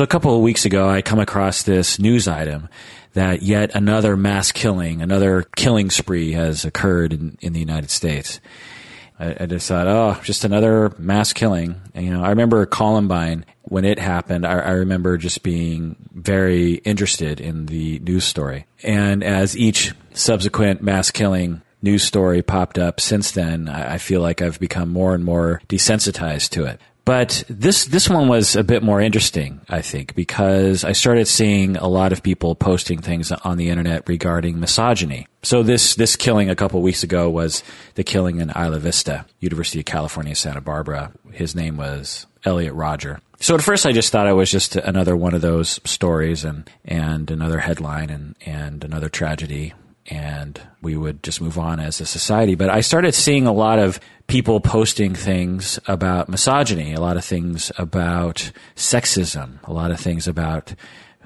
So a couple of weeks ago, I come across this news item that yet another mass killing, another killing spree has occurred in, in the United States. I, I just thought, oh, just another mass killing. And, you know, I remember Columbine when it happened. I, I remember just being very interested in the news story. And as each subsequent mass killing news story popped up since then, I, I feel like I've become more and more desensitized to it. But this this one was a bit more interesting, I think, because I started seeing a lot of people posting things on the internet regarding misogyny. So this this killing a couple weeks ago was the killing in Isla Vista, University of California, Santa Barbara. His name was Elliot Rodger. So at first I just thought it was just another one of those stories and and another headline and and another tragedy and we would just move on as a society. But I started seeing a lot of people posting things about misogyny, a lot of things about sexism, a lot of things about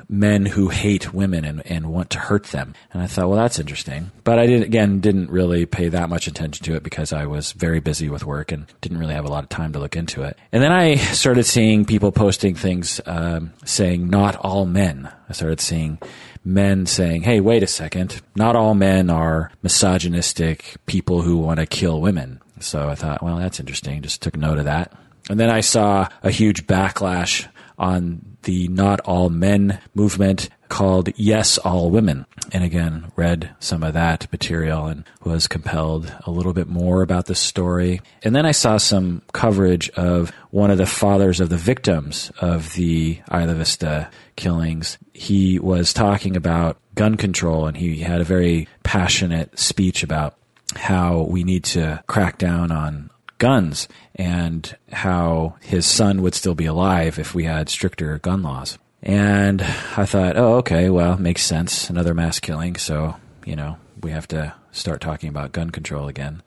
men who hate women and, and want to hurt them. And I thought, well, that's interesting. But I did, again, didn't really pay that much attention to it because I was very busy with work and didn't really have a lot of time to look into it. And then I started seeing people posting things um, saying, not all men. I started seeing men saying, hey, wait a second, not all men are misogynistic people who want to kill women. So I thought, well, that's interesting. Just took note of that. And then I saw a huge backlash on the Not All Men movement called Yes All Women. And again, read some of that material and was compelled a little bit more about the story. And then I saw some coverage of one of the fathers of the victims of the Isla Vista killings. He was talking about gun control and he had a very passionate speech about how we need to crack down on guns and how his son would still be alive if we had stricter gun laws. And I thought, oh, okay, well, makes sense. Another mass killing. So, you know, we have to start talking about gun control again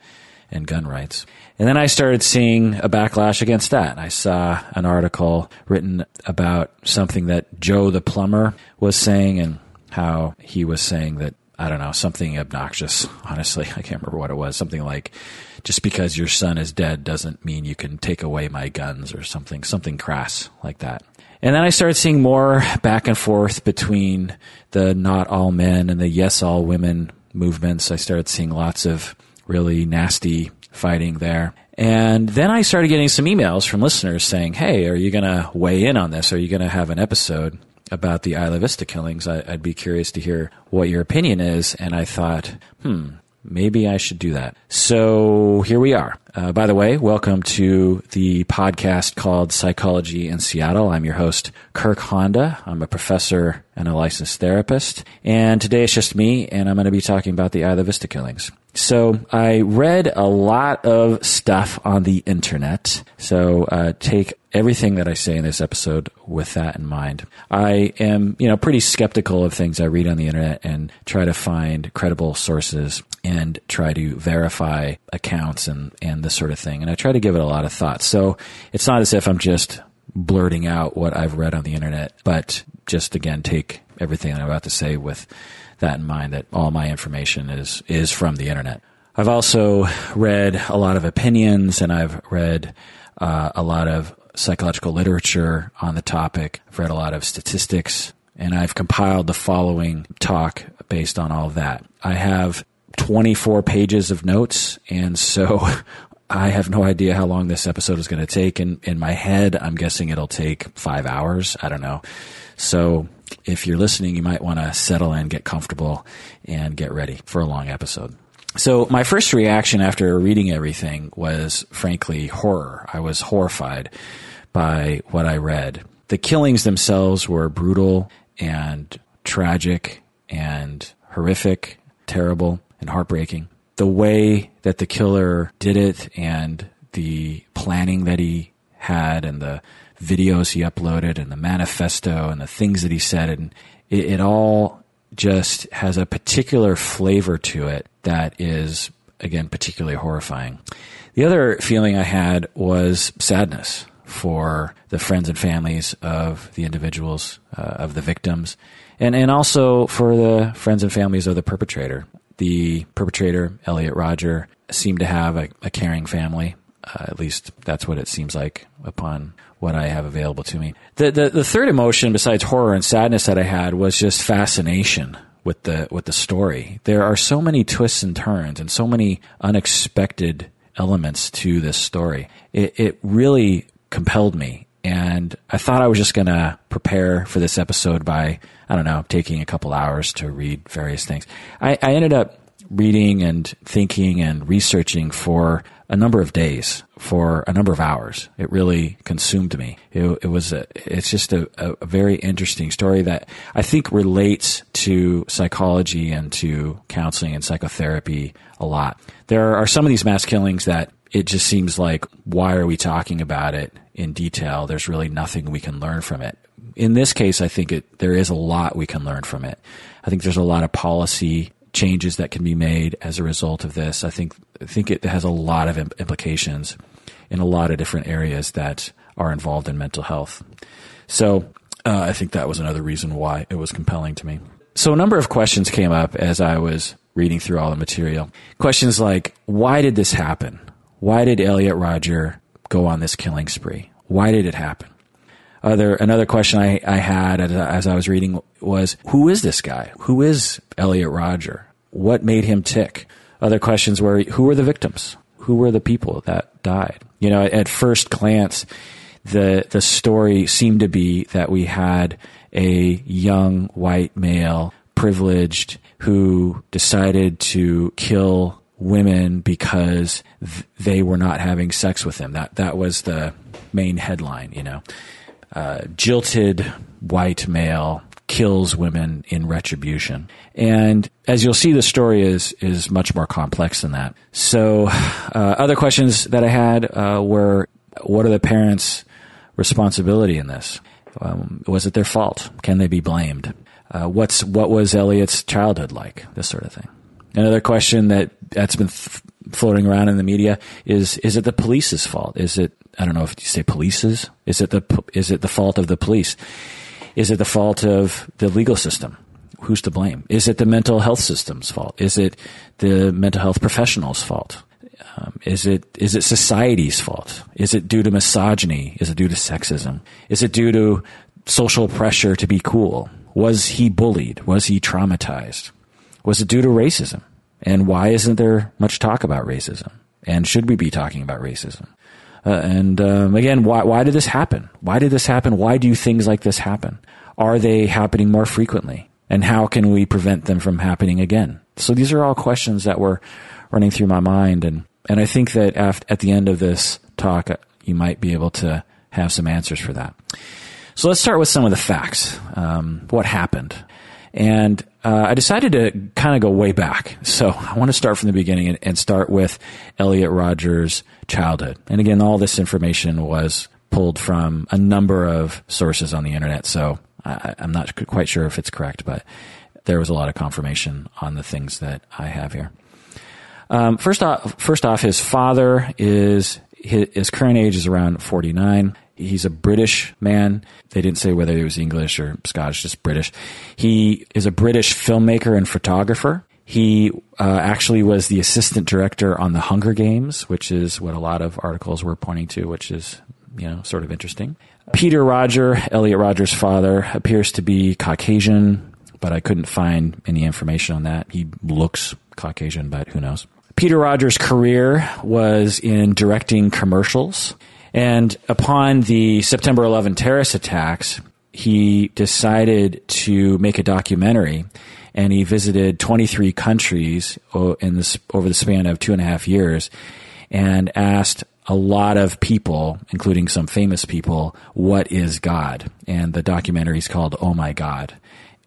and gun rights. And then I started seeing a backlash against that. I saw an article written about something that Joe the plumber was saying and how he was saying that I don't know, something obnoxious. Honestly, I can't remember what it was. Something like, just because your son is dead doesn't mean you can take away my guns or something, something crass like that. And then I started seeing more back and forth between the not all men and the yes all women movements. I started seeing lots of really nasty fighting there. And then I started getting some emails from listeners saying, Hey, are you going to weigh in on this? Are you going to have an episode? about the Isla Vista killings. I, would be curious to hear what your opinion is. And I thought, hmm, maybe I should do that. So here we are. Uh, by the way, welcome to the podcast called Psychology in Seattle. I'm your host, Kirk Honda. I'm a professor and a licensed therapist. And today it's just me, and I'm going to be talking about the Isla Vista killings. So I read a lot of stuff on the internet. So uh, take everything that I say in this episode with that in mind. I am, you know, pretty skeptical of things I read on the internet and try to find credible sources and try to verify accounts and, and this sort of thing. And I try to give it a lot of thought. So it's not as if I'm just blurting out what I've read on the internet, but just again, take everything I'm about to say with that in mind that all my information is is from the internet. I've also read a lot of opinions and I've read uh, a lot of psychological literature on the topic. I've read a lot of statistics and I've compiled the following talk based on all of that. I have 24 pages of notes and so I have no idea how long this episode is going to take. In, in my head, I'm guessing it'll take five hours. I don't know. So if you're listening, you might want to settle in, get comfortable, and get ready for a long episode. So my first reaction after reading everything was frankly horror. I was horrified by what I read. The killings themselves were brutal and tragic and horrific, terrible and heartbreaking. The way that the killer did it and the planning that he had and the videos he uploaded and the manifesto and the things that he said and it, it all just has a particular flavor to it that is again particularly horrifying. The other feeling I had was sadness for the friends and families of the individuals uh, of the victims and and also for the friends and families of the perpetrator. The perpetrator, Elliot Rodger, seemed to have a, a caring family. Uh, at least that's what it seems like upon what I have available to me. The, the, the third emotion besides horror and sadness that I had was just fascination with the, with the story. There are so many twists and turns and so many unexpected elements to this story. It, it really compelled me. And I thought I was just going to prepare for this episode by, I don't know, taking a couple hours to read various things. I, I ended up reading and thinking and researching for a number of days, for a number of hours. It really consumed me. It, it was a, it's just a, a, very interesting story that I think relates to psychology and to counseling and psychotherapy a lot. There are some of these mass killings that it just seems like, why are we talking about it in detail? There's really nothing we can learn from it. In this case, I think it, there is a lot we can learn from it. I think there's a lot of policy changes that can be made as a result of this. I think I think it has a lot of implications in a lot of different areas that are involved in mental health. So uh, I think that was another reason why it was compelling to me. So a number of questions came up as I was reading through all the material. Questions like, why did this happen? Why did Elliot Rodger go on this killing spree? Why did it happen? Other another question I, I had as, as I was reading was, who is this guy? Who is Elliot Rodger? What made him tick? Other questions were, who were the victims? Who were the people that died? You know, at first glance, the the story seemed to be that we had a young white male, privileged, who decided to kill women because th- they were not having sex with him. That that was the main headline. You know, uh, jilted white male kills women in retribution. And as you'll see, the story is is much more complex than that. So, uh, other questions that I had uh, were, what are the parents' responsibility in this? Um, was it their fault? Can they be blamed? Uh, what's what was Elliot's childhood like? This sort of thing. Another question that that's been th- floating around in the media is: Is it the police's fault? Is it I don't know if you say police's. Is it the is it the fault of the police? Is it the fault of the legal system? Who's to blame? Is it the mental health system's fault? Is it the mental health professionals' fault? Um, is it is it society's fault? Is it due to misogyny? Is it due to sexism? Is it due to social pressure to be cool? Was he bullied? Was he traumatized? Was it due to racism? And why isn't there much talk about racism? And should we be talking about racism? Uh, and um, again, why, why did this happen? Why did this happen? Why do things like this happen? Are they happening more frequently? And how can we prevent them from happening again? So these are all questions that were running through my mind. And, and I think that at the end of this talk, you might be able to have some answers for that. So let's start with some of the facts. Um, what happened? And uh, I decided to kind of go way back. So I want to start from the beginning and, and start with Elliot Rodgers' childhood. And again, all this information was pulled from a number of sources on the internet. So I, I'm not quite sure if it's correct, but there was a lot of confirmation on the things that I have here. Um, first off, first off, his father is his, his current age is around 49. He's a British man. They didn't say whether he was English or Scottish, just British. He is a British filmmaker and photographer. He uh, actually was the assistant director on the Hunger Games, which is what a lot of articles were pointing to, which is you know sort of interesting. Peter Rodger, Elliot Rodger's father, appears to be Caucasian, but I couldn't find any information on that. He looks Caucasian, but who knows? Peter Rodgers' career was in directing commercials. And upon the September 11 terrorist attacks, he decided to make a documentary and he visited 23 countries in this, over the span of two and a half years and asked a lot of people, including some famous people, what is God? And the documentary is called Oh My God.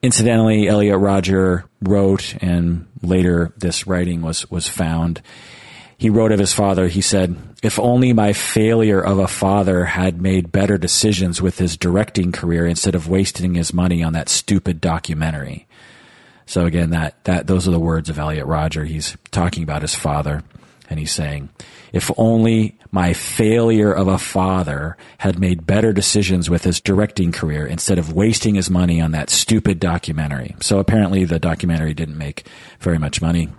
Incidentally, Elliot Rodger wrote, and later this writing was, was found he wrote of his father, he said, If only my failure of a father had made better decisions with his directing career instead of wasting his money on that stupid documentary. So again, that, that, those are the words of Elliot Rodger. He's talking about his father and he's saying, if only my failure of a father had made better decisions with his directing career instead of wasting his money on that stupid documentary. So apparently the documentary didn't make very much money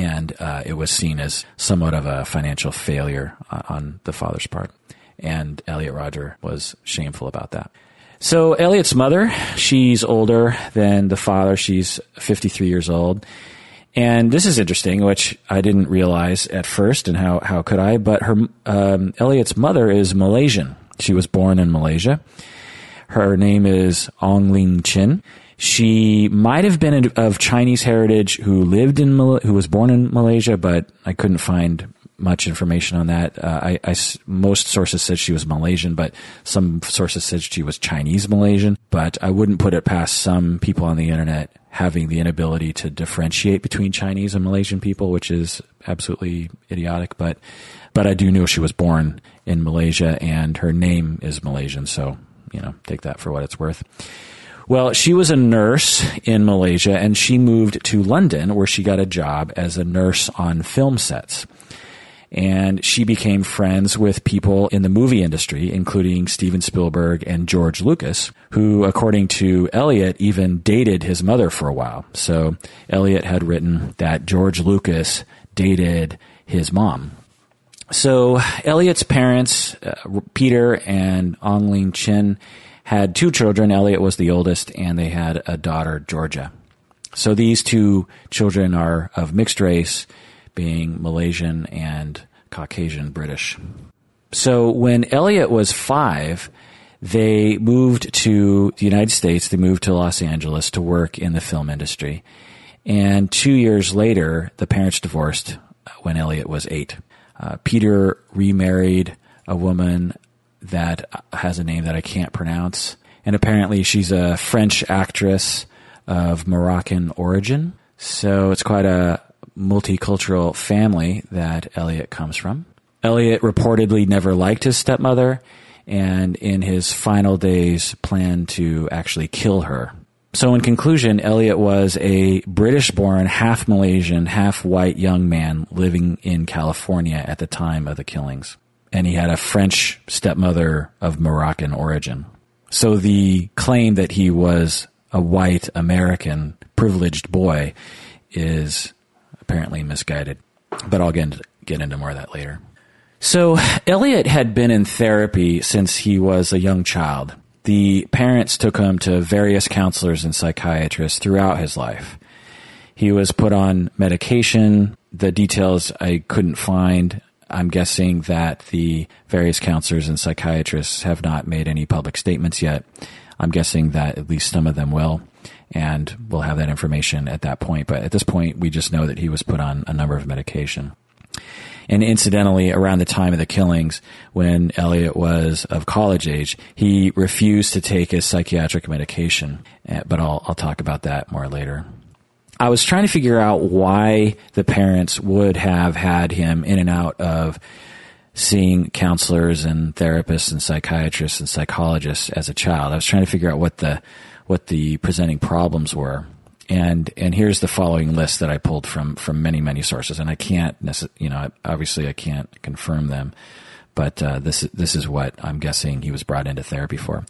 and uh, it was seen as somewhat of a financial failure uh, on the father's part. And Elliot Rodger was shameful about that. So Elliot's mother, she's older than the father. She's 53 years old. And this is interesting, which I didn't realize at first, and how, how could I? But her, um, Elliot's mother is Malaysian. She was born in Malaysia. Her name is Ong Ling Chin. She might have been of Chinese heritage who lived in, who was born in Malaysia, but I couldn't find much information on that. Uh, I, I, most sources said she was Malaysian, but some sources said she was Chinese Malaysian. But I wouldn't put it past some people on the internet having the inability to differentiate between Chinese and Malaysian people, which is absolutely idiotic. But but I do know she was born in Malaysia, and her name is Malaysian, so you know take that for what it's worth. Well, she was a nurse in Malaysia, and she moved to London, where she got a job as a nurse on film sets and she became friends with people in the movie industry, including Steven Spielberg and George Lucas, who, according to Elliot, even dated his mother for a while. So Elliot had written that George Lucas dated his mom. So Elliot's parents, uh, Peter and Ong Ling Chin, had two children. Elliot was the oldest, and they had a daughter, Georgia. So these two children are of mixed race being Malaysian and Caucasian British. So when Elliot was five, they moved to the United States. They moved to Los Angeles to work in the film industry. And two years later, the parents divorced when Elliot was eight. Uh, Peter remarried a woman that has a name that I can't pronounce. And apparently she's a French actress of Moroccan origin. So it's quite a multicultural family that Elliot comes from. Elliot reportedly never liked his stepmother and in his final days planned to actually kill her. So in conclusion, Elliot was a British born, half Malaysian, half white young man living in California at the time of the killings. And he had a French stepmother of Moroccan origin. So the claim that he was a white American privileged boy is apparently misguided. But I'll get, get into more of that later. So Elliot had been in therapy since he was a young child. The parents took him to various counselors and psychiatrists throughout his life. He was put on medication. The details I couldn't find. I'm guessing that the various counselors and psychiatrists have not made any public statements yet. I'm guessing that at least some of them will and we'll have that information at that point. But at this point, we just know that he was put on a number of medication. And incidentally, around the time of the killings, when Elliot was of college age, he refused to take his psychiatric medication. Eh, but I'll, I'll talk about that more later. I was trying to figure out why the parents would have had him in and out of seeing counselors and therapists and psychiatrists and psychologists as a child. I was trying to figure out what the what the presenting problems were. And and here's the following list that I pulled from from many many sources, and I can't you know obviously I can't confirm them, but uh, this this is what I'm guessing he was brought into therapy for.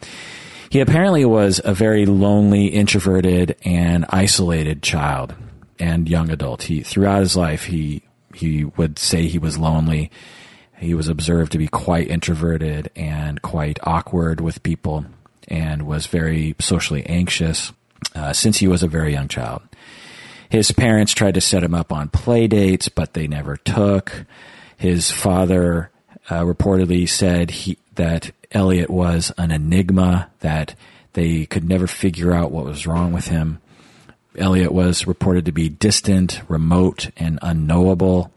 He apparently was a very lonely, introverted, and isolated child and young adult. He throughout his life he he would say he was lonely. He was observed to be quite introverted and quite awkward with people and was very socially anxious uh, since he was a very young child. His parents tried to set him up on play dates, but they never took. His father uh, reportedly said he, that Elliot was an enigma, that they could never figure out what was wrong with him. Elliot was reported to be distant, remote, and unknowable.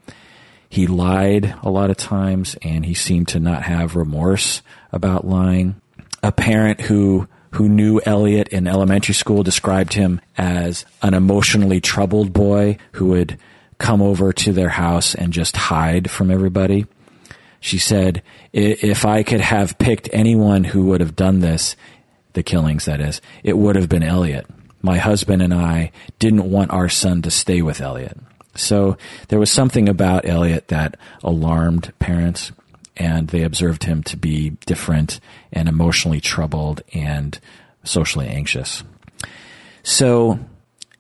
He lied a lot of times, and he seemed to not have remorse about lying a parent who who knew Elliot in elementary school described him as an emotionally troubled boy who would come over to their house and just hide from everybody. She said, if I could have picked anyone who would have done this, the killings that is, it would have been Elliot. My husband and I didn't want our son to stay with Elliot. So there was something about Elliot that alarmed parents and they observed him to be different and emotionally troubled and socially anxious. So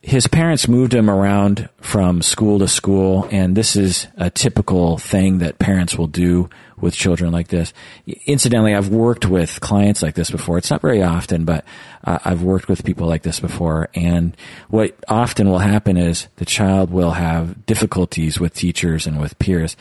his parents moved him around from school to school, and this is a typical thing that parents will do with children like this. Incidentally, I've worked with clients like this before. It's not very often, but uh, I've worked with people like this before. And what often will happen is the child will have difficulties with teachers and with peers.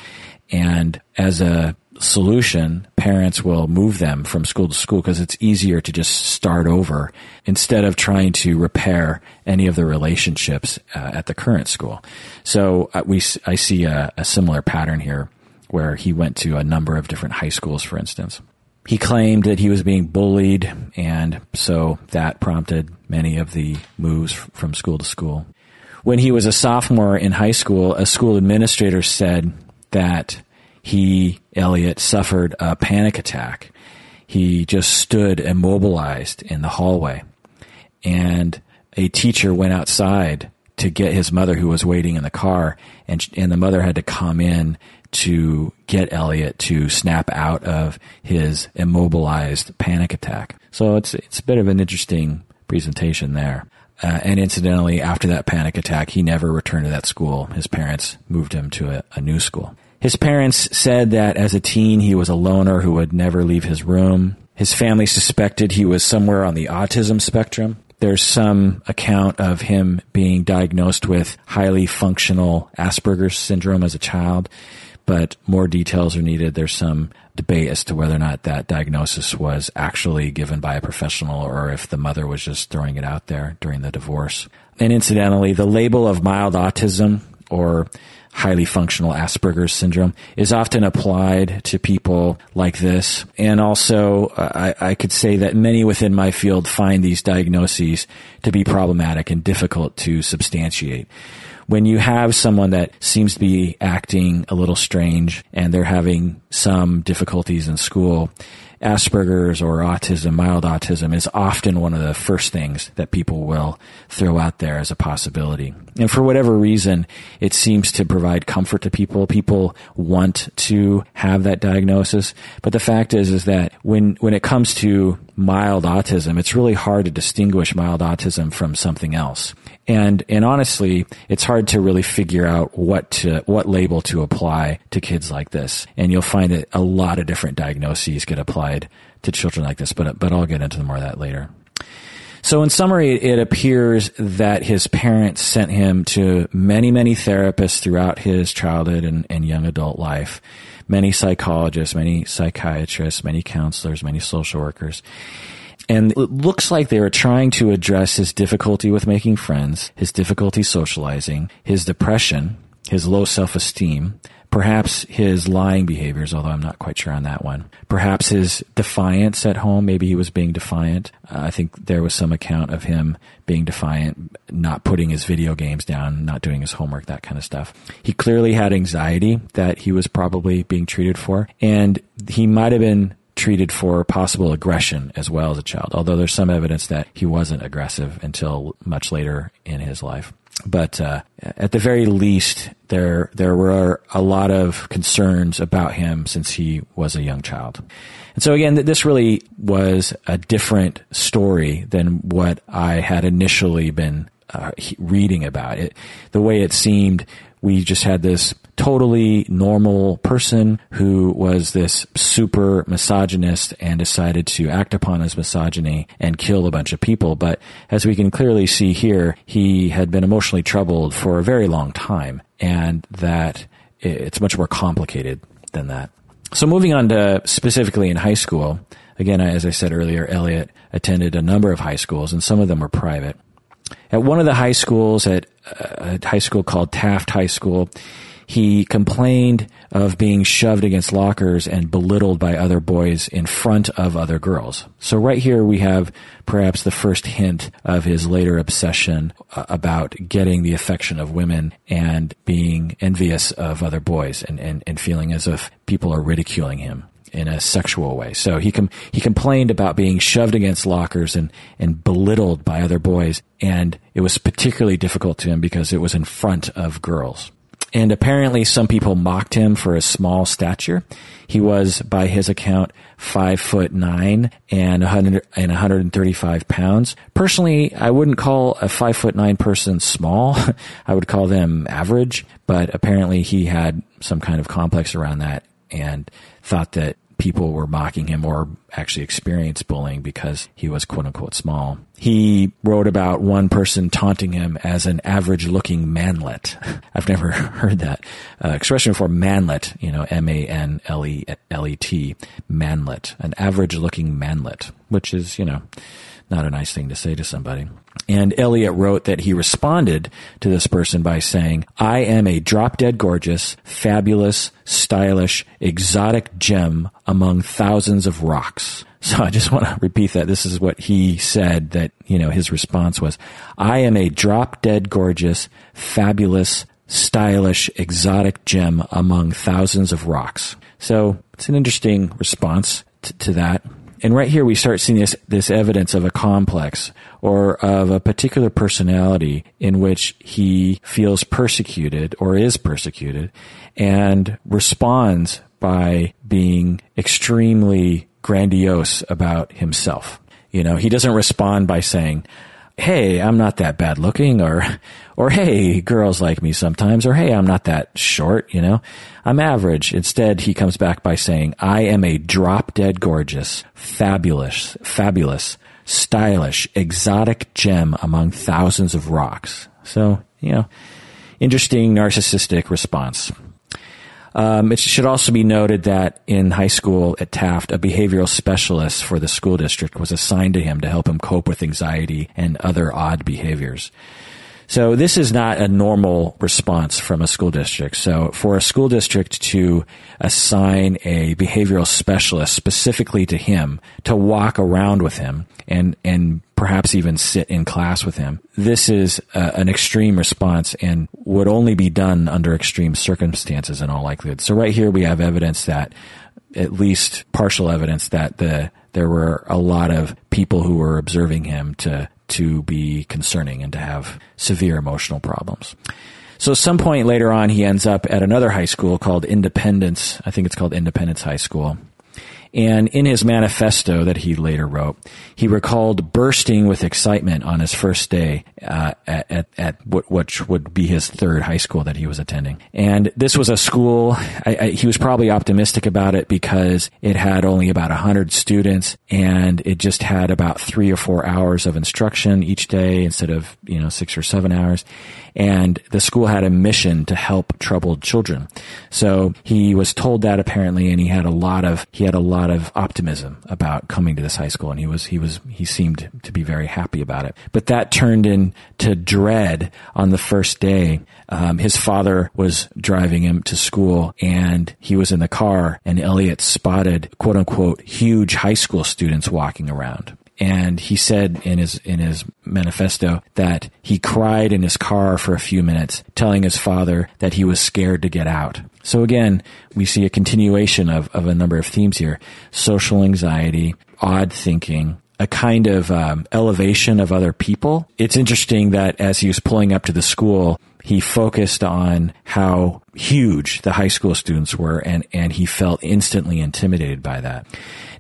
And as a solution, parents will move them from school to school because it's easier to just start over instead of trying to repair any of the relationships uh, at the current school. So uh, we, I see a, a similar pattern here where he went to a number of different high schools, for instance. He claimed that he was being bullied, and so that prompted many of the moves from school to school. When he was a sophomore in high school, a school administrator said that he, Elliot, suffered a panic attack. He just stood immobilized in the hallway. And a teacher went outside to get his mother who was waiting in the car and, and the mother had to come in to get Elliot to snap out of his immobilized panic attack. So it's, it's a bit of an interesting presentation there. Uh, and incidentally, after that panic attack, he never returned to that school. His parents moved him to a, a new school. His parents said that as a teen, he was a loner who would never leave his room. His family suspected he was somewhere on the autism spectrum. There's some account of him being diagnosed with highly functional Asperger's syndrome as a child, but more details are needed. There's some debate as to whether or not that diagnosis was actually given by a professional or if the mother was just throwing it out there during the divorce. And incidentally, the label of mild autism or highly functional Asperger's syndrome is often applied to people like this. And also, I, I, could say that many within my field find these diagnoses to be problematic and difficult to substantiate. When you have someone that seems to be acting a little strange and they're having some difficulties in school, Asperger's or autism, mild autism, is often one of the first things that people will throw out there as a possibility. And for whatever reason, it seems to provide comfort to people. People want to have that diagnosis. But the fact is, is that when, when it comes to mild autism, it's really hard to distinguish mild autism from something else. And, and honestly, it's hard to really figure out what to, what label to apply to kids like this. And you'll find that a lot of different diagnoses get applied to children like this, but, but I'll get into more of that later. So in summary, it appears that his parents sent him to many, many therapists throughout his childhood and, and young adult life. Many psychologists, many psychiatrists, many counselors, many social workers. And it looks like they were trying to address his difficulty with making friends, his difficulty socializing, his depression, his low self-esteem, perhaps his lying behaviors, although I'm not quite sure on that one. Perhaps his defiance at home. Maybe he was being defiant. Uh, I think there was some account of him being defiant, not putting his video games down, not doing his homework, that kind of stuff. He clearly had anxiety that he was probably being treated for, and he might have been treated for possible aggression as well as a child, although there's some evidence that he wasn't aggressive until much later in his life. But uh, at the very least, there there were a lot of concerns about him since he was a young child. And so again, this really was a different story than what I had initially been uh, reading about it. The way it seemed, we just had this totally normal person who was this super misogynist and decided to act upon his misogyny and kill a bunch of people. But as we can clearly see here, he had been emotionally troubled for a very long time and that it's much more complicated than that. So moving on to specifically in high school, again, as I said earlier, Elliot attended a number of high schools and some of them were private. At one of the high schools, at uh, a high school called Taft High School, he complained of being shoved against lockers and belittled by other boys in front of other girls. So right here we have perhaps the first hint of his later obsession uh, about getting the affection of women and being envious of other boys and, and, and feeling as if people are ridiculing him in a sexual way. So he com- he complained about being shoved against lockers and and belittled by other boys, and it was particularly difficult to him because it was in front of girls. And apparently, some people mocked him for his small stature. He was, by his account, five foot nine and 100 and 135 pounds. Personally, I wouldn't call a five foot nine person small. I would call them average, but apparently he had some kind of complex around that and thought that people were mocking him or actually experienced bullying because he was quote unquote small. He wrote about one person taunting him as an average looking manlet. I've never heard that uh, expression before. Manlet, you know, M-A-N-L-E-L-E-T, manlet, an average looking manlet, which is, you know, not a nice thing to say to somebody. And Elliot wrote that he responded to this person by saying, I am a drop dead gorgeous, fabulous, stylish, exotic gem among thousands of rocks. So I just want to repeat that. This is what he said that, you know, his response was, I am a drop dead gorgeous, fabulous, stylish, exotic gem among thousands of rocks. So it's an interesting response to, to that. And right here we start seeing this, this evidence of a complex or of a particular personality in which he feels persecuted or is persecuted and responds by being extremely grandiose about himself. You know, he doesn't respond by saying, Hey, I'm not that bad looking or, or Hey, girls like me sometimes or Hey, I'm not that short, you know, I'm average. Instead, he comes back by saying, I am a drop dead gorgeous, fabulous, fabulous, stylish, exotic gem among thousands of rocks. So, you know, interesting narcissistic response. Um, it should also be noted that in high school at Taft, a behavioral specialist for the school district was assigned to him to help him cope with anxiety and other odd behaviors. So this is not a normal response from a school district. So for a school district to assign a behavioral specialist specifically to him to walk around with him and, and perhaps even sit in class with him, this is uh, an extreme response and would only be done under extreme circumstances in all likelihood. So right here we have evidence that at least partial evidence that the there were a lot of people who were observing him to to be concerning and to have severe emotional problems. So some point later on, he ends up at another high school called Independence. I think it's called Independence High School. And in his manifesto that he later wrote, he recalled bursting with excitement on his first day uh, at, at, at what, which would be his third high school that he was attending. And this was a school, I, I, he was probably optimistic about it because it had only about 100 students and it just had about three or four hours of instruction each day instead of, you know, six or seven hours and the school had a mission to help troubled children. So he was told that apparently, and he had a lot of he had a lot of optimism about coming to this high school, and he was he was he seemed to be very happy about it. But that turned into dread on the first day. Um, his father was driving him to school, and he was in the car, and Elliot spotted quote unquote huge high school students walking around and he said in his in his manifesto that he cried in his car for a few minutes telling his father that he was scared to get out. So again we see a continuation of, of a number of themes here. Social anxiety odd thinking a kind of um, elevation of other people. It's interesting that as he was pulling up to the school he focused on how huge the high school students were and, and he felt instantly intimidated by that.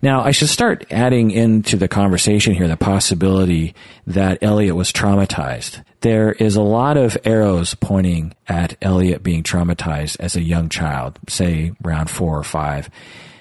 Now, I should start adding into the conversation here the possibility that Elliot was traumatized. There is a lot of arrows pointing at Elliot being traumatized as a young child, say around four or five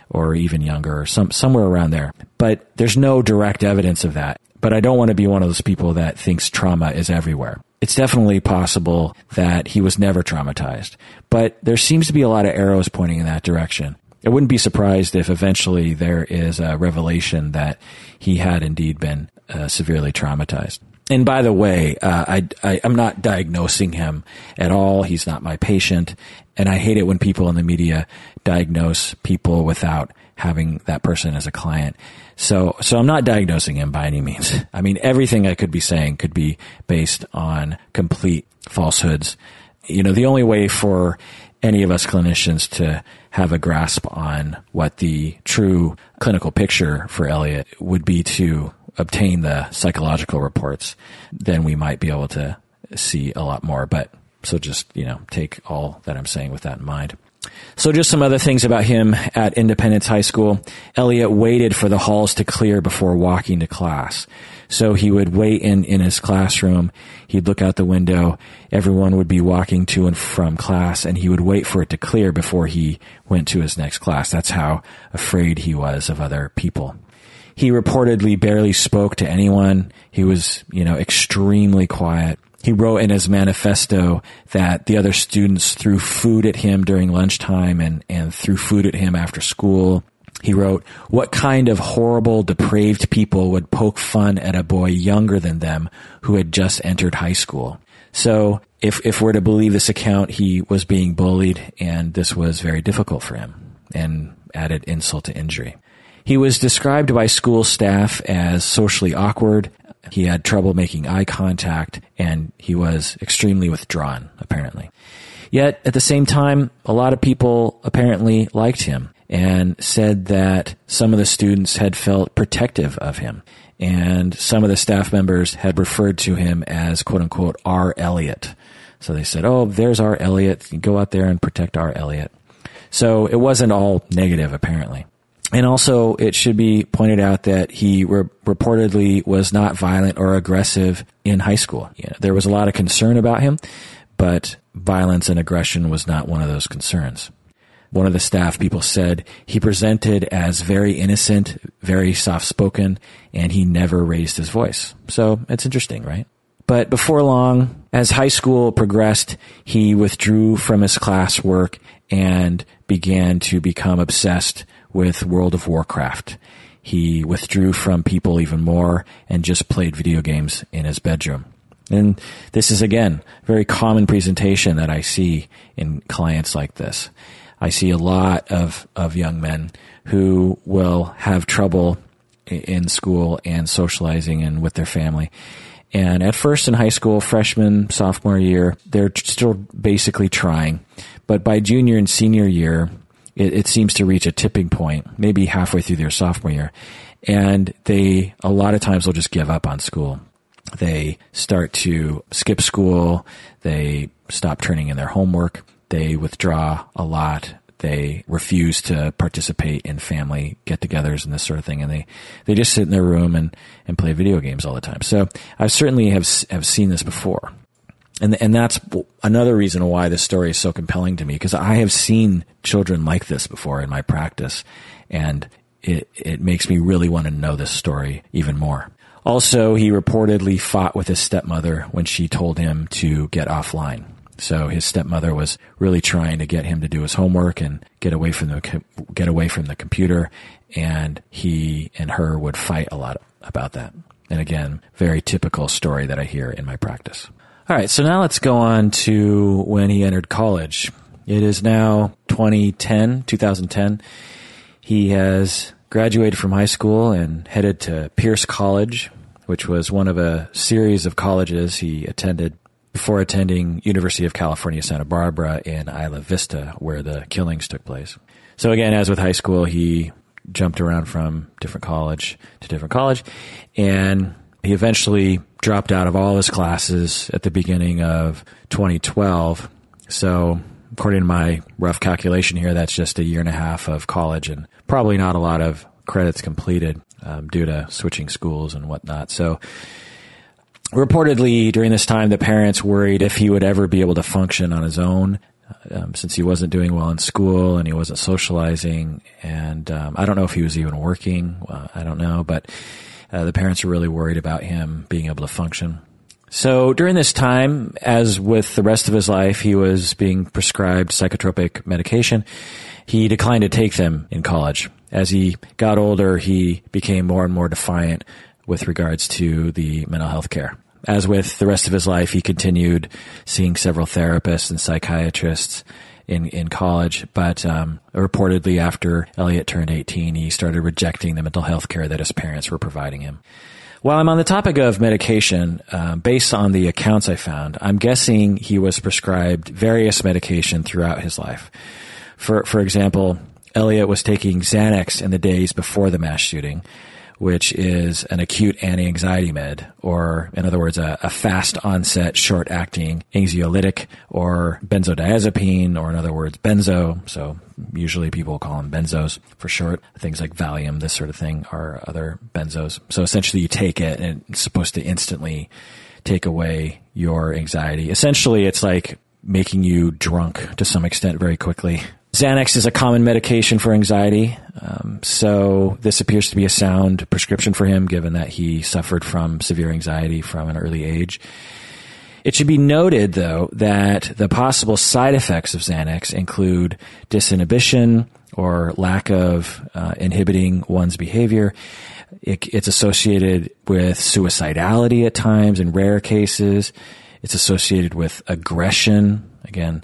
or even younger or some, somewhere around there. But there's no direct evidence of that. But I don't want to be one of those people that thinks trauma is everywhere it's definitely possible that he was never traumatized. But there seems to be a lot of arrows pointing in that direction. I wouldn't be surprised if eventually there is a revelation that he had indeed been uh, severely traumatized. And by the way, uh, I, I, am not diagnosing him at all. He's not my patient. And I hate it when people in the media diagnose people without having that person as a client. So, so I'm not diagnosing him by any means. I mean, everything I could be saying could be based on complete falsehoods. You know, the only way for any of us clinicians to have a grasp on what the true clinical picture for Elliot would be to obtain the psychological reports, then we might be able to see a lot more. But So just, you know, take all that I'm saying with that in mind. So just some other things about him at Independence High School. Elliot waited for the halls to clear before walking to class. So he would wait in, in his classroom. He'd look out the window. Everyone would be walking to and from class and he would wait for it to clear before he went to his next class. That's how afraid he was of other people. He reportedly barely spoke to anyone. He was, you know, extremely quiet. He wrote in his manifesto that the other students threw food at him during lunchtime and, and threw food at him after school. He wrote, what kind of horrible, depraved people would poke fun at a boy younger than them who had just entered high school? So if, if we're to believe this account, he was being bullied and this was very difficult for him and added insult to injury. He was described by school staff as socially awkward. He had trouble making eye contact and he was extremely withdrawn, apparently. Yet at the same time, a lot of people apparently liked him and said that some of the students had felt protective of him. And some of the staff members had referred to him as quote unquote R. Elliot. So they said, Oh, there's our Elliot. Go out there and protect our Elliot. So it wasn't all negative, apparently. And also, it should be pointed out that he re- reportedly was not violent or aggressive in high school. Yeah, there was a lot of concern about him, but violence and aggression was not one of those concerns. One of the staff people said he presented as very innocent, very soft spoken, and he never raised his voice. So it's interesting, right? But before long, as high school progressed, he withdrew from his classwork and began to become obsessed with World of Warcraft. He withdrew from people even more and just played video games in his bedroom. And this is again, very common presentation that I see in clients like this. I see a lot of, of young men who will have trouble in school and socializing and with their family. And at first in high school, freshman, sophomore year, they're still basically trying. But by junior and senior year, it, it seems to reach a tipping point, maybe halfway through their sophomore year. And they, a lot of times, will just give up on school. They start to skip school. They stop turning in their homework. They withdraw a lot. They refuse to participate in family get-togethers and this sort of thing, and they they just sit in their room and and play video games all the time. So I certainly have have seen this before and and that's another reason why this story is so compelling to me because I have seen children like this before in my practice, and it it makes me really want to know this story even more. Also, he reportedly fought with his stepmother when she told him to get offline. So his stepmother was really trying to get him to do his homework and get away from the get away from the computer, and he and her would fight a lot about that. And again, very typical story that I hear in my practice. All right, so now let's go on to when he entered college. It is now 2010, 2010. He has graduated from high school and headed to Pierce College, which was one of a series of colleges he attended before attending University of California, Santa Barbara in Isla Vista, where the killings took place. So again, as with high school, he jumped around from different college to different college and he eventually dropped out of all his classes at the beginning of 2012. So, according to my rough calculation here, that's just a year and a half of college and probably not a lot of credits completed um, due to switching schools and whatnot. So, reportedly, during this time, the parents worried if he would ever be able to function on his own. Um, since he wasn't doing well in school and he wasn't socializing, and um, I don't know if he was even working. Uh, I don't know, but uh, the parents are really worried about him being able to function. So during this time, as with the rest of his life, he was being prescribed psychotropic medication. He declined to take them in college. As he got older, he became more and more defiant with regards to the mental health care. As with the rest of his life, he continued seeing several therapists and psychiatrists in in college, but um, reportedly after Elliot turned 18, he started rejecting the mental health care that his parents were providing him. While I'm on the topic of medication, uh, based on the accounts I found, I'm guessing he was prescribed various medication throughout his life. For for example, Elliot was taking Xanax in the days before the mass shooting, which is an acute anti-anxiety med, or in other words, a, a fast onset, short acting anxiolytic, or benzodiazepine, or in other words, benzo. So usually people call them benzos for short. Things like Valium, this sort of thing, are other benzos. So essentially, you take it and it's supposed to instantly take away your anxiety. Essentially, it's like making you drunk to some extent very quickly. Xanax is a common medication for anxiety, um, so this appears to be a sound prescription for him, given that he suffered from severe anxiety from an early age. It should be noted, though, that the possible side effects of Xanax include disinhibition or lack of uh, inhibiting one's behavior. It, it's associated with suicidality at times in rare cases. It's associated with aggression. Again,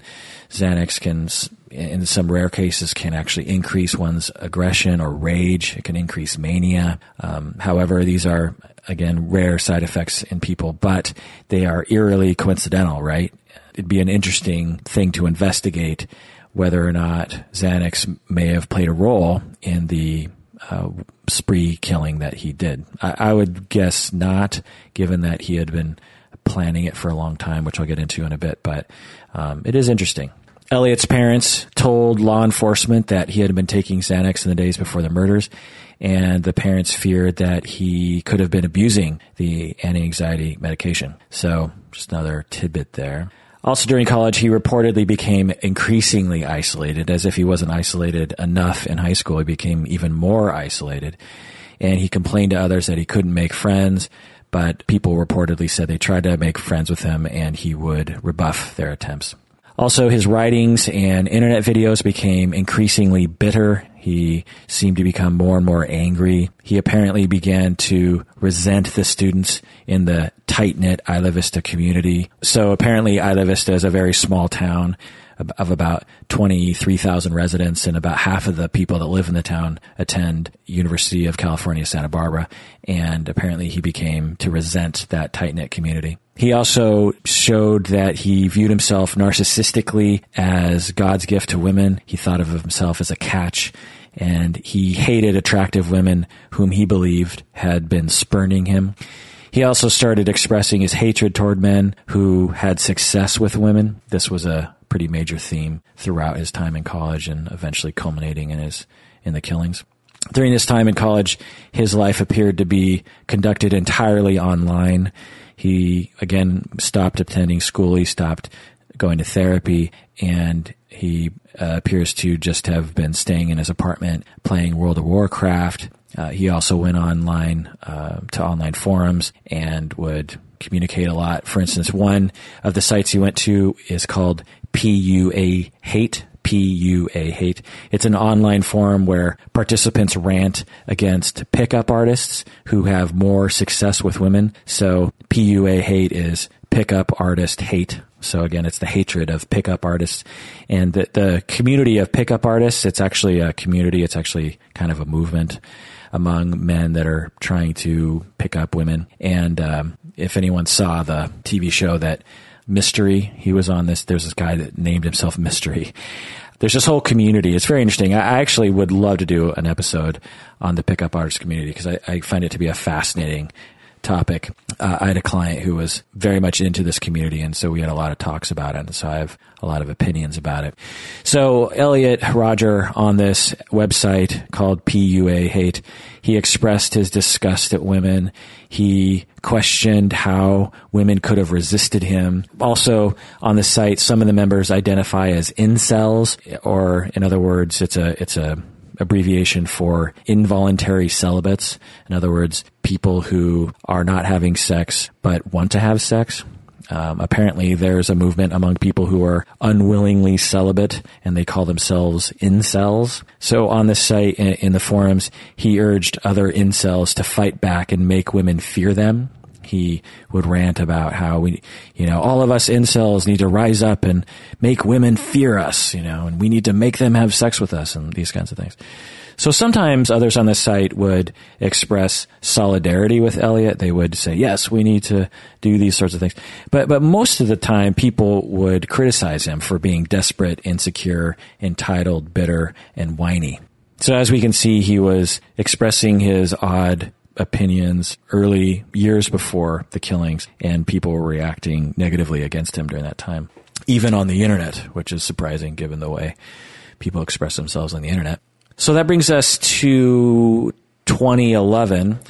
Xanax can, in some rare cases, can actually increase one's aggression or rage. It can increase mania. Um, however, these are, again, rare side effects in people, but they are eerily coincidental, right? It'd be an interesting thing to investigate whether or not Xanax may have played a role in the uh, spree killing that he did. I, I, would guess not, given that he had been planning it for a long time, which I'll get into in a bit, but um, it is interesting. Elliot's parents told law enforcement that he had been taking Xanax in the days before the murders, and the parents feared that he could have been abusing the anti-anxiety medication. So, just another tidbit there. Also during college, he reportedly became increasingly isolated, as if he wasn't isolated enough in high school. He became even more isolated. And he complained to others that he couldn't make friends, but people reportedly said they tried to make friends with him and he would rebuff their attempts. Also, his writings and internet videos became increasingly bitter. He seemed to become more and more angry. He apparently began to resent the students in the tight knit Isla Vista community. So apparently, Isla Vista is a very small town of about 23,000 residents and about half of the people that live in the town attend University of California, Santa Barbara. And apparently he became to resent that tight knit community. He also showed that he viewed himself narcissistically as God's gift to women. He thought of himself as a catch and he hated attractive women whom he believed had been spurning him. He also started expressing his hatred toward men who had success with women. This was a pretty major theme throughout his time in college and eventually culminating in his in the killings. During this time in college, his life appeared to be conducted entirely online. He again stopped attending school. He stopped going to therapy, and he uh, appears to just have been staying in his apartment playing World of Warcraft. Uh, he also went online uh, to online forums and would communicate a lot. For instance, one of the sites he went to is called PUA Hate. PUA Hate. It's an online forum where participants rant against pickup artists who have more success with women. So PUA Hate is pickup artist hate. So again, it's the hatred of pickup artists and the, the community of pickup artists. It's actually a community. It's actually kind of a movement among men that are trying to pick up women. And um, if anyone saw the TV show that Mystery. He was on this. There's this guy that named himself Mystery. There's this whole community. It's very interesting. I actually would love to do an episode on the pickup artist community because I, I find it to be a fascinating topic. Uh, I had a client who was very much into this community, and so we had a lot of talks about it. And so I have a lot of opinions about it. So Elliot Rodger on this website called PUA Hate, he expressed his disgust at women. He questioned how women could have resisted him. Also on the site, some of the members identify as incels, or in other words, it's a it's a abbreviation for involuntary celibates. In other words, people who are not having sex but want to have sex. Um, apparently, there's a movement among people who are unwillingly celibate, and they call themselves incels. So, on this site, in, in the forums, he urged other incels to fight back and make women fear them he would rant about how we, you know, all of us incels need to rise up and make women fear us, you know, and we need to make them have sex with us and these kinds of things. So sometimes others on the site would express solidarity with Elliot. They would say, yes, we need to do these sorts of things. But, but most of the time people would criticize him for being desperate, insecure, entitled, bitter, and whiny. So as we can see, he was expressing his odd opinions early years before the killings, and people were reacting negatively against him during that time, even on the internet, which is surprising given the way people express themselves on the internet. So that brings us to 2011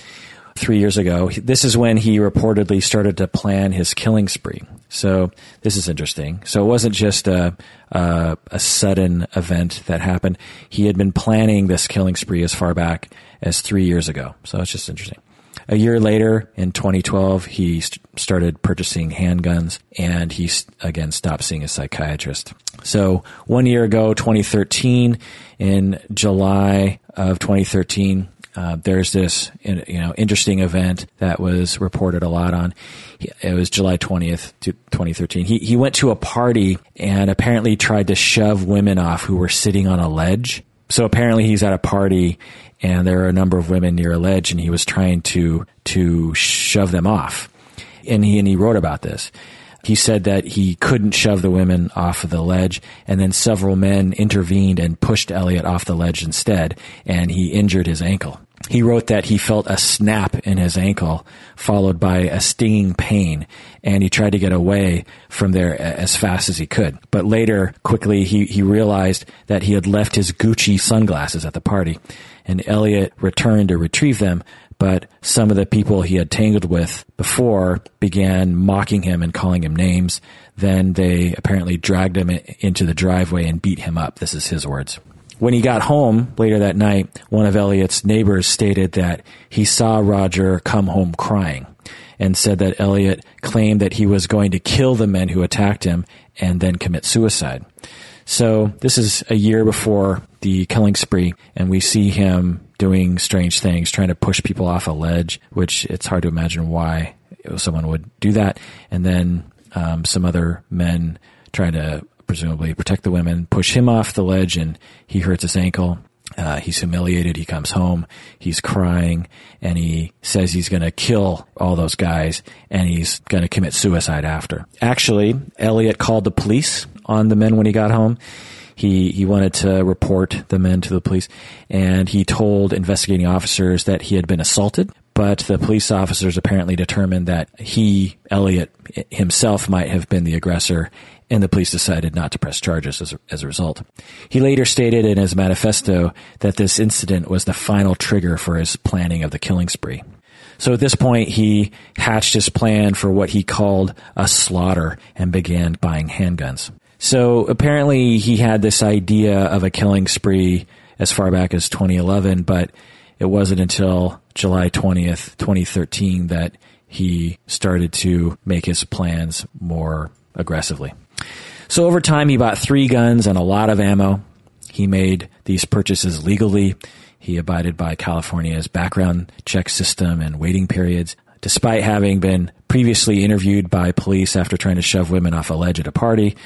three years ago. This is when he reportedly started to plan his killing spree. So this is interesting. So it wasn't just a, a, a sudden event that happened. He had been planning this killing spree as far back as three years ago. So it's just interesting. A year later, in 2012, he st- started purchasing handguns and he, again, stopped seeing a psychiatrist. So one year ago, 2013, in July of 2013, uh, there's this you know interesting event that was reported a lot on. It was July 20th, 2013. He he went to a party and apparently tried to shove women off who were sitting on a ledge. So apparently he's at a party and there are a number of women near a ledge and he was trying to to shove them off. And he and he wrote about this. He said that he couldn't shove the women off of the ledge, and then several men intervened and pushed Elliot off the ledge instead, and he injured his ankle. He wrote that he felt a snap in his ankle, followed by a stinging pain, and he tried to get away from there as fast as he could. But later, quickly, he, he realized that he had left his Gucci sunglasses at the party, and Elliot returned to retrieve them, but some of the people he had tangled with before began mocking him and calling him names. Then they apparently dragged him into the driveway and beat him up. This is his words. When he got home later that night, one of Elliot's neighbors stated that he saw Rodger come home crying and said that Elliot claimed that he was going to kill the men who attacked him and then commit suicide. So this is a year before the killing spree, and we see him doing strange things, trying to push people off a ledge, which it's hard to imagine why someone would do that. And then um, some other men trying to presumably protect the women, push him off the ledge, and he hurts his ankle. Uh, he's humiliated. He comes home. He's crying, and he says he's going to kill all those guys, and he's going to commit suicide after. Actually, Elliot called the police on the men when he got home. He he wanted to report the men to the police, and he told investigating officers that he had been assaulted. But the police officers apparently determined that he, Elliot himself, might have been the aggressor, and the police decided not to press charges as a, as a result. He later stated in his manifesto that this incident was the final trigger for his planning of the killing spree. So at this point, he hatched his plan for what he called a slaughter and began buying handguns. So apparently he had this idea of a killing spree as far back as 2011, but it wasn't until July 20th, 2013 that he started to make his plans more aggressively. So over time, he bought three guns and a lot of ammo. He made these purchases legally. He abided by California's background check system and waiting periods. Despite having been previously interviewed by police after trying to shove women off a ledge at a party,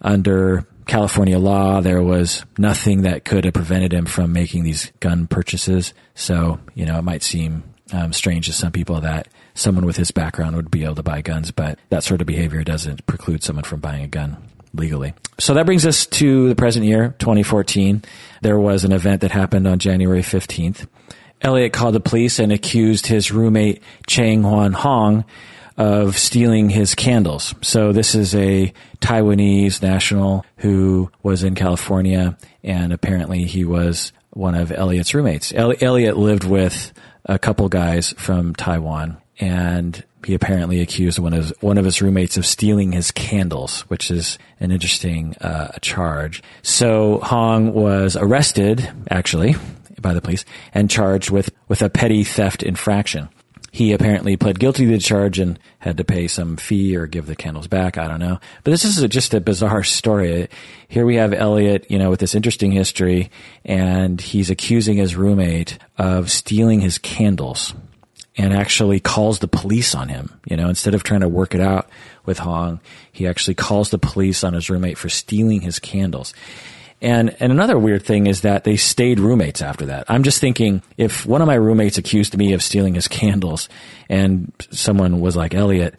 under California law, there was nothing that could have prevented him from making these gun purchases. So, you know, it might seem um, strange to some people that someone with his background would be able to buy guns, but that sort of behavior doesn't preclude someone from buying a gun legally. So that brings us to the present year, 2014. There was an event that happened on January 15th. Elliot called the police and accused his roommate Cheng Yuan Hong of stealing his candles. So this is a Taiwanese national who was in California and apparently he was one of Elliot's roommates. Elliot lived with a couple guys from Taiwan and he apparently accused one of one of his roommates of stealing his candles, which is an interesting uh, charge. So Hong was arrested, actually, by the police and charged with with a petty theft infraction. He apparently pled guilty to the charge and had to pay some fee or give the candles back. I don't know. But this is a, just a bizarre story. Here we have Elliot, you know, with this interesting history, and he's accusing his roommate of stealing his candles and actually calls the police on him. You know, instead of trying to work it out with Hong, he actually calls the police on his roommate for stealing his candles. And and another weird thing is that they stayed roommates after that. I'm just thinking if one of my roommates accused me of stealing his candles and someone was like Elliot,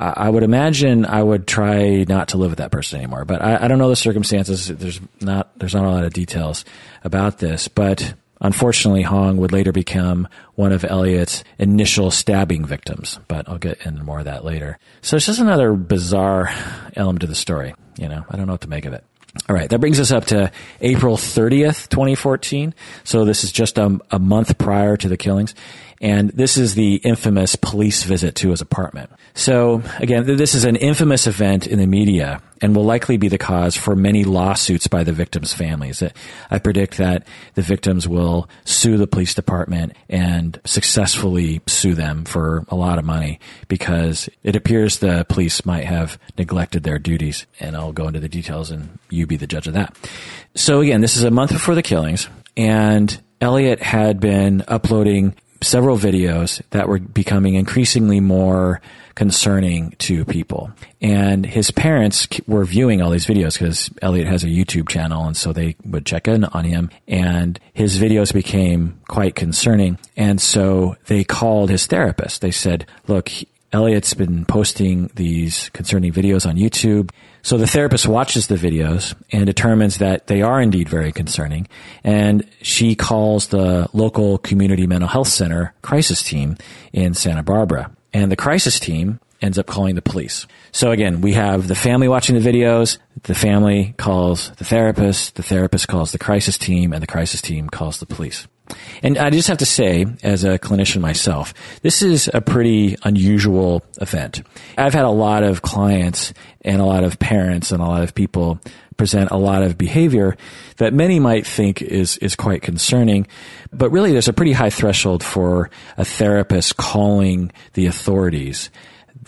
I would imagine I would try not to live with that person anymore. But I, I don't know the circumstances. There's not there's not a lot of details about this. But Unfortunately, Hong would later become one of Elliot's initial stabbing victims, but I'll get into more of that later. So it's just another bizarre element to the story. You know, I don't know what to make of it. All right, that brings us up to April 30th, 2014. So this is just a, a month prior to the killings. And this is the infamous police visit to his apartment. So again, this is an infamous event in the media and will likely be the cause for many lawsuits by the victims' families. I predict that the victims will sue the police department and successfully sue them for a lot of money because it appears the police might have neglected their duties. And I'll go into the details and you be the judge of that. So again, this is a month before the killings and Elliot had been uploading several videos that were becoming increasingly more concerning to people. And his parents were viewing all these videos because Elliot has a YouTube channel and so they would check in on him and his videos became quite concerning. And so they called his therapist. They said, look, Elliot's been posting these concerning videos on YouTube. So the therapist watches the videos and determines that they are indeed very concerning. And she calls the local community mental health center crisis team in Santa Barbara. And the crisis team ends up calling the police. So again, we have the family watching the videos. The family calls the therapist. The therapist calls the crisis team and the crisis team calls the police. And I just have to say, as a clinician myself, this is a pretty unusual event. I've had a lot of clients and a lot of parents and a lot of people present a lot of behavior that many might think is, is quite concerning. But really, there's a pretty high threshold for a therapist calling the authorities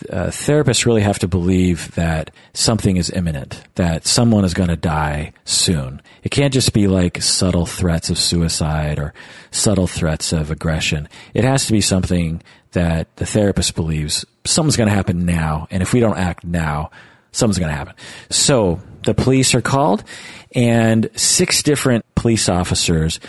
uh, therapists really have to believe that something is imminent, that someone is going to die soon. It can't just be like subtle threats of suicide or subtle threats of aggression. It has to be something that the therapist believes something's going to happen now, and if we don't act now, something's going to happen. So the police are called, and six different police officers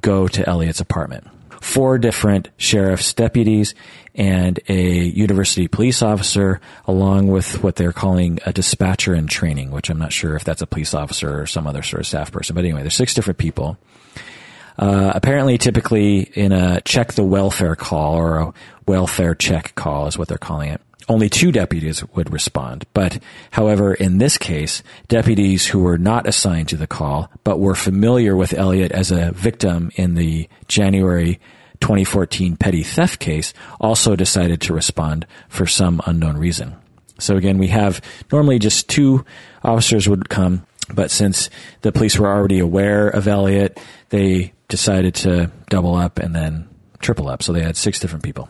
go to Elliot's apartment four different sheriff's deputies and a university police officer, along with what they're calling a dispatcher in training, which I'm not sure if that's a police officer or some other sort of staff person. But anyway, there's six different people. Uh, apparently, typically in a check the welfare call or a welfare check call is what they're calling it. Only two deputies would respond. But, however, in this case, deputies who were not assigned to the call, but were familiar with Elliot as a victim in the January 2014 petty theft case also decided to respond for some unknown reason. So again, we have normally just two officers would come, but since the police were already aware of Elliot, they decided to double up and then triple up. So they had six different people.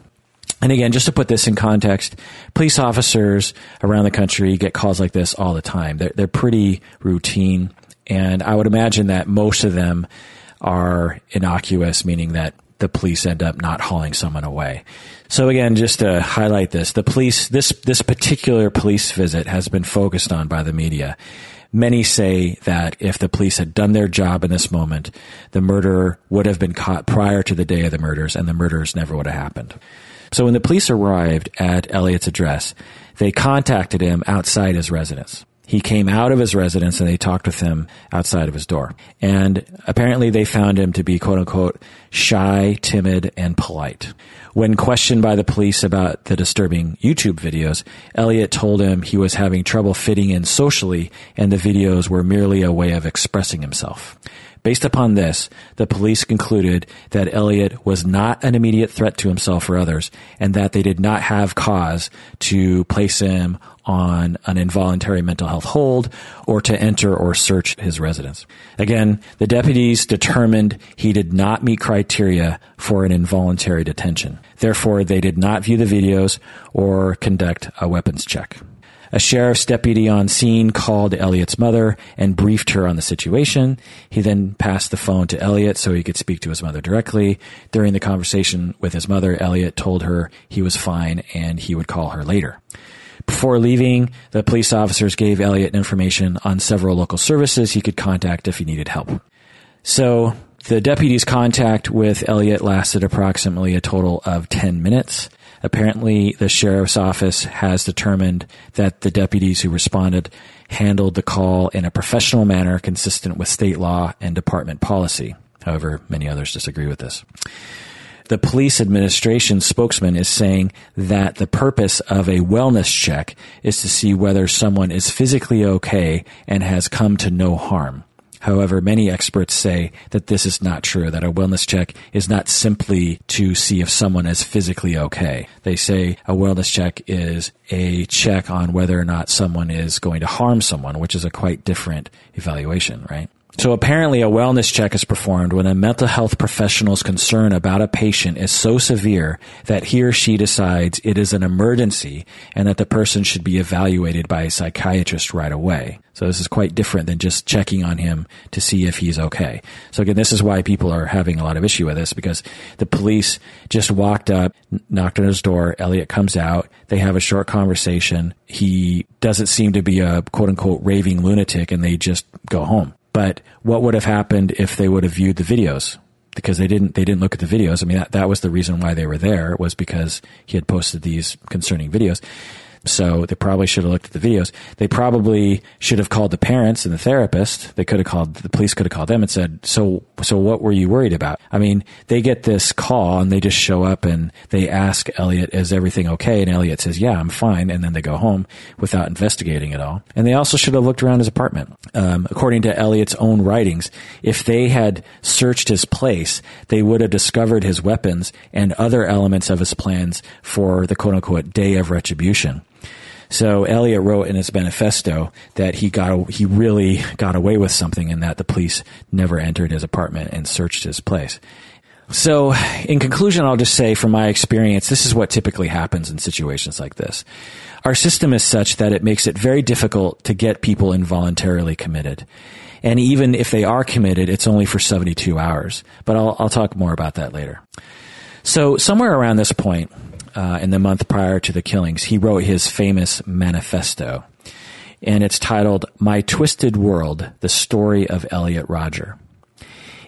And again, just to put this in context, police officers around the country get calls like this all the time. They're, they're pretty routine. And I would imagine that most of them are innocuous, meaning that the police end up not hauling someone away. So again, just to highlight this, the police, this, this particular police visit has been focused on by the media. Many say that if the police had done their job in this moment, the murderer would have been caught prior to the day of the murders and the murders never would have happened. So when the police arrived at Elliot's address, they contacted him outside his residence. He came out of his residence and they talked with him outside of his door. And apparently they found him to be quote unquote shy, timid, and polite. When questioned by the police about the disturbing YouTube videos, Elliot told him he was having trouble fitting in socially and the videos were merely a way of expressing himself. Based upon this, the police concluded that Elliot was not an immediate threat to himself or others, and that they did not have cause to place him on an involuntary mental health hold or to enter or search his residence. Again, the deputies determined he did not meet criteria for an involuntary detention. Therefore, they did not view the videos or conduct a weapons check. A sheriff's deputy on scene called Elliot's mother and briefed her on the situation. He then passed the phone to Elliot so he could speak to his mother directly. During the conversation with his mother, Elliot told her he was fine and he would call her later. Before leaving, the police officers gave Elliot information on several local services he could contact if he needed help. So the deputy's contact with Elliot lasted approximately a total of 10 minutes. Apparently, the sheriff's office has determined that the deputies who responded handled the call in a professional manner consistent with state law and department policy. However, many others disagree with this. The police administration spokesman is saying that the purpose of a wellness check is to see whether someone is physically okay and has come to no harm. However, many experts say that this is not true, that a wellness check is not simply to see if someone is physically okay. They say a wellness check is a check on whether or not someone is going to harm someone, which is a quite different evaluation, right? So apparently a wellness check is performed when a mental health professional's concern about a patient is so severe that he or she decides it is an emergency and that the person should be evaluated by a psychiatrist right away. So this is quite different than just checking on him to see if he's okay. So again, this is why people are having a lot of issue with this because the police just walked up, knocked on his door. Elliot comes out. They have a short conversation. He doesn't seem to be a quote unquote raving lunatic and they just go home. But what would have happened if they would have viewed the videos? Because they didn't, they didn't look at the videos. I mean, that, that was the reason why they were there was because he had posted these concerning videos. So they probably should have looked at the videos. They probably should have called the parents and the therapist. They could have called, the police could have called them and said, so, so what were you worried about? I mean, they get this call and they just show up and they ask Elliot, is everything okay? And Elliot says, yeah, I'm fine. And then they go home without investigating at all. And they also should have looked around his apartment. Um, according to Elliot's own writings, if they had searched his place, they would have discovered his weapons and other elements of his plans for the quote unquote day of retribution. So Elliot wrote in his manifesto that he got he really got away with something and that the police never entered his apartment and searched his place. So, in conclusion, I'll just say from my experience, this is what typically happens in situations like this. Our system is such that it makes it very difficult to get people involuntarily committed. And even if they are committed, it's only for 72 hours. But I'll, I'll talk more about that later. So, somewhere around this point, uh, in the month prior to the killings, he wrote his famous manifesto. And it's titled My Twisted World, The Story of Elliot Rodger.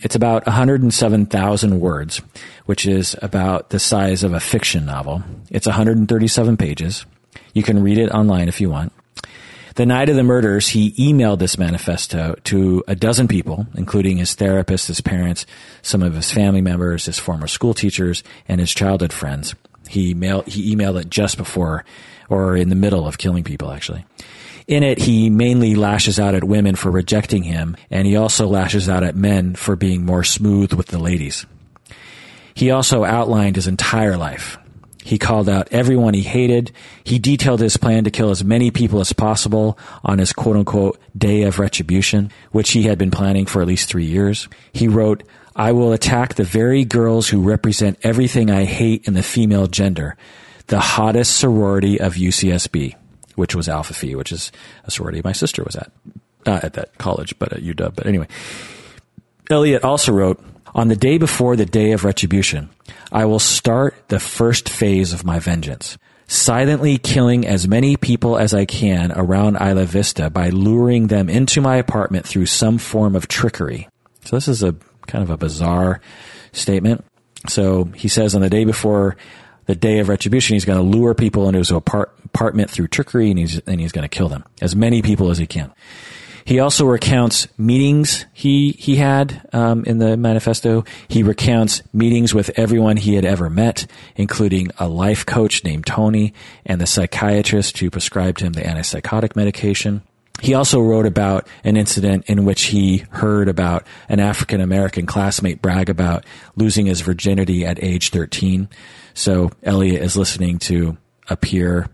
It's about 107,000 words, which is about the size of a fiction novel. It's 137 pages. You can read it online if you want. The night of the murders, he emailed this manifesto to a dozen people, including his therapist, his parents, some of his family members, his former school teachers, and his childhood friends. He mailed he emailed it just before or in the middle of killing people actually. In it, he mainly lashes out at women for rejecting him, and he also lashes out at men for being more smooth with the ladies. He also outlined his entire life. He called out everyone he hated. He detailed his plan to kill as many people as possible on his quote unquote day of retribution, which he had been planning for at least three years. He wrote, I will attack the very girls who represent everything I hate in the female gender, the hottest sorority of UCSB, which was Alpha Phi, which is a sorority my sister was at. Not at that college, but at UW. But anyway, Elliot also wrote, on the day before the day of retribution, I will start the first phase of my vengeance, silently killing as many people as I can around Isla Vista by luring them into my apartment through some form of trickery. So this is a kind of a bizarre statement. So he says on the day before the day of retribution, he's going to lure people into his apartment through trickery and he's, and he's going to kill them. As many people as he can. He also recounts meetings he he had um, in the manifesto. He recounts meetings with everyone he had ever met, including a life coach named Tony and the psychiatrist who prescribed him the antipsychotic medication. He also wrote about an incident in which he heard about an African American classmate brag about losing his virginity at age 13. So Elliot is listening to a peer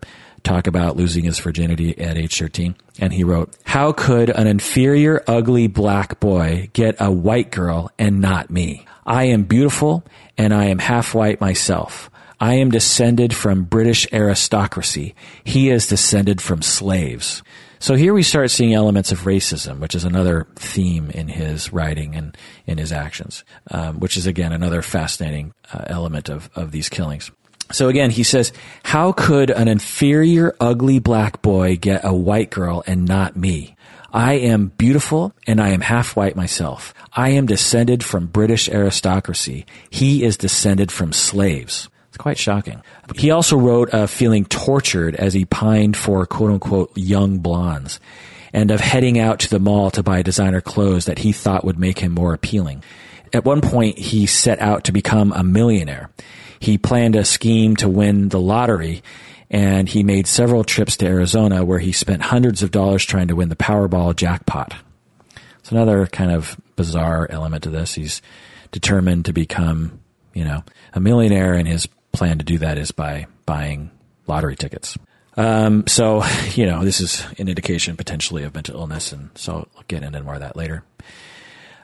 talk about losing his virginity at age 13. And he wrote, How could an inferior, ugly black boy get a white girl and not me? I am beautiful and I am half white myself. I am descended from British aristocracy. He is descended from slaves. So here we start seeing elements of racism, which is another theme in his writing and in his actions, um, which is again another fascinating uh, element of, of these killings. So again, he says, how could an inferior, ugly black boy get a white girl and not me? I am beautiful and I am half white myself. I am descended from British aristocracy. He is descended from slaves. It's quite shocking. He also wrote of feeling tortured as he pined for quote unquote young blondes and of heading out to the mall to buy designer clothes that he thought would make him more appealing. At one point, he set out to become a millionaire. He planned a scheme to win the lottery and he made several trips to Arizona where he spent hundreds of dollars trying to win the Powerball jackpot. It's another kind of bizarre element to this. He's determined to become, you know, a millionaire, and his plan to do that is by buying lottery tickets. Um, so, you know, this is an indication potentially of mental illness, and so I'll get into more of that later.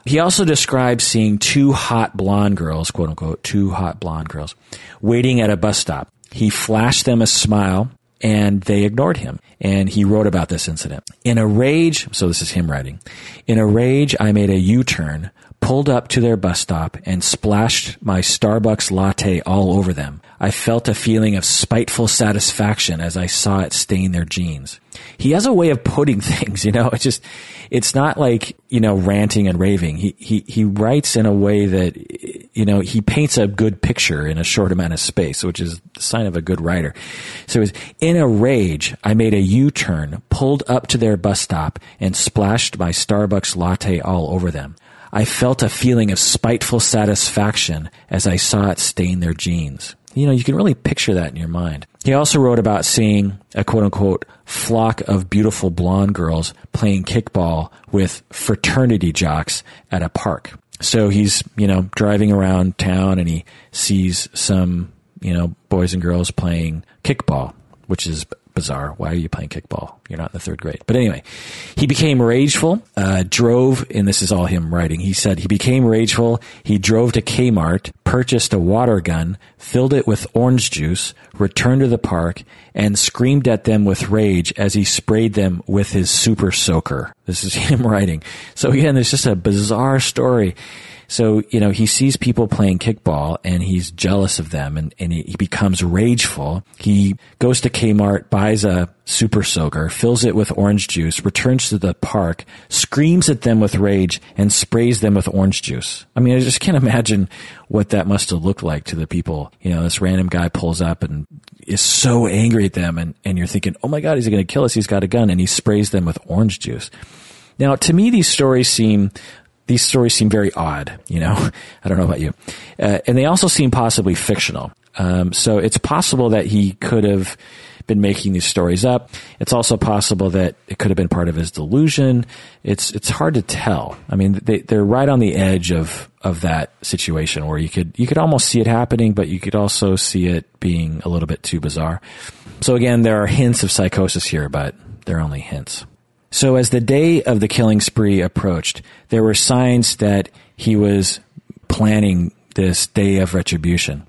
He also describes seeing two hot blonde girls, quote unquote, two hot blonde girls, waiting at a bus stop. He flashed them a smile and they ignored him. And he wrote about this incident. In a rage, so this is him writing, in a rage, I made a U-turn, pulled up to their bus stop and splashed my Starbucks latte all over them. I felt a feeling of spiteful satisfaction as I saw it stain their jeans. He has a way of putting things, you know, it's just, it's not like, you know, ranting and raving. He, he, he writes in a way that, you know, he paints a good picture in a short amount of space, which is the sign of a good writer. So it was, in a rage, I made a U-turn, pulled up to their bus stop and splashed my Starbucks latte all over them. I felt a feeling of spiteful satisfaction as I saw it stain their jeans. You know, you can really picture that in your mind. He also wrote about seeing a quote unquote flock of beautiful blonde girls playing kickball with fraternity jocks at a park. So he's, you know, driving around town and he sees some, you know, boys and girls playing kickball, which is bizarre. Why are you playing kickball? You're not in the third grade. But anyway, he became rageful, uh, drove, and this is all him writing. He said he became rageful. He drove to Kmart, purchased a water gun, filled it with orange juice, returned to the park, and screamed at them with rage as he sprayed them with his super soaker. This is him writing. So again, there's just a bizarre story. So, you know, he sees people playing kickball and he's jealous of them and, and he, becomes rageful. He goes to Kmart, buys a super soaker, fills it with orange juice, returns to the park, screams at them with rage and sprays them with orange juice. I mean, I just can't imagine what that must have looked like to the people. You know, this random guy pulls up and is so angry at them and, and you're thinking, oh my God, he's going to kill us. He's got a gun and he sprays them with orange juice. Now, to me, these stories seem these stories seem very odd, you know. I don't know about you. Uh, and they also seem possibly fictional. Um, so it's possible that he could have been making these stories up. It's also possible that it could have been part of his delusion. It's it's hard to tell. I mean, they they're right on the edge of of that situation where you could you could almost see it happening, but you could also see it being a little bit too bizarre. So again, there are hints of psychosis here, but they're only hints. So as the day of the killing spree approached, there were signs that he was planning this day of retribution.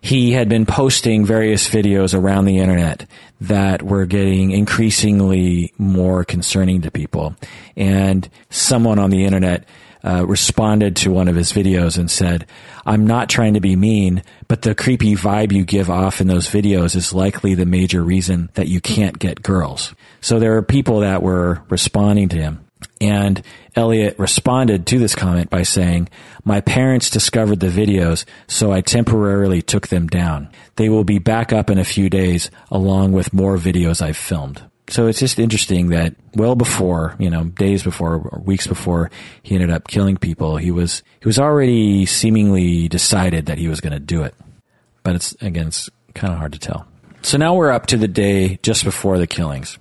He had been posting various videos around the internet that were getting increasingly more concerning to people. And someone on the internet uh, responded to one of his videos and said, I'm not trying to be mean, but the creepy vibe you give off in those videos is likely the major reason that you can't get girls. So there are people that were responding to him. And Elliot responded to this comment by saying, My parents discovered the videos, so I temporarily took them down. They will be back up in a few days, along with more videos I've filmed so it's just interesting that well before, you know, days before or weeks before he ended up killing people, he was he was already seemingly decided that he was going to do it. But it's again, it's kind of hard to tell. So now we're up to the day just before the killings.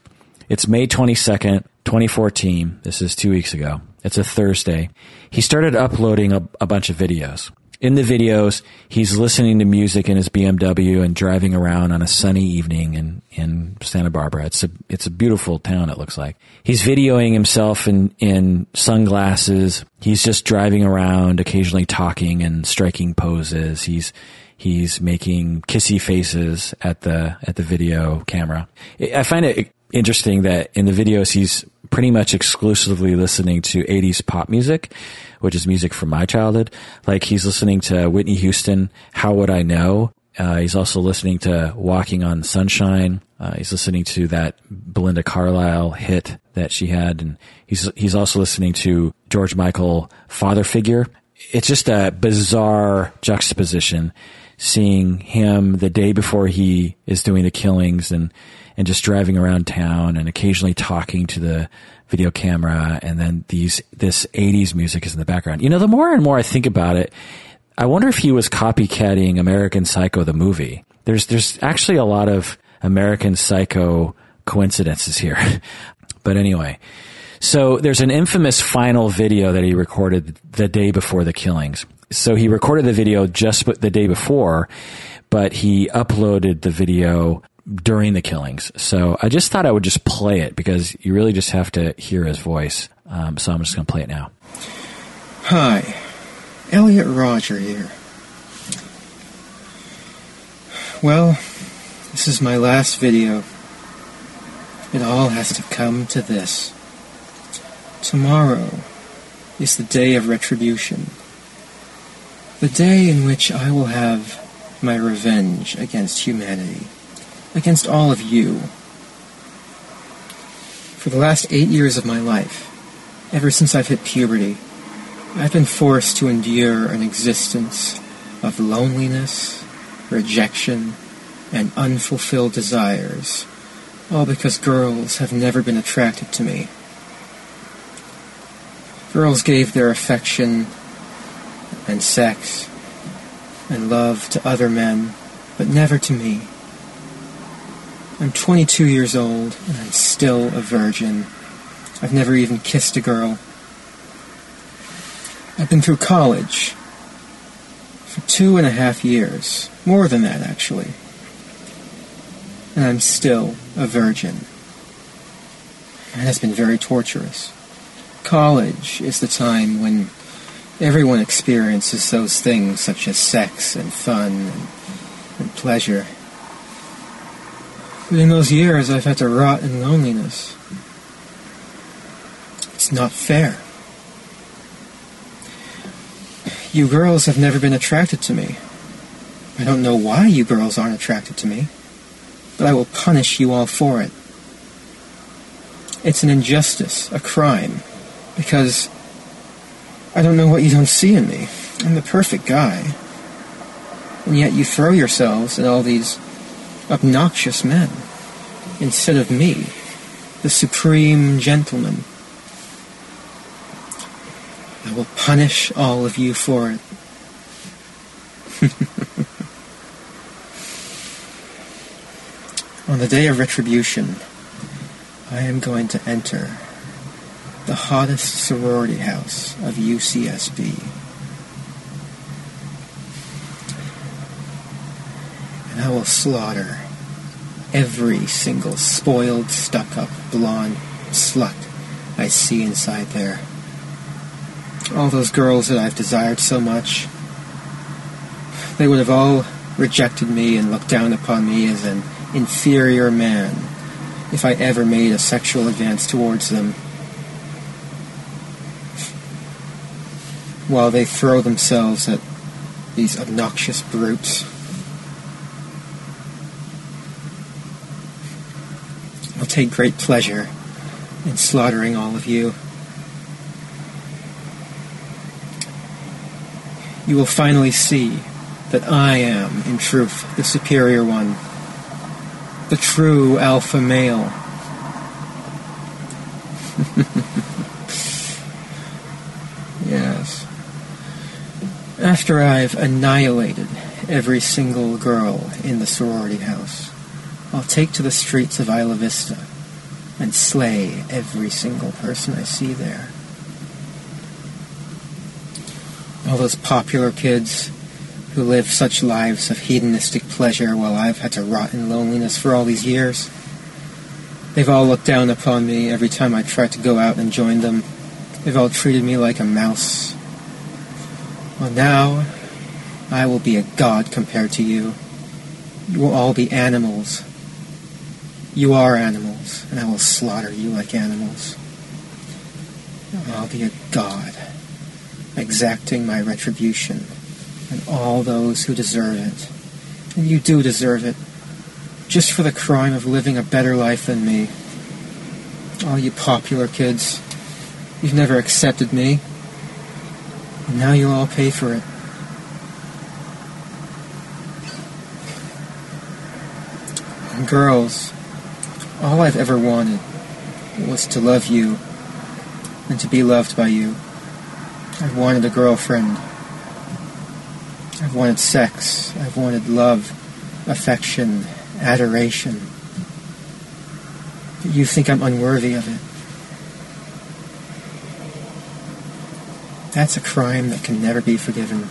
It's May 22nd, 2014. This is 2 weeks ago. It's a Thursday. He started uploading a, a bunch of videos in the videos, he's listening to music in his BMW and driving around on a sunny evening in, in Santa Barbara. It's a, it's a beautiful town, it looks like. He's videoing himself in, in sunglasses. He's just driving around, occasionally talking and striking poses. He's, he's making kissy faces at the, at the video camera. I find it interesting that in the videos, he's pretty much exclusively listening to 80s pop music which is music from my childhood. Like he's listening to Whitney Houston, How Would I Know? Uh, he's also listening to Walking on Sunshine. Uh, he's listening to that Belinda Carlisle hit that she had, and he's he's also listening to George Michael Father Figure. It's just a bizarre juxtaposition, seeing him the day before he is doing the killings, and and just driving around town and occasionally talking to the video camera and then these this 80s music is in the background. You know, the more and more I think about it, I wonder if he was copycatting American Psycho the movie. There's there's actually a lot of American Psycho coincidences here. but anyway, so there's an infamous final video that he recorded the day before the killings. So he recorded the video just the day before, but he uploaded the video during the killings. So I just thought I would just play it because you really just have to hear his voice. Um, so I'm just going to play it now. Hi, Elliot Rodger here. Well, this is my last video. It all has to come to this. Tomorrow is the day of retribution. The day in which I will have my revenge against humanity against all of you. For the last eight years of my life, ever since I've hit puberty, I've been forced to endure an existence of loneliness, rejection, and unfulfilled desires, all because girls have never been attracted to me. Girls gave their affection and sex and love to other men, but never to me. I'm 22 years old, and I'm still a virgin. I've never even kissed a girl. I've been through college for two and a half years. More than that, actually. And I'm still a virgin. It's been very torturous. College is the time when everyone experiences those things such as sex and fun and, and pleasure. In those years, I've had to rot in loneliness. It's not fair. You girls have never been attracted to me. I don't know why you girls aren't attracted to me, but I will punish you all for it. It's an injustice, a crime, because I don't know what you don't see in me. I'm the perfect guy. And yet you throw yourselves at all these obnoxious men instead of me, the supreme gentleman. I will punish all of you for it. On the day of retribution, I am going to enter the hottest sorority house of UCSB. I will slaughter every single spoiled, stuck up, blonde slut I see inside there. All those girls that I've desired so much, they would have all rejected me and looked down upon me as an inferior man if I ever made a sexual advance towards them. While they throw themselves at these obnoxious brutes. Take great pleasure in slaughtering all of you. You will finally see that I am, in truth, the superior one, the true alpha male. yes. After I've annihilated every single girl in the sorority house, I'll take to the streets of Isla Vista and slay every single person I see there. All those popular kids who live such lives of hedonistic pleasure while I've had to rot in loneliness for all these years. They've all looked down upon me every time I tried to go out and join them. They've all treated me like a mouse. Well, now I will be a god compared to you. You will all be animals you are animals, and I will slaughter you like animals. I'll be a god, exacting my retribution on all those who deserve it. And you do deserve it, just for the crime of living a better life than me. All you popular kids, you've never accepted me, and now you'll all pay for it. And girls, All I've ever wanted was to love you and to be loved by you. I've wanted a girlfriend. I've wanted sex. I've wanted love, affection, adoration. But you think I'm unworthy of it. That's a crime that can never be forgiven.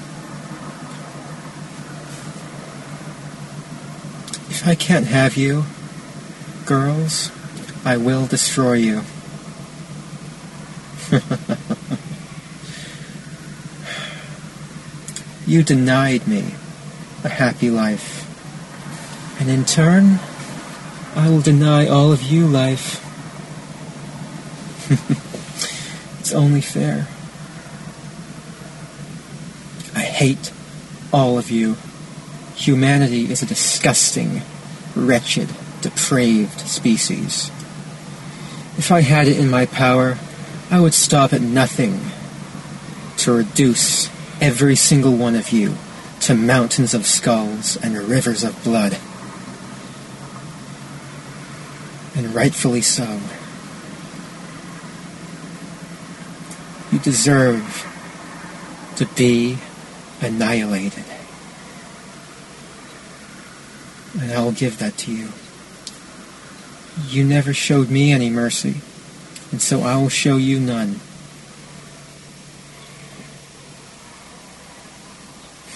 If I can't have you, girls, I will destroy you. you denied me a happy life. And in turn, I will deny all of you life. it's only fair. I hate all of you. Humanity is a disgusting, wretched, depraved species. If I had it in my power, I would stop at nothing to reduce every single one of you to mountains of skulls and rivers of blood. And rightfully so. You deserve to be annihilated. And I will give that to you. You never showed me any mercy, and so I will show you none.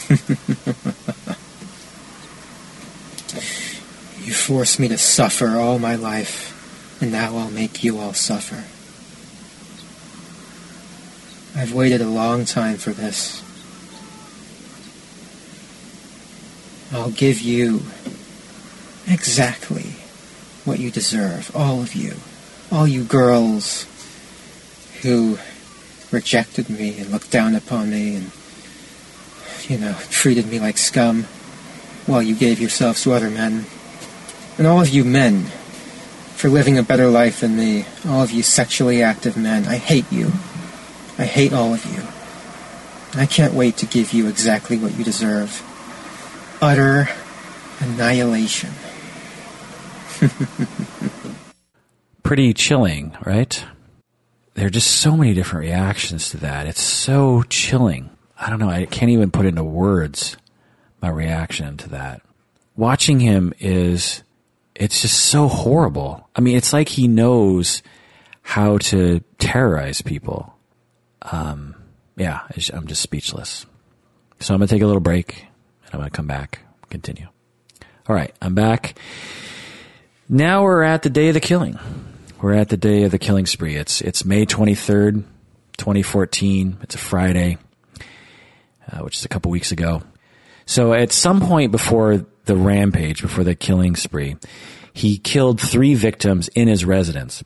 you forced me to suffer all my life, and now I'll make you all suffer. I've waited a long time for this. I'll give you exactly what you deserve, all of you, all you girls who rejected me and looked down upon me and, you know, treated me like scum while you gave yourselves to other men. And all of you men for living a better life than me, all of you sexually active men, I hate you. I hate all of you. I can't wait to give you exactly what you deserve utter annihilation. Pretty chilling, right? There are just so many different reactions to that. It's so chilling. I don't know. I can't even put into words my reaction to that. Watching him is, it's just so horrible. I mean, it's like he knows how to terrorize people. Um, yeah, I'm just speechless. So I'm going to take a little break and I'm going to come back, continue. All right, I'm back. Now we're at the day of the killing. We're at the day of the killing spree. It's it's May 23rd, 2014. It's a Friday, uh, which is a couple weeks ago. So at some point before the rampage, before the killing spree, he killed three victims in his residence.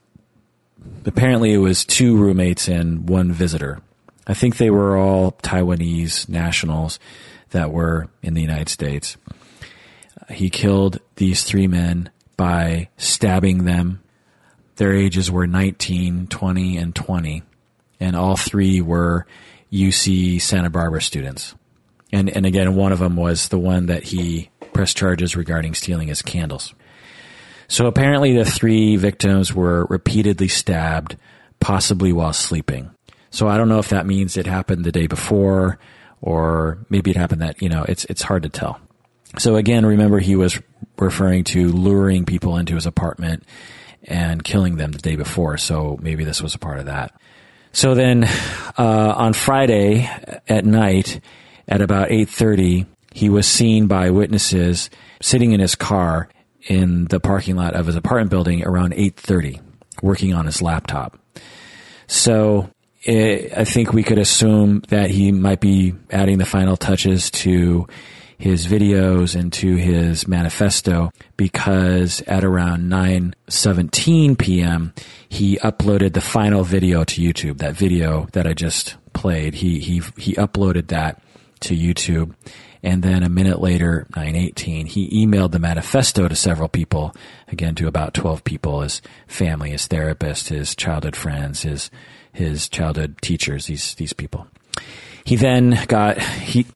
Apparently, it was two roommates and one visitor. I think they were all Taiwanese nationals that were in the United States. He killed these three men by stabbing them. Their ages were 19, 20, and 20. And all three were UC Santa Barbara students. And, and again, one of them was the one that he pressed charges regarding stealing his candles. So apparently the three victims were repeatedly stabbed, possibly while sleeping. So I don't know if that means it happened the day before or maybe it happened that, you know, it's, it's hard to tell. So again, remember he was referring to luring people into his apartment and killing them the day before. So maybe this was a part of that. So then, uh, on Friday at night at about 8.30, he was seen by witnesses sitting in his car in the parking lot of his apartment building around 8.30, working on his laptop. So it, I think we could assume that he might be adding the final touches to his videos and to his manifesto because at around 9:17 p.m. he uploaded the final video to YouTube. That video that I just played, he he he uploaded that to YouTube. And then a minute later, 918, he emailed the manifesto to several people, again to about 12 people, his family, his therapist, his childhood friends, his, his childhood teachers, these, these people. He then got, he,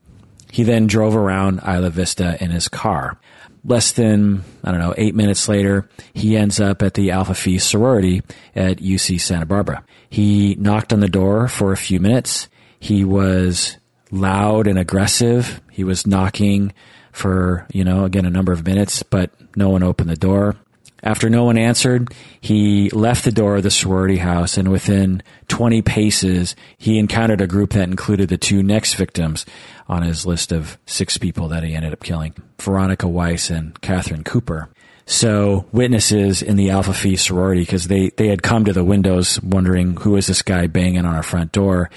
he then drove around Isla Vista in his car. less than, I don't know, eight minutes later, he ends up at the Alpha Phi sorority at UC Santa Barbara. He knocked on the door for a few minutes. He was loud and aggressive. He was knocking for, you know, again, a number of minutes, but no one opened the door. After no one answered, he left the door of the sorority house and within 20 paces, he encountered a group that included the two next victims on his list of six people that he ended up killing. Veronica Weiss and Katherine Cooper. So witnesses in the Alpha Phi sorority, because they, they had come to the windows wondering who is this guy banging on our front door.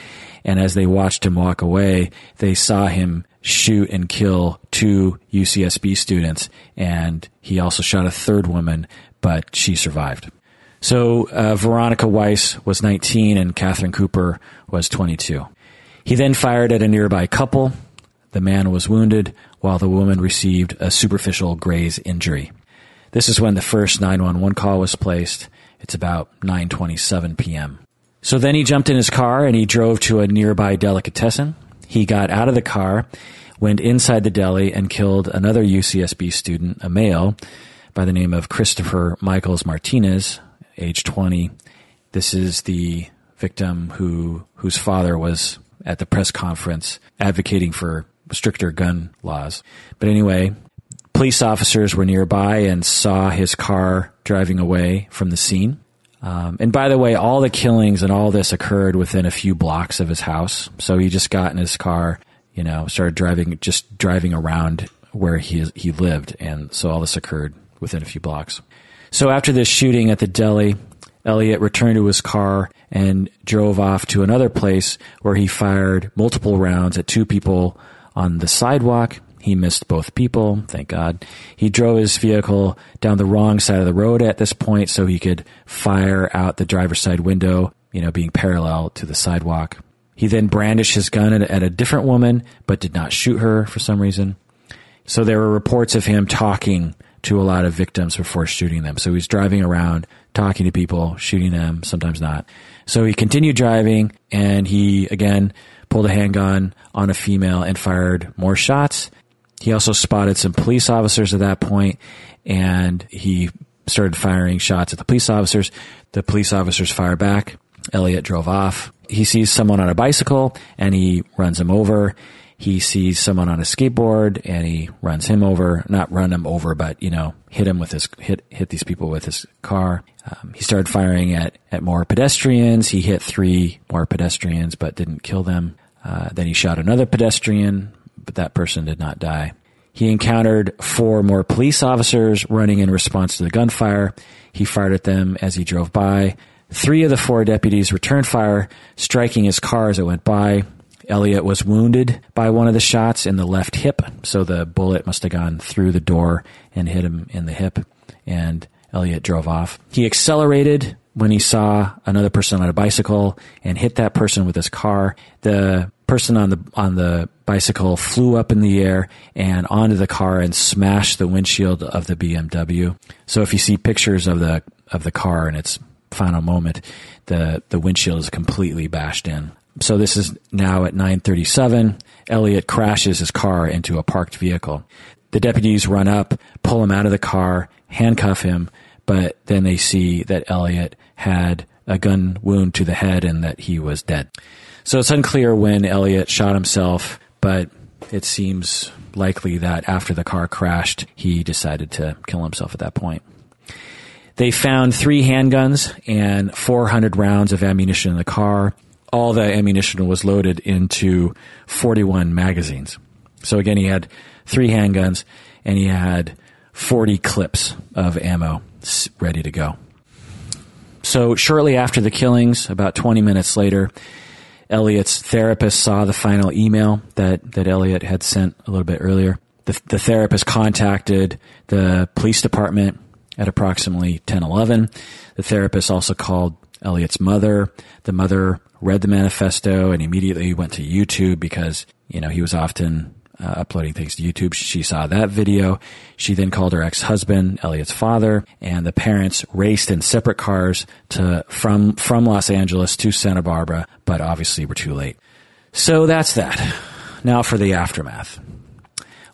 And as they watched him walk away, they saw him shoot and kill two UCSB students, and he also shot a third woman, but she survived. So uh, Veronica Weiss was 19 and Katherine Cooper was 22. He then fired at a nearby couple. The man was wounded, while the woman received a superficial graze injury. This is when the first 911 call was placed. It's about 9:27 p.m. So then he jumped in his car and he drove to a nearby delicatessen. He got out of the car, went inside the deli, and killed another UCSB student, a male, by the name of Christopher Michaels Martinez, age 20. This is the victim who whose father was at the press conference advocating for stricter gun laws. But anyway, police officers were nearby and saw his car driving away from the scene. Um, and by the way, all the killings and all this occurred within a few blocks of his house. So he just got in his car, you know, started driving, just driving around where he he lived, and so all this occurred within a few blocks. So after this shooting at the deli, Elliot returned to his car and drove off to another place where he fired multiple rounds at two people on the sidewalk. He missed both people, thank God. He drove his vehicle down the wrong side of the road at this point so he could fire out the driver's side window, you know, being parallel to the sidewalk. He then brandished his gun at, a different woman, but did not shoot her for some reason. So there were reports of him talking to a lot of victims before shooting them. So he's driving around, talking to people, shooting them, sometimes not. So he continued driving and he again pulled a handgun on a female and fired more shots. He also spotted some police officers at that point and he started firing shots at the police officers. The police officers fire back. Elliot drove off. He sees someone on a bicycle and he runs him over. He sees someone on a skateboard and he runs him over, not run him over, but, you know, hit him with his, hit, hit these people with his car. Um, he started firing at, at more pedestrians. He hit three more pedestrians, but didn't kill them. Uh, then he shot another pedestrian, but that person did not die. He encountered four more police officers running in response to the gunfire. He fired at them as he drove by. Three of the four deputies returned fire, striking his car as it went by. Elliot was wounded by one of the shots in the left hip, so the bullet must have gone through the door and hit him in the hip, and Elliot drove off. He accelerated when he saw another person on a bicycle and hit that person with his car. The person on the on the bicycle flew up in the air and onto the car and smashed the windshield of the BMW. So if you see pictures of the of the car in its final moment, the the windshield is completely bashed in. So this is now at 937. Elliot crashes his car into a parked vehicle. The deputies run up, pull him out of the car, handcuff him, but then they see that Elliot had a gun wound to the head and that he was dead. So it's unclear when Elliot shot himself, but it seems likely that after the car crashed, he decided to kill himself at that point. They found three handguns and 400 rounds of ammunition in the car all the ammunition was loaded into 41 magazines. So again, he had three handguns and he had 40 clips of ammo ready to go. So shortly after the killings, about 20 minutes later, Elliot's therapist saw the final email that, that Elliot had sent a little bit earlier. The, the therapist contacted the police department at approximately 1011. The therapist also called Elliot's mother. The mother read the manifesto and immediately went to YouTube because, you know, he was often uh, uploading things to YouTube. She saw that video. She then called her ex-husband, Elliot's father, and the parents raced in separate cars to from from Los Angeles to Santa Barbara, but obviously were too late. So that's that. Now for the aftermath.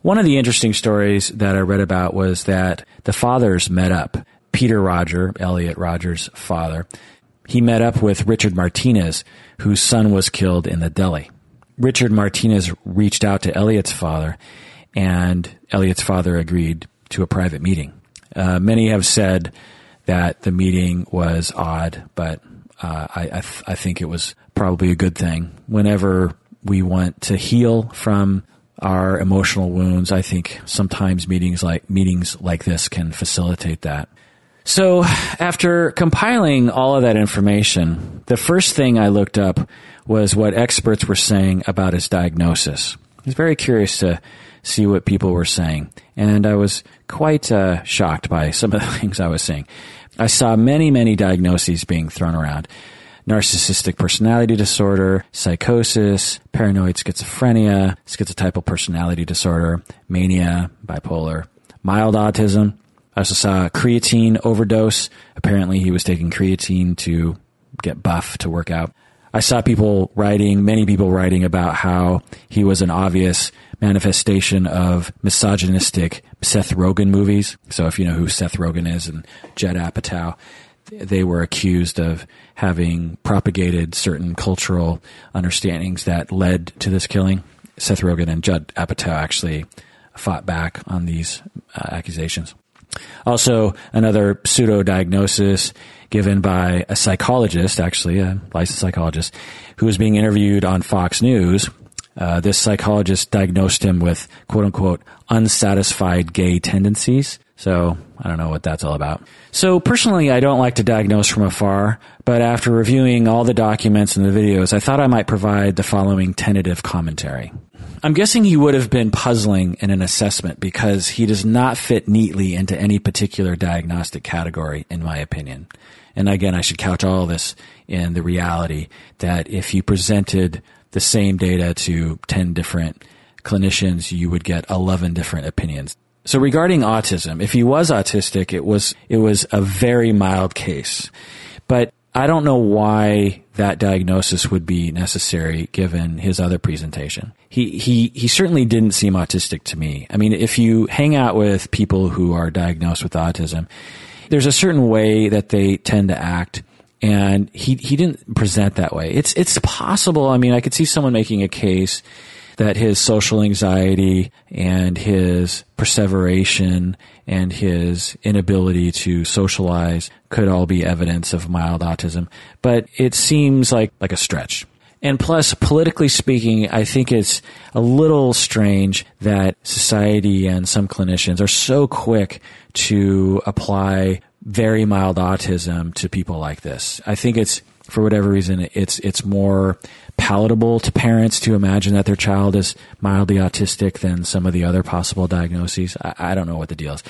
One of the interesting stories that I read about was that the fathers met up. Peter Rodger, Elliot Rodgers' father, he met up with Richard Martinez, whose son was killed in the deli. Richard Martinez reached out to Elliot's father, and Elliot's father agreed to a private meeting. Uh, many have said that the meeting was odd, but uh, I, I, th- I think it was probably a good thing. Whenever we want to heal from our emotional wounds, I think sometimes meetings like meetings like this can facilitate that. So, after compiling all of that information, the first thing I looked up was what experts were saying about his diagnosis. I was very curious to see what people were saying, and I was quite uh, shocked by some of the things I was seeing. I saw many, many diagnoses being thrown around narcissistic personality disorder, psychosis, paranoid schizophrenia, schizotypal personality disorder, mania, bipolar, mild autism. I also saw creatine overdose. Apparently, he was taking creatine to get buff to work out. I saw people writing, many people writing about how he was an obvious manifestation of misogynistic Seth Rogen movies. So if you know who Seth Rogen is and Judd Apatow, they were accused of having propagated certain cultural understandings that led to this killing. Seth Rogen and Judd Apatow actually fought back on these uh, accusations. Also, another pseudo diagnosis given by a psychologist, actually a licensed psychologist, who was being interviewed on Fox News. Uh, this psychologist diagnosed him with quote unquote unsatisfied gay tendencies. So I don't know what that's all about. So personally, I don't like to diagnose from afar, but after reviewing all the documents and the videos, I thought I might provide the following tentative commentary. I'm guessing he would have been puzzling in an assessment because he does not fit neatly into any particular diagnostic category, in my opinion. And again, I should couch all this in the reality that if you presented the same data to 10 different clinicians, you would get 11 different opinions. So regarding autism, if he was autistic, it was, it was a very mild case. But I don't know why that diagnosis would be necessary given his other presentation. He, he, he certainly didn't seem autistic to me. I mean, if you hang out with people who are diagnosed with autism, there's a certain way that they tend to act and he he didn't present that way. It's it's possible. I mean, I could see someone making a case that his social anxiety and his perseveration and his inability to socialize could all be evidence of mild autism, but it seems like like a stretch. And plus, politically speaking, I think it's a little strange that society and some clinicians are so quick to apply very mild autism to people like this. I think it's for whatever reason it's it's more palatable to parents to imagine that their child is mildly autistic than some of the other possible diagnoses. I, I don't know what the deal is.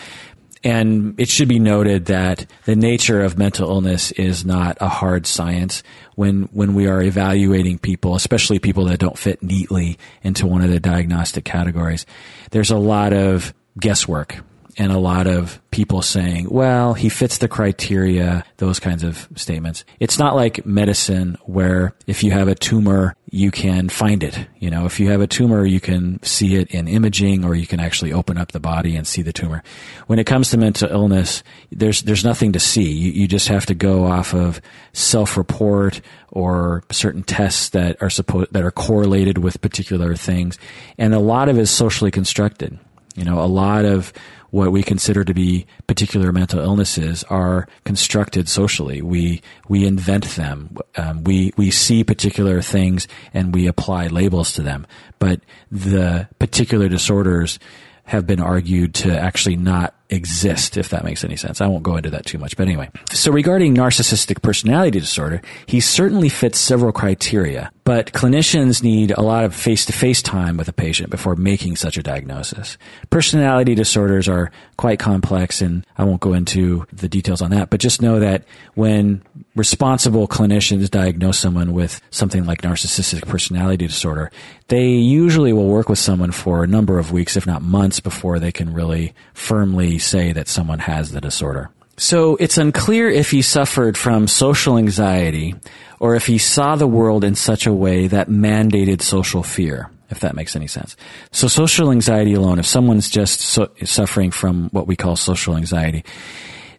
And it should be noted that the nature of mental illness is not a hard science. When, when we are evaluating people, especially people that don't fit neatly into one of the diagnostic categories, there's a lot of guesswork and a lot of people saying, well, he fits the criteria, those kinds of statements. It's not like medicine where if you have a tumor, you can find it. You know, if you have a tumor, you can see it in imaging or you can actually open up the body and see the tumor. When it comes to mental illness, there's, there's nothing to see. You, you just have to go off of self-report or certain tests that are supposed, that are correlated with particular things. And a lot of it is socially constructed. You know, a lot of what we consider to be particular mental illnesses are constructed socially. We we invent them. Um, we we see particular things and we apply labels to them. But the particular disorders have been argued to actually not exist, if that makes any sense. I won't go into that too much, but anyway. So regarding narcissistic personality disorder, he certainly fits several criteria, but clinicians need a lot of face-to-face time with a patient before making such a diagnosis. Personality disorders are quite complex and I won't go into the details on that, but just know that when responsible clinicians diagnose someone with something like narcissistic personality disorder, they usually will work with someone for a number of weeks, if not months, before they can really firmly say that someone has the disorder. So it's unclear if he suffered from social anxiety or if he saw the world in such a way that mandated social fear. if that makes any sense. So social anxiety alone, if someone's just so, suffering from what we call social anxiety,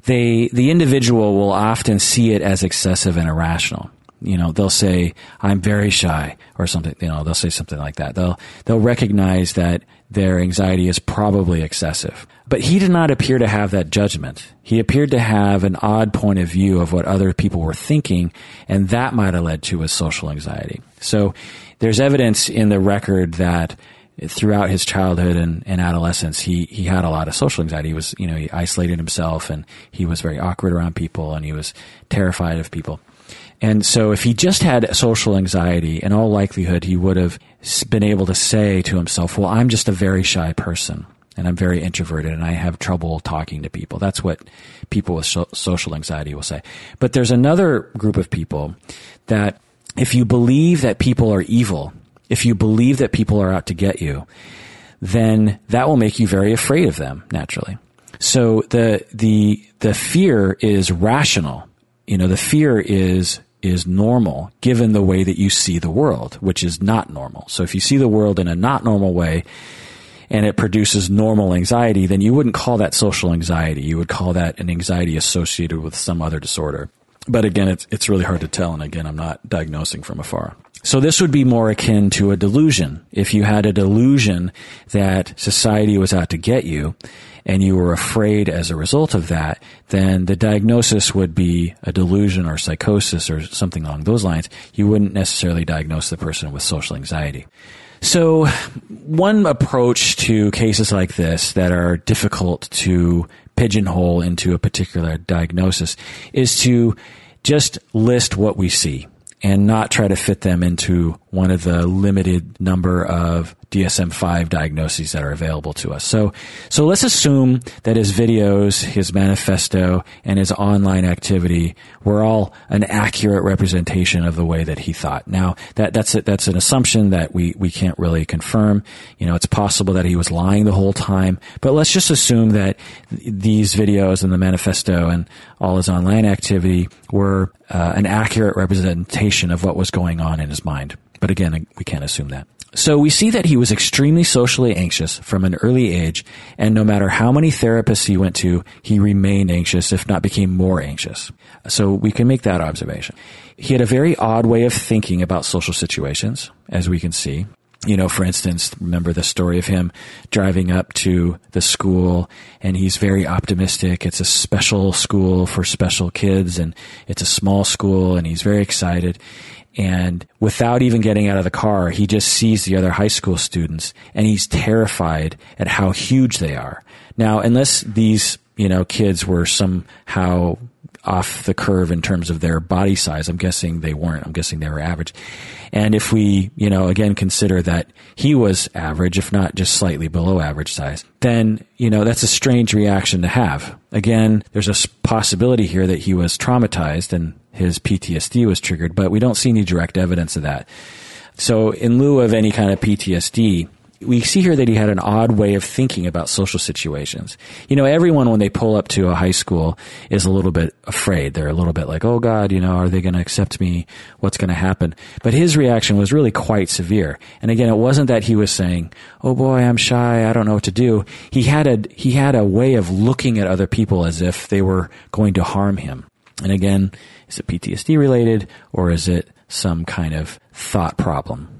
they, the individual will often see it as excessive and irrational. You know, they'll say, I'm very shy or something, you know, they'll say something like that. They'll, they'll recognize that their anxiety is probably excessive. But he did not appear to have that judgment. He appeared to have an odd point of view of what other people were thinking, and that might have led to his social anxiety. So there's evidence in the record that throughout his childhood and, and, adolescence, he, he had a lot of social anxiety. He was, you know, he isolated himself and he was very awkward around people and he was terrified of people. And so if he just had social anxiety, in all likelihood, he would have been able to say to himself, well, I'm just a very shy person and I'm very introverted and I have trouble talking to people. That's what people with social anxiety will say. But there's another group of people that if you believe that people are evil, if you believe that people are out to get you, then that will make you very afraid of them naturally. So the the the fear is rational. You know, the fear is is normal given the way that you see the world, which is not normal. So if you see the world in a not normal way and it produces normal anxiety, then you wouldn't call that social anxiety. You would call that an anxiety associated with some other disorder. But again, it's, it's really hard to tell. And again, I'm not diagnosing from afar. So this would be more akin to a delusion. If you had a delusion that society was out to get you and you were afraid as a result of that, then the diagnosis would be a delusion or psychosis or something along those lines. You wouldn't necessarily diagnose the person with social anxiety. So one approach to cases like this that are difficult to pigeonhole into a particular diagnosis is to just list what we see and not try to fit them into one of the limited number of DSM-5 diagnoses that are available to us. So, so let's assume that his videos, his manifesto, and his online activity were all an accurate representation of the way that he thought. Now, that, that's, a, that's an assumption that we, we can't really confirm. You know, it's possible that he was lying the whole time, but let's just assume that these videos and the manifesto and all his online activity were uh, an accurate representation of what was going on in his mind. But again, we can't assume that. So we see that he was extremely socially anxious from an early age, and no matter how many therapists he went to, he remained anxious, if not became more anxious. So we can make that observation. He had a very odd way of thinking about social situations, as we can see. You know, for instance, remember the story of him driving up to the school and he's very optimistic. It's a special school for special kids and it's a small school and he's very excited. And without even getting out of the car, he just sees the other high school students and he's terrified at how huge they are. Now, unless these, you know, kids were somehow off the curve in terms of their body size, I'm guessing they weren't. I'm guessing they were average. And if we, you know, again consider that he was average, if not just slightly below average size, then, you know, that's a strange reaction to have. Again, there's a possibility here that he was traumatized and his PTSD was triggered, but we don't see any direct evidence of that. So in lieu of any kind of PTSD, we see here that he had an odd way of thinking about social situations. You know, everyone when they pull up to a high school is a little bit afraid. They're a little bit like, "Oh God, you know, are they going to accept me? What's going to happen?" But his reaction was really quite severe. And again, it wasn't that he was saying, "Oh boy, I'm shy. I don't know what to do." He had a he had a way of looking at other people as if they were going to harm him. And again, is it PTSD related or is it some kind of thought problem?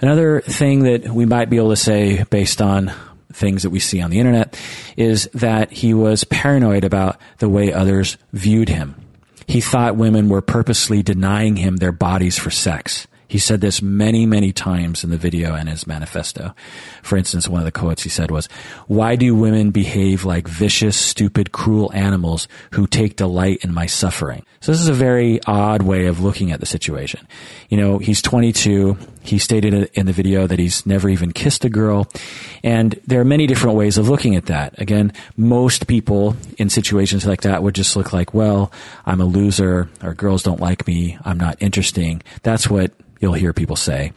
Another thing that we might be able to say based on things that we see on the internet is that he was paranoid about the way others viewed him. He thought women were purposely denying him their bodies for sex. He said this many, many times in the video and his manifesto. For instance, one of the quotes he said was, Why do women behave like vicious, stupid, cruel animals who take delight in my suffering? So this is a very odd way of looking at the situation. You know, he's 22. He stated in the video that he's never even kissed a girl. And there are many different ways of looking at that. Again, most people in situations like that would just look like, well, I'm a loser or girls don't like me. I'm not interesting. That's what you'll hear people say.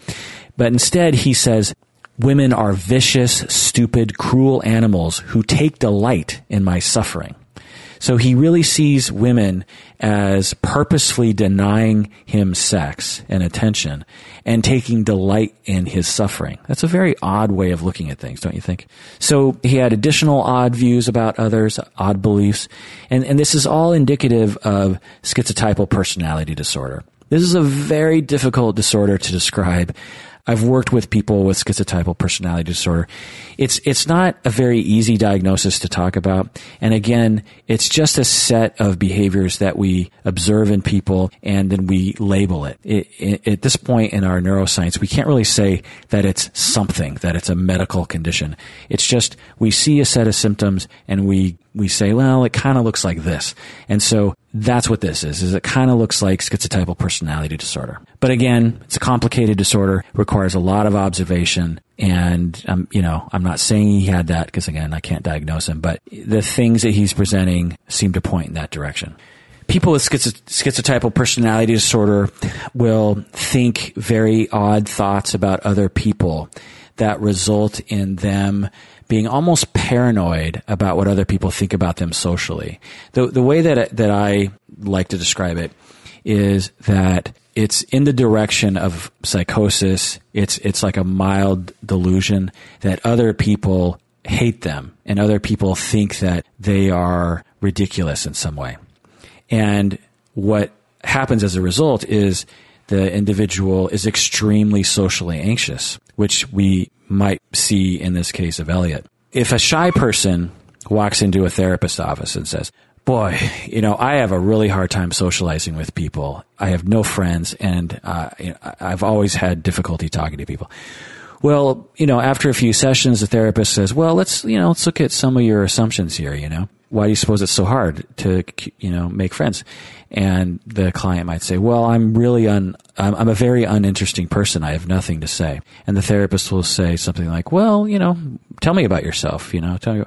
But instead, he says, women are vicious, stupid, cruel animals who take delight in my suffering. So he really sees women as purposefully denying him sex and attention and taking delight in his suffering. That's a very odd way of looking at things, don't you think? So he had additional odd views about others, odd beliefs, and, and this is all indicative of schizotypal personality disorder. This is a very difficult disorder to describe. I've worked with people with schizotypal personality disorder. It's, it's not a very easy diagnosis to talk about. And again, it's just a set of behaviors that we observe in people and then we label it. it, it at this point in our neuroscience, we can't really say that it's something, that it's a medical condition. It's just we see a set of symptoms and we we say, well, it kind of looks like this. And so that's what this is, is it kind of looks like schizotypal personality disorder. But again, it's a complicated disorder, requires a lot of observation. And, um, you know, I'm not saying he had that because again, I can't diagnose him, but the things that he's presenting seem to point in that direction. People with schizotypal personality disorder will think very odd thoughts about other people that result in them being almost paranoid about what other people think about them socially. The, the way that, that I like to describe it is that it's in the direction of psychosis. It's, it's like a mild delusion that other people hate them and other people think that they are ridiculous in some way. And what happens as a result is the individual is extremely socially anxious, which we might see in this case of Elliot. If a shy person walks into a therapist office and says, boy, you know, I have a really hard time socializing with people. I have no friends and uh, I've always had difficulty talking to people. Well, you know, after a few sessions, the therapist says, well, let's, you know, let's look at some of your assumptions here, you know. Why do you suppose it's so hard to, you know, make friends? And the client might say, well, I'm really un, I'm, I'm a very uninteresting person. I have nothing to say. And the therapist will say something like, well, you know, tell me about yourself, you know, tell me,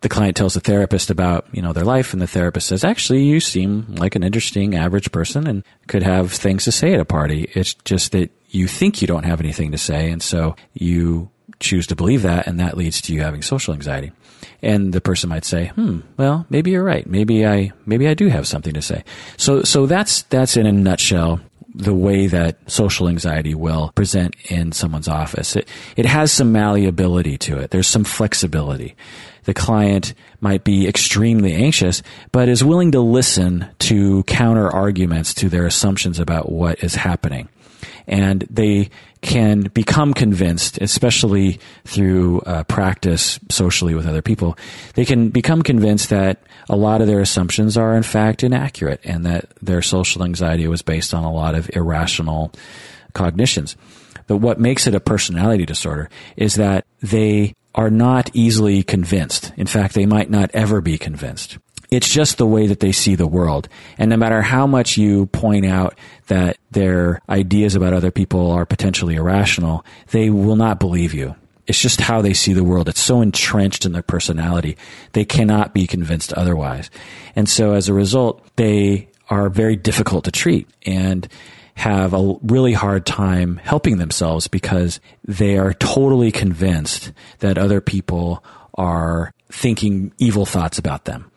the client tells the therapist about you know their life and the therapist says actually you seem like an interesting average person and could have things to say at a party it's just that you think you don't have anything to say and so you choose to believe that and that leads to you having social anxiety and the person might say hmm well maybe you're right maybe i maybe i do have something to say so so that's that's in a nutshell the way that social anxiety will present in someone's office. It, it has some malleability to it. There's some flexibility the client might be extremely anxious, but is willing to listen to counter arguments to their assumptions about what is happening. And they can become convinced, especially through uh, practice socially with other people, they can become convinced that a lot of their assumptions are in fact inaccurate and that their social anxiety was based on a lot of irrational cognitions. But what makes it a personality disorder is that they are not easily convinced. In fact, they might not ever be convinced. It's just the way that they see the world. And no matter how much you point out that their ideas about other people are potentially irrational, they will not believe you. It's just how they see the world. It's so entrenched in their personality. They cannot be convinced otherwise. And so as a result, they are very difficult to treat. And have a really hard time helping themselves because they are totally convinced that other people are thinking evil thoughts about them.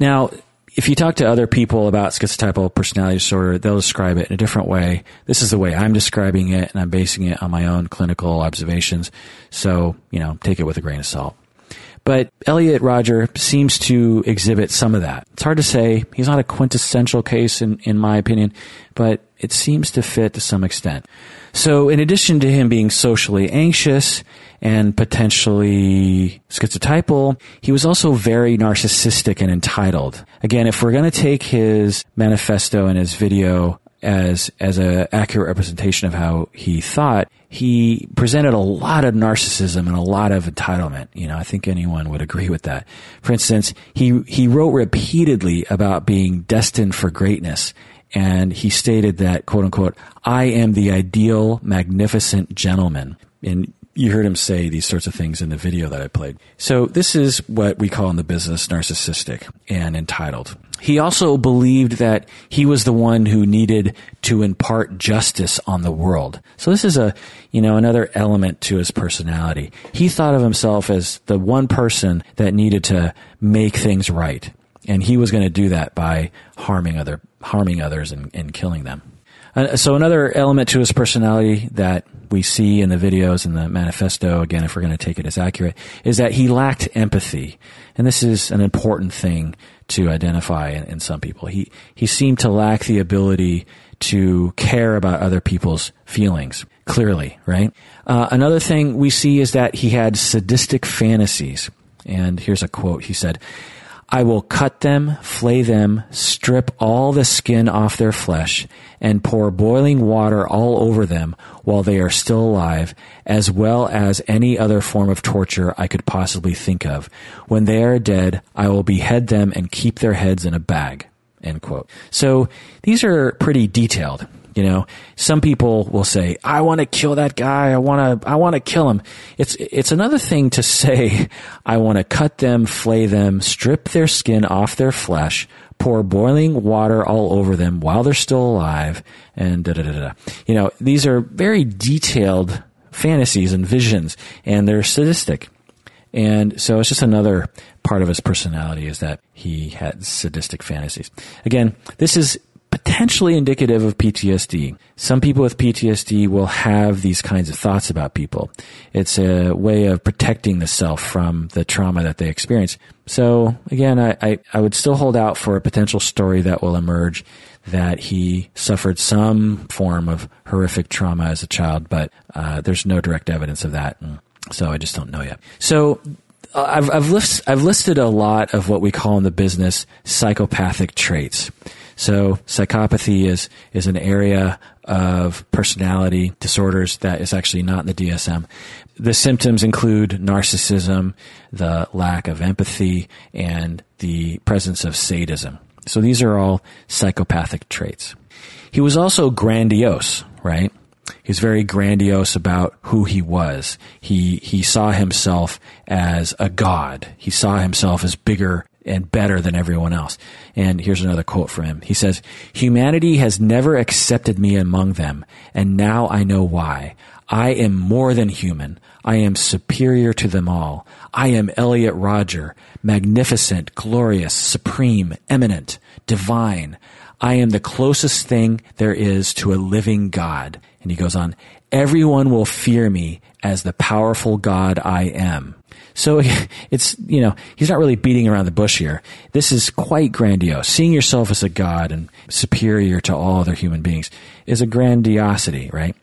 Now, if you talk to other people about schizotypal personality disorder, they'll describe it in a different way. This is the way I'm describing it, and I'm basing it on my own clinical observations. So, you know, take it with a grain of salt. But Elliot Rodger seems to exhibit some of that. It's hard to say. He's not a quintessential case in, in my opinion, but it seems to fit to some extent. So in addition to him being socially anxious and potentially schizotypal, he was also very narcissistic and entitled. Again, if we're going to take his manifesto and his video as as an accurate representation of how he thought, he presented a lot of narcissism and a lot of entitlement. You know, I think anyone would agree with that. For instance, he he wrote repeatedly about being destined for greatness. And he stated that, quote unquote, I am the ideal, magnificent gentleman. And you heard him say these sorts of things in the video that I played. So this is what we call in the business narcissistic and entitled. He also believed that he was the one who needed to impart justice on the world. So this is a, you know, another element to his personality. He thought of himself as the one person that needed to make things right. and he was going to do that by harming other harming others and, and killing them. Uh, so another element to his personality that we see in the videos and the manifesto, again, if we're going to take it as accurate, is that he lacked empathy. And this is an important thing to identify in, in some people. He, he seemed to lack the ability to care about other people's feelings clearly, right? Uh, another thing we see is that he had sadistic fantasies. And here's a quote. He said, I will cut them, flay them, strip all the skin off their flesh, and pour boiling water all over them while they are still alive, as well as any other form of torture I could possibly think of. When they are dead, I will behead them and keep their heads in a bag. End quote. So these are pretty detailed. You know, some people will say, "I want to kill that guy. I want to. I want to kill him." It's it's another thing to say, "I want to cut them, flay them, strip their skin off their flesh, pour boiling water all over them while they're still alive," and da da da da. You know, these are very detailed fantasies and visions, and they're sadistic. And so it's just another part of his personality is that he had sadistic fantasies. Again, this is potentially indicative of PTSD. Some people with PTSD will have these kinds of thoughts about people. It's a way of protecting the self from the trauma that they experience. So again, I, I, I would still hold out for a potential story that will emerge that he suffered some form of horrific trauma as a child, but uh, there's no direct evidence of that. So I just don't know yet. So I've, I've, list, I've listed a lot of what we call in the business psychopathic traits. So psychopathy is, is an area of personality disorders that is actually not in the DSM. The symptoms include narcissism, the lack of empathy, and the presence of sadism. So these are all psychopathic traits. He was also grandiose, right? He's very grandiose about who he was. He, he saw himself as a god. He saw himself as bigger and better than everyone else. And here's another quote from him. He says, Humanity has never accepted me among them, and now I know why. I am more than human. I am superior to them all. I am Elliot Rodger, magnificent, glorious, supreme, eminent, divine. I am the closest thing there is to a living God. And he goes on, everyone will fear me as the powerful God I am. So it's, you know, he's not really beating around the bush here. This is quite grandiose. Seeing yourself as a God and superior to all other human beings is a grandiosity, right?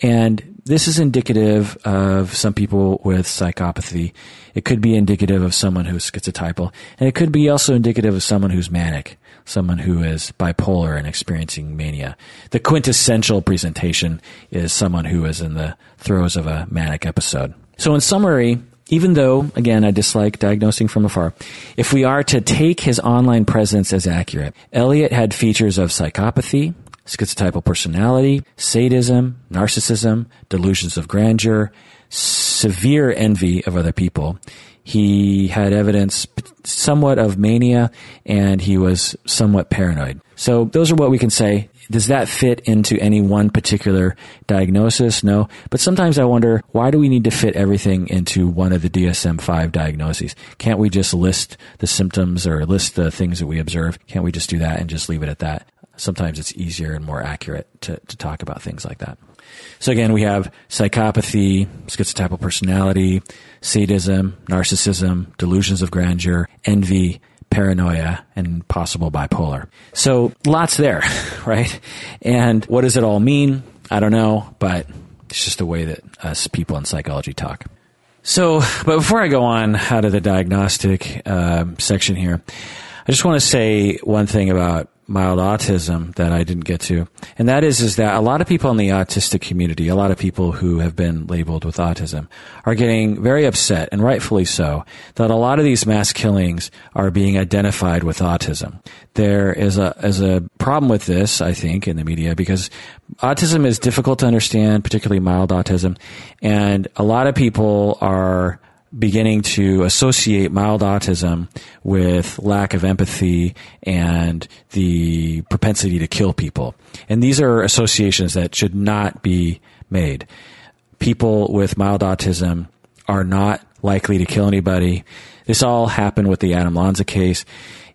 And this is indicative of some people with psychopathy. It could be indicative of someone who's schizotypal, and it could be also indicative of someone who's manic, someone who is bipolar and experiencing mania. The quintessential presentation is someone who is in the throes of a manic episode. So in summary, even though, again, I dislike diagnosing from afar, if we are to take his online presence as accurate, Elliot had features of psychopathy, schizotypal personality, sadism, narcissism, delusions of grandeur, severe envy of other people. He had evidence somewhat of mania and he was somewhat paranoid. So those are what we can say does that fit into any one particular diagnosis? No. But sometimes I wonder, why do we need to fit everything into one of the DSM-5 diagnoses? Can't we just list the symptoms or list the things that we observe? Can't we just do that and just leave it at that? Sometimes it's easier and more accurate to, to talk about things like that. So again, we have psychopathy, schizotypal personality, sadism, narcissism, delusions of grandeur, envy, paranoia and possible bipolar. So lots there, right? And what does it all mean? I don't know, but it's just the way that us people in psychology talk. So, but before I go on out of the diagnostic uh, section here, I just want to say one thing about mild autism that I didn't get to. And that is, is that a lot of people in the autistic community, a lot of people who have been labeled with autism are getting very upset and rightfully so that a lot of these mass killings are being identified with autism. There is a, is a problem with this, I think, in the media because autism is difficult to understand, particularly mild autism. And a lot of people are beginning to associate mild autism with lack of empathy and the propensity to kill people. And these are associations that should not be made. People with mild autism are not likely to kill anybody. This all happened with the Adam Lanza case.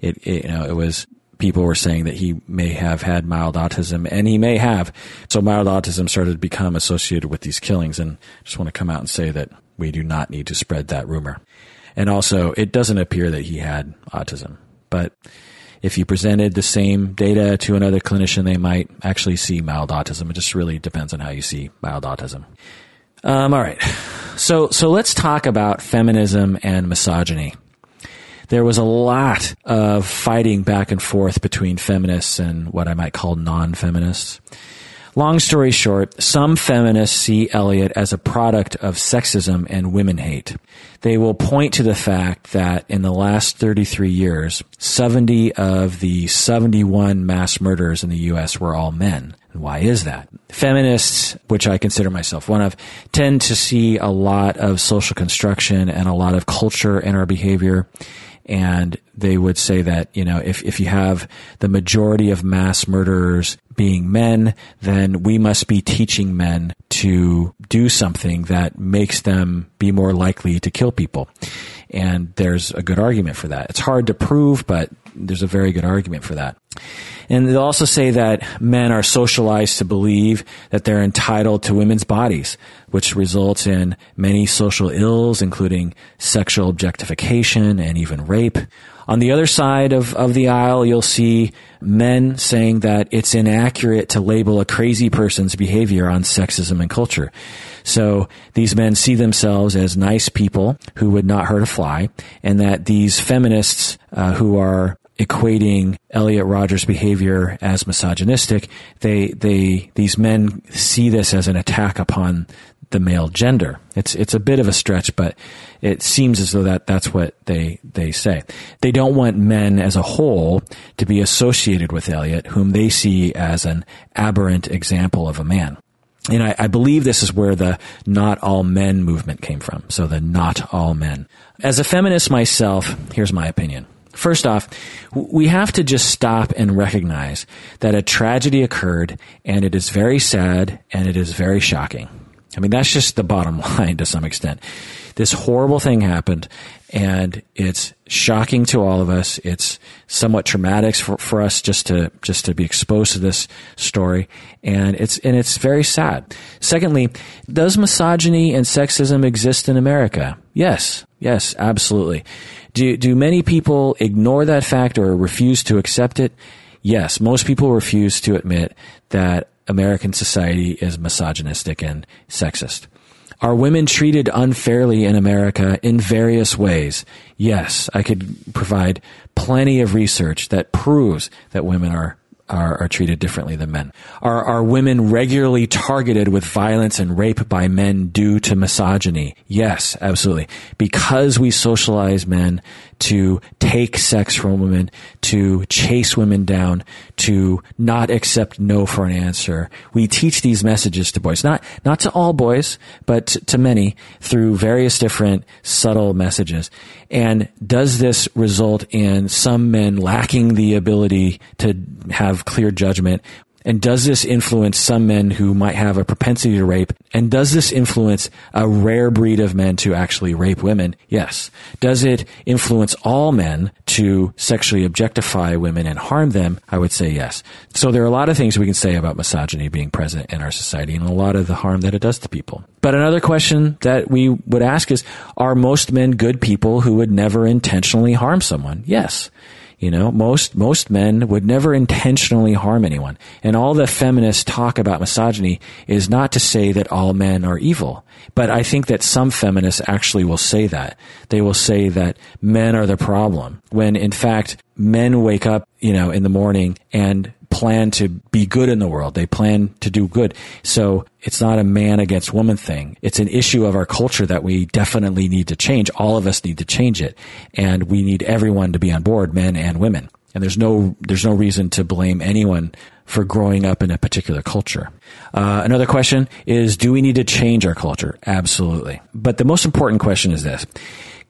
It, it, you know, it was people were saying that he may have had mild autism, and he may have. So mild autism started to become associated with these killings, and I just want to come out and say that we do not need to spread that rumor. And also, it doesn't appear that he had autism, but if you presented the same data to another clinician, they might actually see mild autism. It just really depends on how you see mild autism. Um, all right. So, so let's talk about feminism and misogyny. There was a lot of fighting back and forth between feminists and what I might call non-feminists. Long story short, some feminists see Elliot as a product of sexism and women hate. They will point to the fact that in the last 33 years, 70 of the 71 mass murders in the U.S. were all men. And why is that? Feminists, which I consider myself one of, tend to see a lot of social construction and a lot of culture in our behavior and they would say that you know if if you have the majority of mass murderers being men, then we must be teaching men to do something that makes them be more likely to kill people. And there's a good argument for that. It's hard to prove, but there's a very good argument for that. And they'll also say that men are socialized to believe that they're entitled to women's bodies, which results in many social ills, including sexual objectification and even rape. On the other side of, of the aisle, you'll see men saying that it's inaccurate to label a crazy person's behavior on sexism and culture. So these men see themselves as nice people who would not hurt a fly, and that these feminists uh, who are equating Elliot Rodgers' behavior as misogynistic, they they these men see this as an attack upon the male gender. It's it's a bit of a stretch, but it seems as though that that's what they they say. They don't want men as a whole to be associated with Elliot, whom they see as an aberrant example of a man. And I, I, believe this is where the not all men movement came from. So the not all men. As a feminist myself, here's my opinion. First off, we have to just stop and recognize that a tragedy occurred and it is very sad and it is very shocking. I mean, that's just the bottom line to some extent. This horrible thing happened and it's shocking to all of us. It's somewhat traumatic for, for us just to, just to be exposed to this story. And it's, and it's very sad. Secondly, does misogyny and sexism exist in America? Yes. Yes, absolutely. Do, do many people ignore that fact or refuse to accept it? Yes, most people refuse to admit that American society is misogynistic and sexist. Are women treated unfairly in America in various ways? Yes, I could provide plenty of research that proves that women are are, are treated differently than men? Are, are women regularly targeted with violence and rape by men due to misogyny? Yes, absolutely. Because we socialize men to take sex from women, to chase women down, to not accept no for an answer. We teach these messages to boys, not, not to all boys, but to many through various different subtle messages. And does this result in some men lacking the ability to have clear judgment and does this influence some men who might have a propensity to rape? And does this influence a rare breed of men to actually rape women? Yes. Does it influence all men to sexually objectify women and harm them? I would say yes. So there are a lot of things we can say about misogyny being present in our society and a lot of the harm that it does to people. But another question that we would ask is, are most men good people who would never intentionally harm someone? Yes. You know, most, most men would never intentionally harm anyone. And all the feminists talk about misogyny is not to say that all men are evil. But I think that some feminists actually will say that. They will say that men are the problem when in fact men wake up, you know, in the morning and plan to be good in the world. They plan to do good. So it's not a man against woman thing. It's an issue of our culture that we definitely need to change. All of us need to change it. And we need everyone to be on board, men and women. And there's no, there's no reason to blame anyone for growing up in a particular culture. Uh, another question is, do we need to change our culture? Absolutely. But the most important question is this.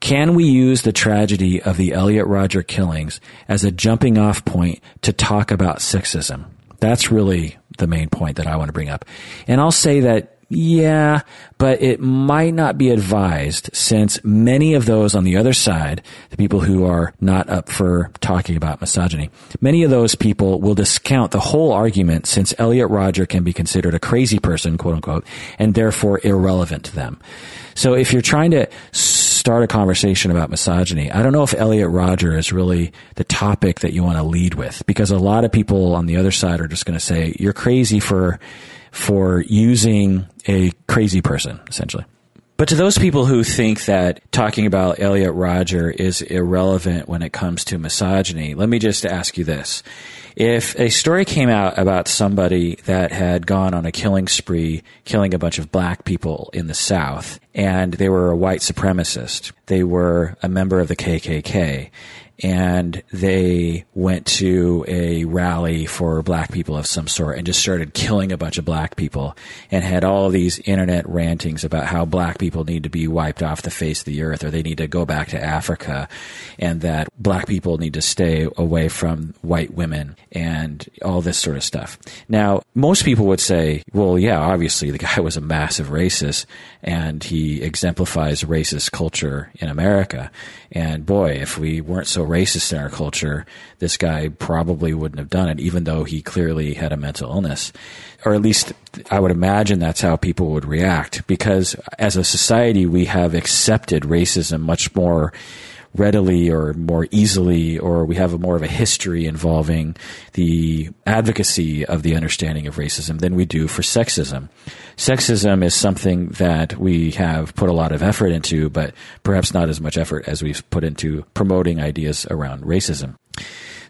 Can we use the tragedy of the Elliot Rodger killings as a jumping off point to talk about sexism? That's really the main point that I want to bring up. And I'll say that Yeah, but it might not be advised since many of those on the other side, the people who are not up for talking about misogyny, many of those people will discount the whole argument since Elliot Rodger can be considered a crazy person, quote unquote, and therefore irrelevant to them. So if you're trying to start a conversation about misogyny, I don't know if Elliot Rodger is really the topic that you want to lead with because a lot of people on the other side are just going to say, you're crazy for, for using a crazy person, essentially. But to those people who think that talking about Elliot Rodger is irrelevant when it comes to misogyny, let me just ask you this. If a story came out about somebody that had gone on a killing spree, killing a bunch of black people in the South, and they were a white supremacist, they were a member of the KKK, and they went to a rally for black people of some sort and just started killing a bunch of black people and had all these internet rantings about how black people need to be wiped off the face of the earth or they need to go back to Africa and that black people need to stay away from white women and all this sort of stuff. Now, most people would say, well, yeah, obviously the guy was a massive racist and he exemplifies racist culture in America. And boy, if we weren't so racist in our culture, this guy probably wouldn't have done it, even though he clearly had a mental illness. Or at least I would imagine that's how people would react because as a society, we have accepted racism much more readily or more easily, or we have a more of a history involving the advocacy of the understanding of racism than we do for sexism. Sexism is something that we have put a lot of effort into, but perhaps not as much effort as we've put into promoting ideas around racism.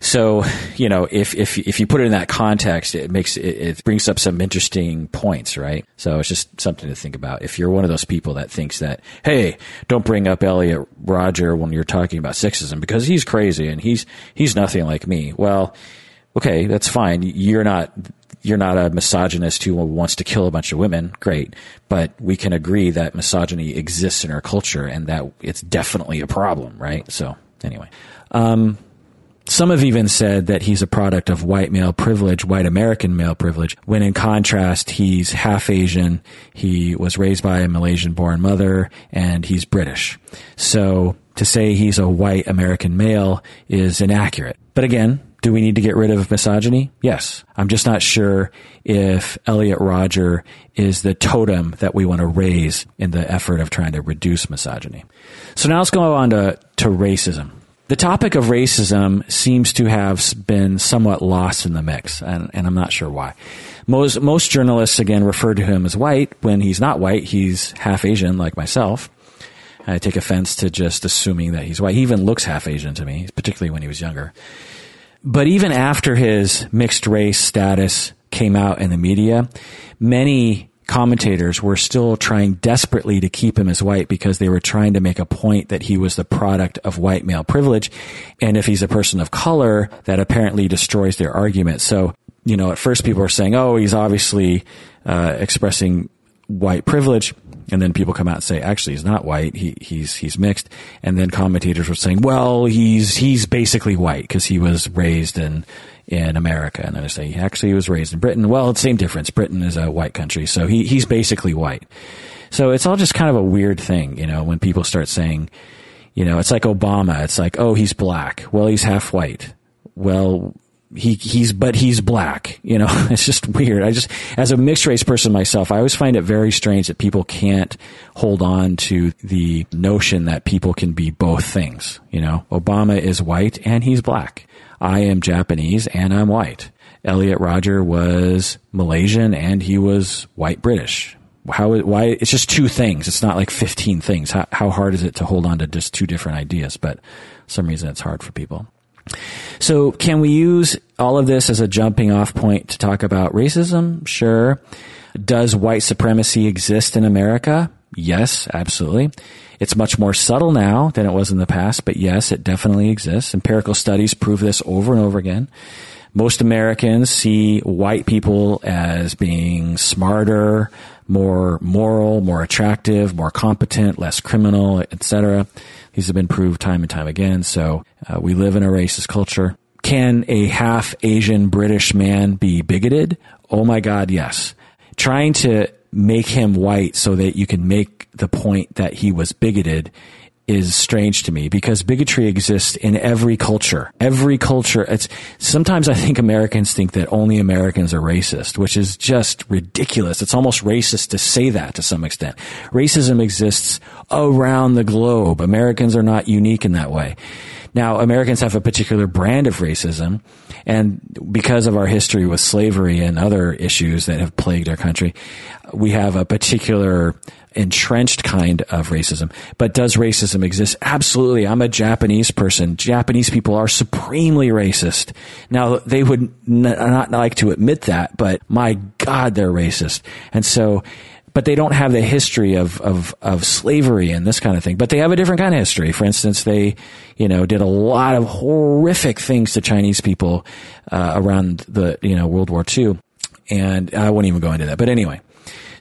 So, you know, if, if, if you put it in that context, it makes, it, it, brings up some interesting points, right? So it's just something to think about. If you're one of those people that thinks that, hey, don't bring up Elliot Rodger when you're talking about sexism because he's crazy and he's, he's nothing like me. Well, okay, that's fine. You're not, you're not a misogynist who wants to kill a bunch of women. Great. But we can agree that misogyny exists in our culture and that it's definitely a problem, right? So anyway, um, some have even said that he's a product of white male privilege, white American male privilege, when in contrast, he's half Asian, he was raised by a Malaysian born mother, and he's British. So to say he's a white American male is inaccurate. But again, do we need to get rid of misogyny? Yes. I'm just not sure if Elliot Rodger is the totem that we want to raise in the effort of trying to reduce misogyny. So now let's go on to, to racism. The topic of racism seems to have been somewhat lost in the mix, and, and, I'm not sure why. Most, most journalists, again, refer to him as white. When he's not white, he's half Asian, like myself. I take offense to just assuming that he's white. He even looks half Asian to me, particularly when he was younger. But even after his mixed race status came out in the media, many commentators were still trying desperately to keep him as white because they were trying to make a point that he was the product of white male privilege. And if he's a person of color, that apparently destroys their argument. So, you know, at first people are saying, oh, he's obviously uh, expressing white privilege. And then people come out and say, actually, he's not white. He, he's, he's mixed. And then commentators were saying, well, he's, he's basically white because he was raised in, in America. And then I say, actually, he was raised in Britain. Well, it's same difference. Britain is a white country. So he, he's basically white. So it's all just kind of a weird thing, you know, when people start saying, you know, it's like Obama. It's like, oh, he's black. Well, he's half white. Well, he he's but he's black you know it's just weird i just as a mixed race person myself i always find it very strange that people can't hold on to the notion that people can be both things you know obama is white and he's black i am japanese and i'm white elliot Rodger was malaysian and he was white british how why it's just two things it's not like 15 things how, how hard is it to hold on to just two different ideas but some reason it's hard for people so can we use all of this as a jumping off point to talk about racism? Sure. Does white supremacy exist in America? Yes, absolutely. It's much more subtle now than it was in the past, but yes, it definitely exists. Empirical studies prove this over and over again. Most Americans see white people as being smarter, more moral, more attractive, more competent, less criminal, etc. These have been proved time and time again. So uh, we live in a racist culture. Can a half Asian British man be bigoted? Oh my God, yes. Trying to make him white so that you can make the point that he was bigoted is strange to me because bigotry exists in every culture. Every culture, it's, sometimes I think Americans think that only Americans are racist, which is just ridiculous. It's almost racist to say that to some extent. Racism exists around the globe. Americans are not unique in that way. Now, Americans have a particular brand of racism, and because of our history with slavery and other issues that have plagued our country, we have a particular entrenched kind of racism. But does racism exist? Absolutely. I'm a Japanese person. Japanese people are supremely racist. Now, they would n- not like to admit that, but my God, they're racist. And so, but they don't have the history of, of, of slavery and this kind of thing. But they have a different kind of history. For instance, they, you know, did a lot of horrific things to Chinese people uh, around the, you know, World War II. And I won't even go into that. But anyway,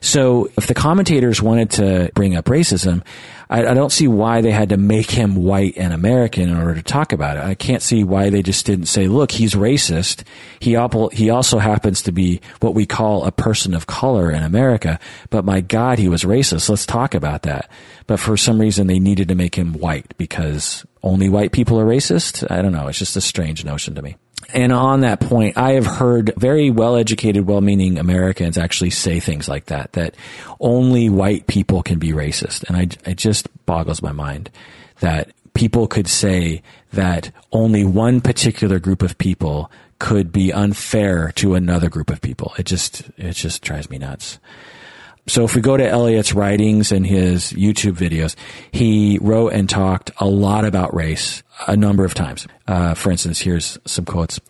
so if the commentators wanted to bring up racism, I, I, don't see why they had to make him white and American in order to talk about it. I can't see why they just didn't say, look, he's racist. He, he also happens to be what we call a person of color in America, but my God, he was racist. Let's talk about that. But for some reason, they needed to make him white because only white people are racist. I don't know. It's just a strange notion to me. And on that point, I have heard very well educated, well meaning Americans actually say things like that, that only white people can be racist. And I, it just boggles my mind that people could say that only one particular group of people could be unfair to another group of people. It just, it just drives me nuts. So if we go to Elliot's writings and his YouTube videos, he wrote and talked a lot about race a number of times. Uh, for instance, here's some quotes.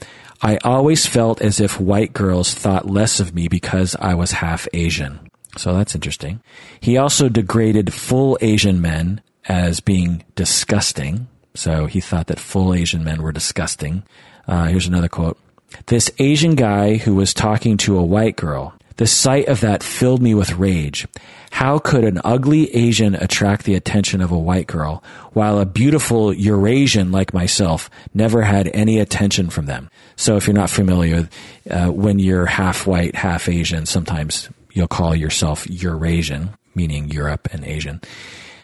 I always felt as if white girls thought less of me because I was half Asian. So that's interesting. He also degraded full Asian men as being disgusting. So he thought that full Asian men were disgusting. Uh, here's another quote. This Asian guy who was talking to a white girl the sight of that filled me with rage. How could an ugly Asian attract the attention of a white girl, while a beautiful Eurasian like myself never had any attention from them? So if you're not familiar, uh, when you're half white, half Asian, sometimes you'll call yourself Eurasian, meaning Europe and Asian.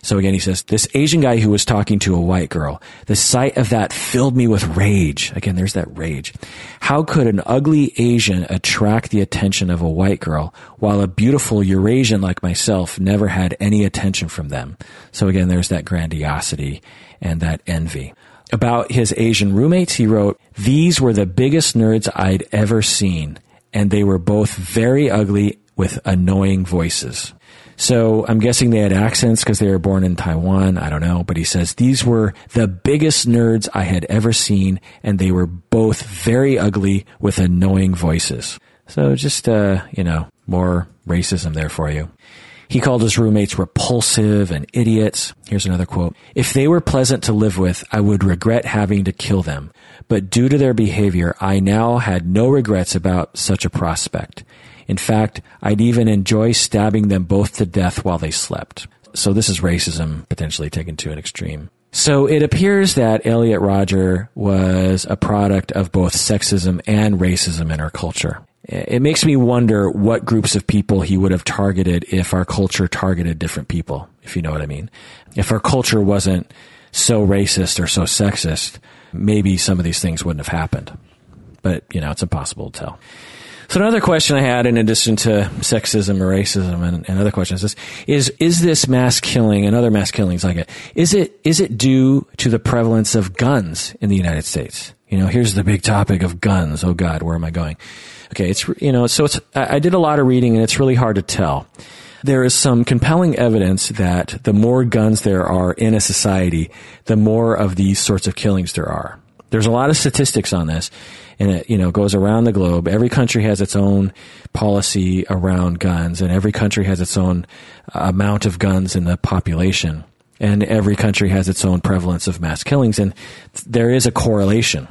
So again, he says, this Asian guy who was talking to a white girl, the sight of that filled me with rage. Again, there's that rage. How could an ugly Asian attract the attention of a white girl while a beautiful Eurasian like myself never had any attention from them? So again, there's that grandiosity and that envy. About his Asian roommates, he wrote, these were the biggest nerds I'd ever seen, and they were both very ugly with annoying voices. So I'm guessing they had accents because they were born in Taiwan. I don't know. But he says these were the biggest nerds I had ever seen, and they were both very ugly with annoying voices. So just, uh, you know, more racism there for you. He called his roommates repulsive and idiots. Here's another quote. If they were pleasant to live with, I would regret having to kill them. But due to their behavior, I now had no regrets about such a prospect. In fact, I'd even enjoy stabbing them both to death while they slept. So this is racism potentially taken to an extreme. So it appears that Elliot Rodger was a product of both sexism and racism in our culture. It makes me wonder what groups of people he would have targeted if our culture targeted different people, if you know what I mean. If our culture wasn't so racist or so sexist, maybe some of these things wouldn't have happened. But, you know, it's impossible to tell. So another question I had, in addition to sexism or racism and, and other questions, is, is is this mass killing and other mass killings like it? Is it is it due to the prevalence of guns in the United States? You know, here's the big topic of guns. Oh God, where am I going? Okay, it's you know, so it's I did a lot of reading and it's really hard to tell. There is some compelling evidence that the more guns there are in a society, the more of these sorts of killings there are. There's a lot of statistics on this and it you know goes around the globe. Every country has its own policy around guns, and every country has its own uh, amount of guns in the population, and every country has its own prevalence of mass killings, and there is a correlation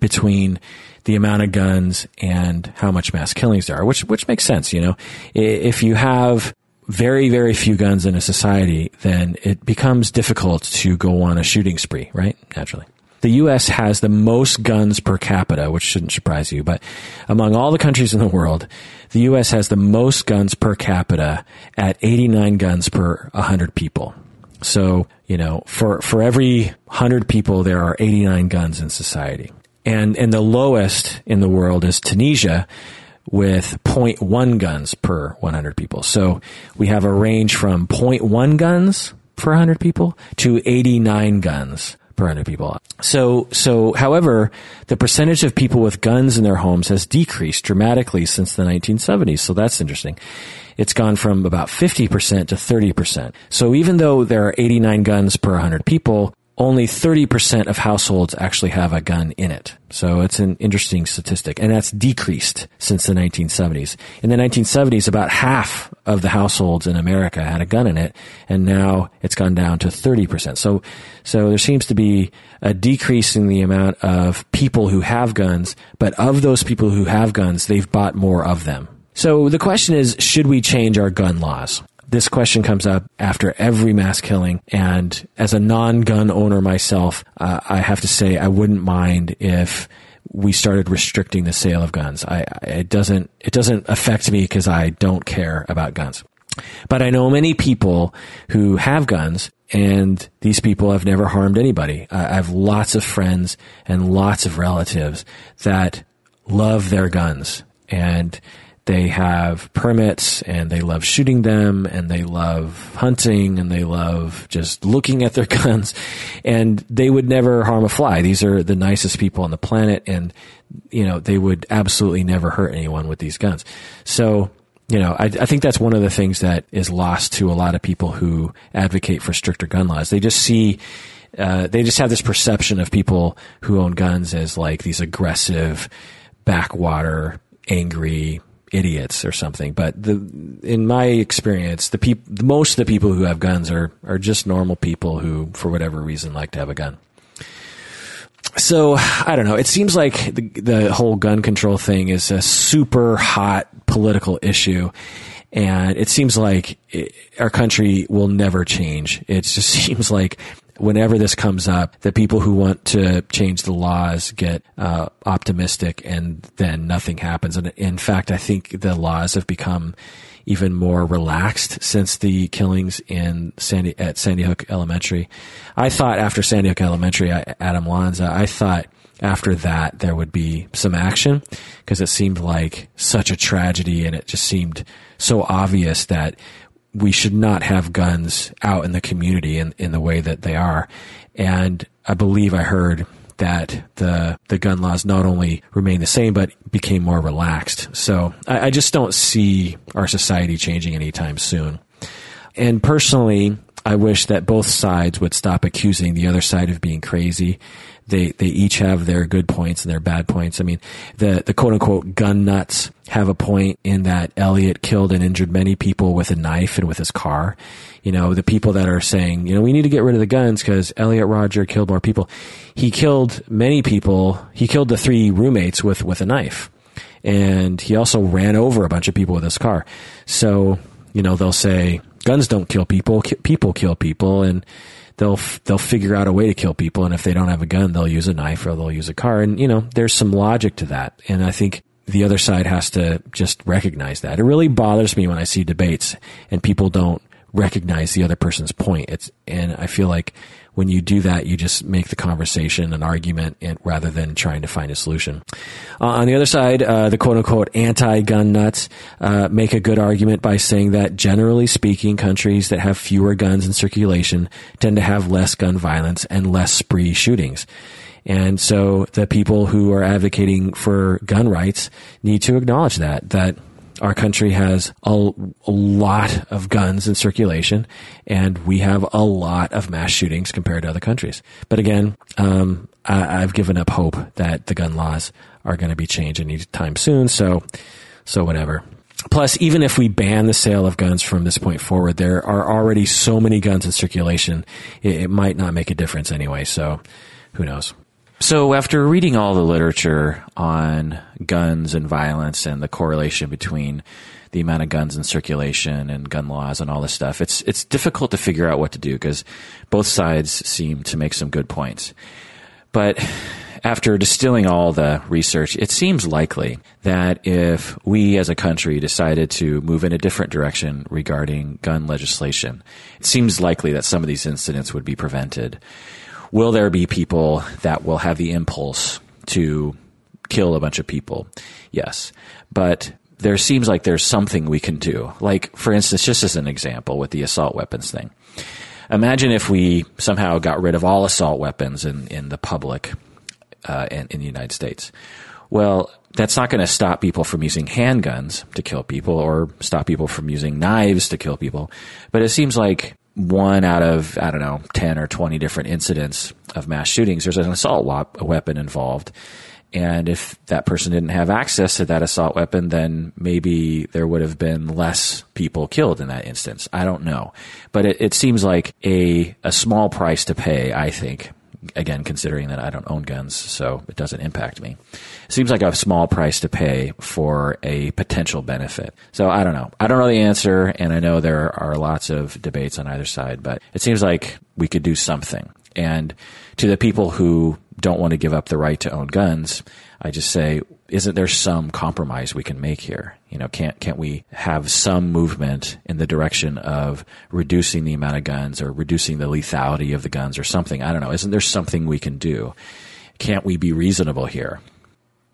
between the amount of guns and how much mass killings there are, which which makes sense. You know, if you have very very few guns in a society, then it becomes difficult to go on a shooting spree, right? Naturally. The U.S. has the most guns per capita, which shouldn't surprise you, but among all the countries in the world, the U.S. has the most guns per capita at 89 guns per 100 people. So, you know, for, for every 100 people, there are 89 guns in society. And, and the lowest in the world is Tunisia with 0.1 guns per 100 people. So we have a range from 0.1 guns per 100 people to 89 guns per 100 people. So, so, however, the percentage of people with guns in their homes has decreased dramatically since the 1970s. So that's interesting. It's gone from about 50% to 30%. So even though there are 89 guns per 100 people, only 30% of households actually have a gun in it. So it's an interesting statistic. And that's decreased since the 1970s. In the 1970s, about half of the households in America had a gun in it. And now it's gone down to 30%. So, so there seems to be a decrease in the amount of people who have guns. But of those people who have guns, they've bought more of them. So the question is, should we change our gun laws? This question comes up after every mass killing. And as a non-gun owner myself, uh, I have to say I wouldn't mind if we started restricting the sale of guns. I, it doesn't, it doesn't affect me because I don't care about guns. But I know many people who have guns and these people have never harmed anybody. I have lots of friends and lots of relatives that love their guns and they have permits and they love shooting them and they love hunting and they love just looking at their guns and they would never harm a fly. These are the nicest people on the planet and, you know, they would absolutely never hurt anyone with these guns. So, you know, I, I think that's one of the things that is lost to a lot of people who advocate for stricter gun laws. They just see, uh, they just have this perception of people who own guns as like these aggressive, backwater, angry, idiots or something. But the, in my experience, the peop- most of the people who have guns are, are just normal people who, for whatever reason, like to have a gun. So I don't know. It seems like the, the whole gun control thing is a super hot political issue. And it seems like it, our country will never change. It just seems like whenever this comes up, the people who want to change the laws get uh, optimistic, and then nothing happens. And in fact, I think the laws have become even more relaxed since the killings in Sandy at Sandy Hook Elementary. I thought after Sandy Hook Elementary, Adam Lanza, I thought after that there would be some action because it seemed like such a tragedy and it just seemed so obvious that we should not have guns out in the community in, in the way that they are. And I believe I heard that the the gun laws not only remain the same but became more relaxed. So I, I just don't see our society changing anytime soon. And personally, I wish that both sides would stop accusing the other side of being crazy they they each have their good points and their bad points. I mean, the the quote unquote gun nuts have a point in that Elliot killed and injured many people with a knife and with his car. You know, the people that are saying, you know, we need to get rid of the guns because Elliot Rodger killed more people. He killed many people. He killed the three roommates with with a knife, and he also ran over a bunch of people with his car. So, you know, they'll say guns don't kill people, people kill people, and they'll they'll figure out a way to kill people, and if they don't have a gun, they'll use a knife or they'll use a car. And you know, there's some logic to that, and I think the other side has to just recognize that. It really bothers me when I see debates and people don't recognize the other person's point. It's and I feel like when you do that, you just make the conversation an argument and, rather than trying to find a solution. Uh, on the other side, uh, the quote unquote anti-gun nuts uh, make a good argument by saying that generally speaking, countries that have fewer guns in circulation tend to have less gun violence and less spree shootings. And so the people who are advocating for gun rights need to acknowledge that, that our country has a, a, lot of guns in circulation, and we have a lot of mass shootings compared to other countries. But again, um, I, have given up hope that the gun laws are going to be changed anytime soon. So, so whatever. Plus, even if we ban the sale of guns from this point forward, there are already so many guns in circulation, it, it might not make a difference anyway. So, who knows? So, after reading all the literature on guns and violence and the correlation between the amount of guns in circulation and gun laws and all this stuff, it's it's difficult to figure out what to do because both sides seem to make some good points. But after distilling all the research, it seems likely that if we as a country decided to move in a different direction regarding gun legislation, it seems likely that some of these incidents would be prevented. Will there be people that will have the impulse to kill a bunch of people? Yes. But there seems like there's something we can do. Like, for instance, just as an example with the assault weapons thing. Imagine if we somehow got rid of all assault weapons in, in the public uh, in, in the United States. Well, that's not going to stop people from using handguns to kill people or stop people from using knives to kill people. But it seems like one out of, I don't know, 10 or 20 different incidents of mass shootings, there's an assault weapon involved. And if that person didn't have access to that assault weapon, then maybe there would have been less people killed in that instance. I don't know. But it, it seems like a, a small price to pay, I think, again, considering that I don't own guns, so it doesn't impact me. It seems like a small price to pay for a potential benefit. So I don't know. I don't know the answer, and I know there are lots of debates on either side, but it seems like we could do something. And to the people who don't want to give up the right to own guns, I just say, isn't there some compromise we can make here? You know, can't can't we have some movement in the direction of reducing the amount of guns or reducing the lethality of the guns or something? I don't know. Isn't there something we can do? Can't we be reasonable here?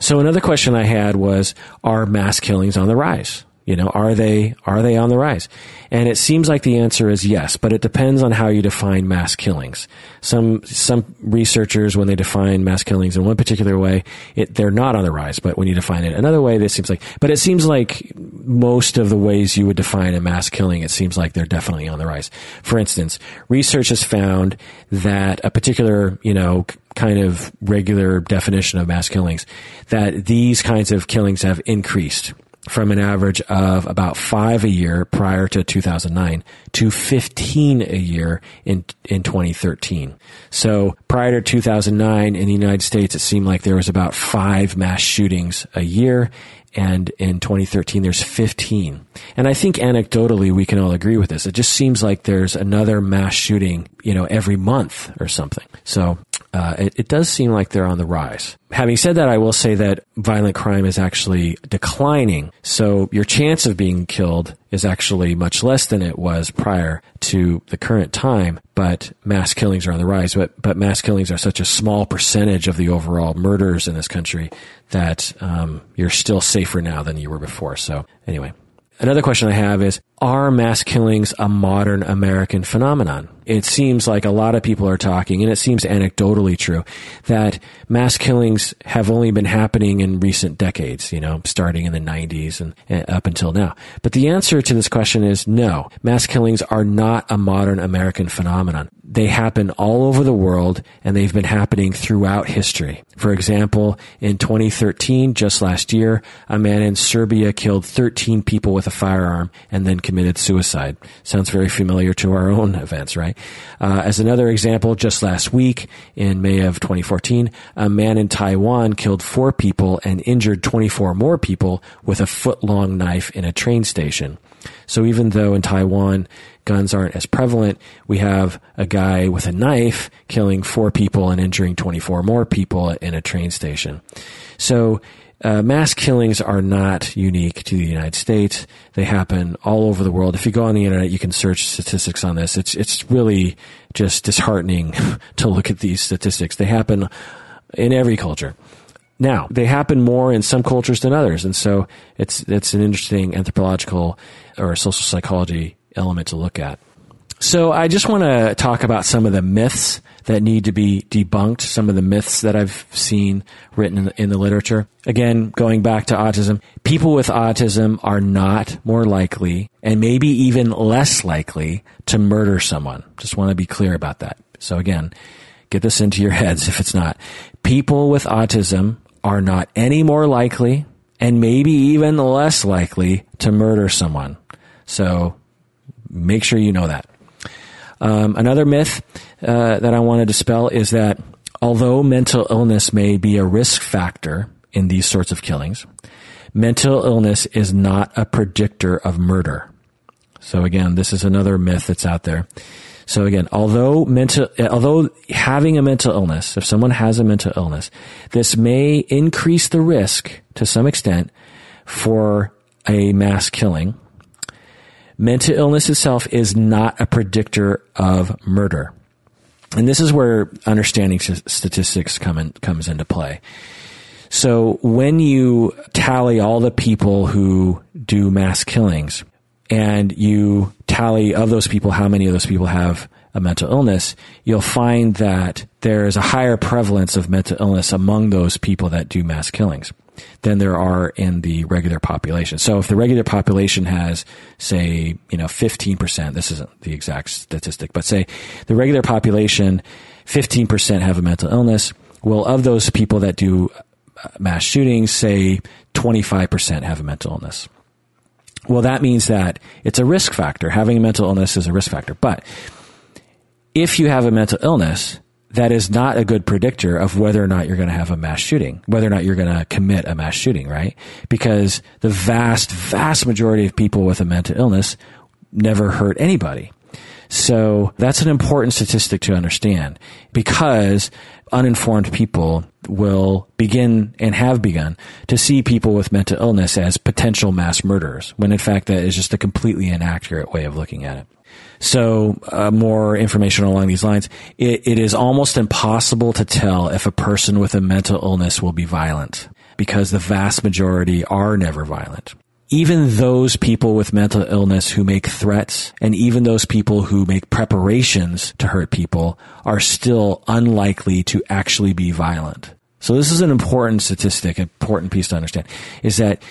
So another question I had was, are mass killings on the rise? You know, are they are they on the rise? And it seems like the answer is yes, but it depends on how you define mass killings. Some some researchers, when they define mass killings in one particular way, it, they're not on the rise. But when you define it another way, this seems like. But it seems like most of the ways you would define a mass killing, it seems like they're definitely on the rise. For instance, research has found that a particular, you know, kind of regular definition of mass killings, that these kinds of killings have increased from an average of about five a year prior to 2009 to 15 a year in, in 2013. So prior to 2009 in the United States, it seemed like there was about five mass shootings a year. And in 2013, there's 15. And I think anecdotally, we can all agree with this. It just seems like there's another mass shooting, you know, every month or something. So uh, it, it, does seem like they're on the rise. Having said that, I will say that violent crime is actually declining. So your chance of being killed is actually much less than it was prior to the current time. But mass killings are on the rise. But but mass killings are such a small percentage of the overall murders in this country that um, you're still safer now than you were before. So anyway. Another question I have is, are mass killings a modern American phenomenon? It seems like a lot of people are talking, and it seems anecdotally true, that mass killings have only been happening in recent decades, you know, starting in the 90s and, and up until now. But the answer to this question is no. Mass killings are not a modern American phenomenon they happen all over the world and they've been happening throughout history. For example, in 2013, just last year, a man in Serbia killed 13 people with a firearm and then committed suicide. Sounds very familiar to our own events, right? Uh, as another example, just last week in May of 2014, a man in Taiwan killed four people and injured 24 more people with a foot long knife in a train station. So even though in Taiwan guns aren't as prevalent, we have a guy with a knife killing four people and injuring 24 more people in a train station. So uh, mass killings are not unique to the United States. They happen all over the world. If you go on the internet, you can search statistics on this. It's it's really just disheartening to look at these statistics. They happen in every culture. Now, they happen more in some cultures than others, and so it's it's an interesting anthropological or social psychology element to look at. So I just want to talk about some of the myths that need to be debunked, some of the myths that I've seen written in the, in the, literature. Again, going back to autism, people with autism are not more likely and maybe even less likely to murder someone. Just want to be clear about that. So again, get this into your heads if it's not. People with autism are not any more likely and maybe even less likely to murder someone. So make sure you know that. Um, another myth uh, that I want to dispel is that although mental illness may be a risk factor in these sorts of killings, mental illness is not a predictor of murder. So again, this is another myth that's out there. So again, although mental, although having a mental illness, if someone has a mental illness, this may increase the risk to some extent for a mass killing. Mental illness itself is not a predictor of murder. And this is where understanding statistics come in, comes into play. So when you tally all the people who do mass killings and you tally of those people how many of those people have a mental illness, you'll find that there is a higher prevalence of mental illness among those people that do mass killings than there are in the regular population. So if the regular population has, say, you know, 15%, this isn't the exact statistic, but say the regular population, 15% have a mental illness. Well, of those people that do uh, mass shootings, say 25% have a mental illness. Well, that means that it's a risk factor. Having a mental illness is a risk factor. But if you have a mental illness, that is not a good predictor of whether or not you're going to have a mass shooting, whether or not you're going to commit a mass shooting, right? Because the vast, vast majority of people with a mental illness never hurt anybody. So that's an important statistic to understand because uninformed people will begin and have begun to see people with mental illness as potential mass murderers, when in fact that is just a completely inaccurate way of looking at it. So, uh, more information along these lines. It, it is almost impossible to tell if a person with a mental illness will be violent because the vast majority are never violent. Even those people with mental illness who make threats and even those people who make preparations to hurt people are still unlikely to actually be violent. So this is an important statistic, important piece to understand, is that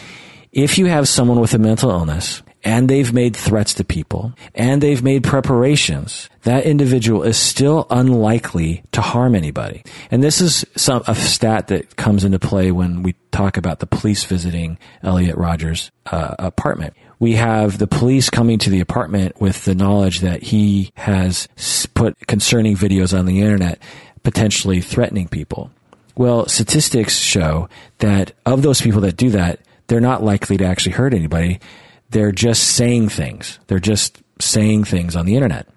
if you have someone with a mental illness and they've made threats to people and they've made preparations, that individual is still unlikely to harm anybody. And this is some, a stat that comes into play when we talk about the police visiting Elliot Rodgers' uh, apartment. We have the police coming to the apartment with the knowledge that he has put concerning videos on the internet, potentially threatening people. Well, statistics show that of those people that do that, they're not likely to actually hurt anybody they're just saying things. They're just saying things on the internet.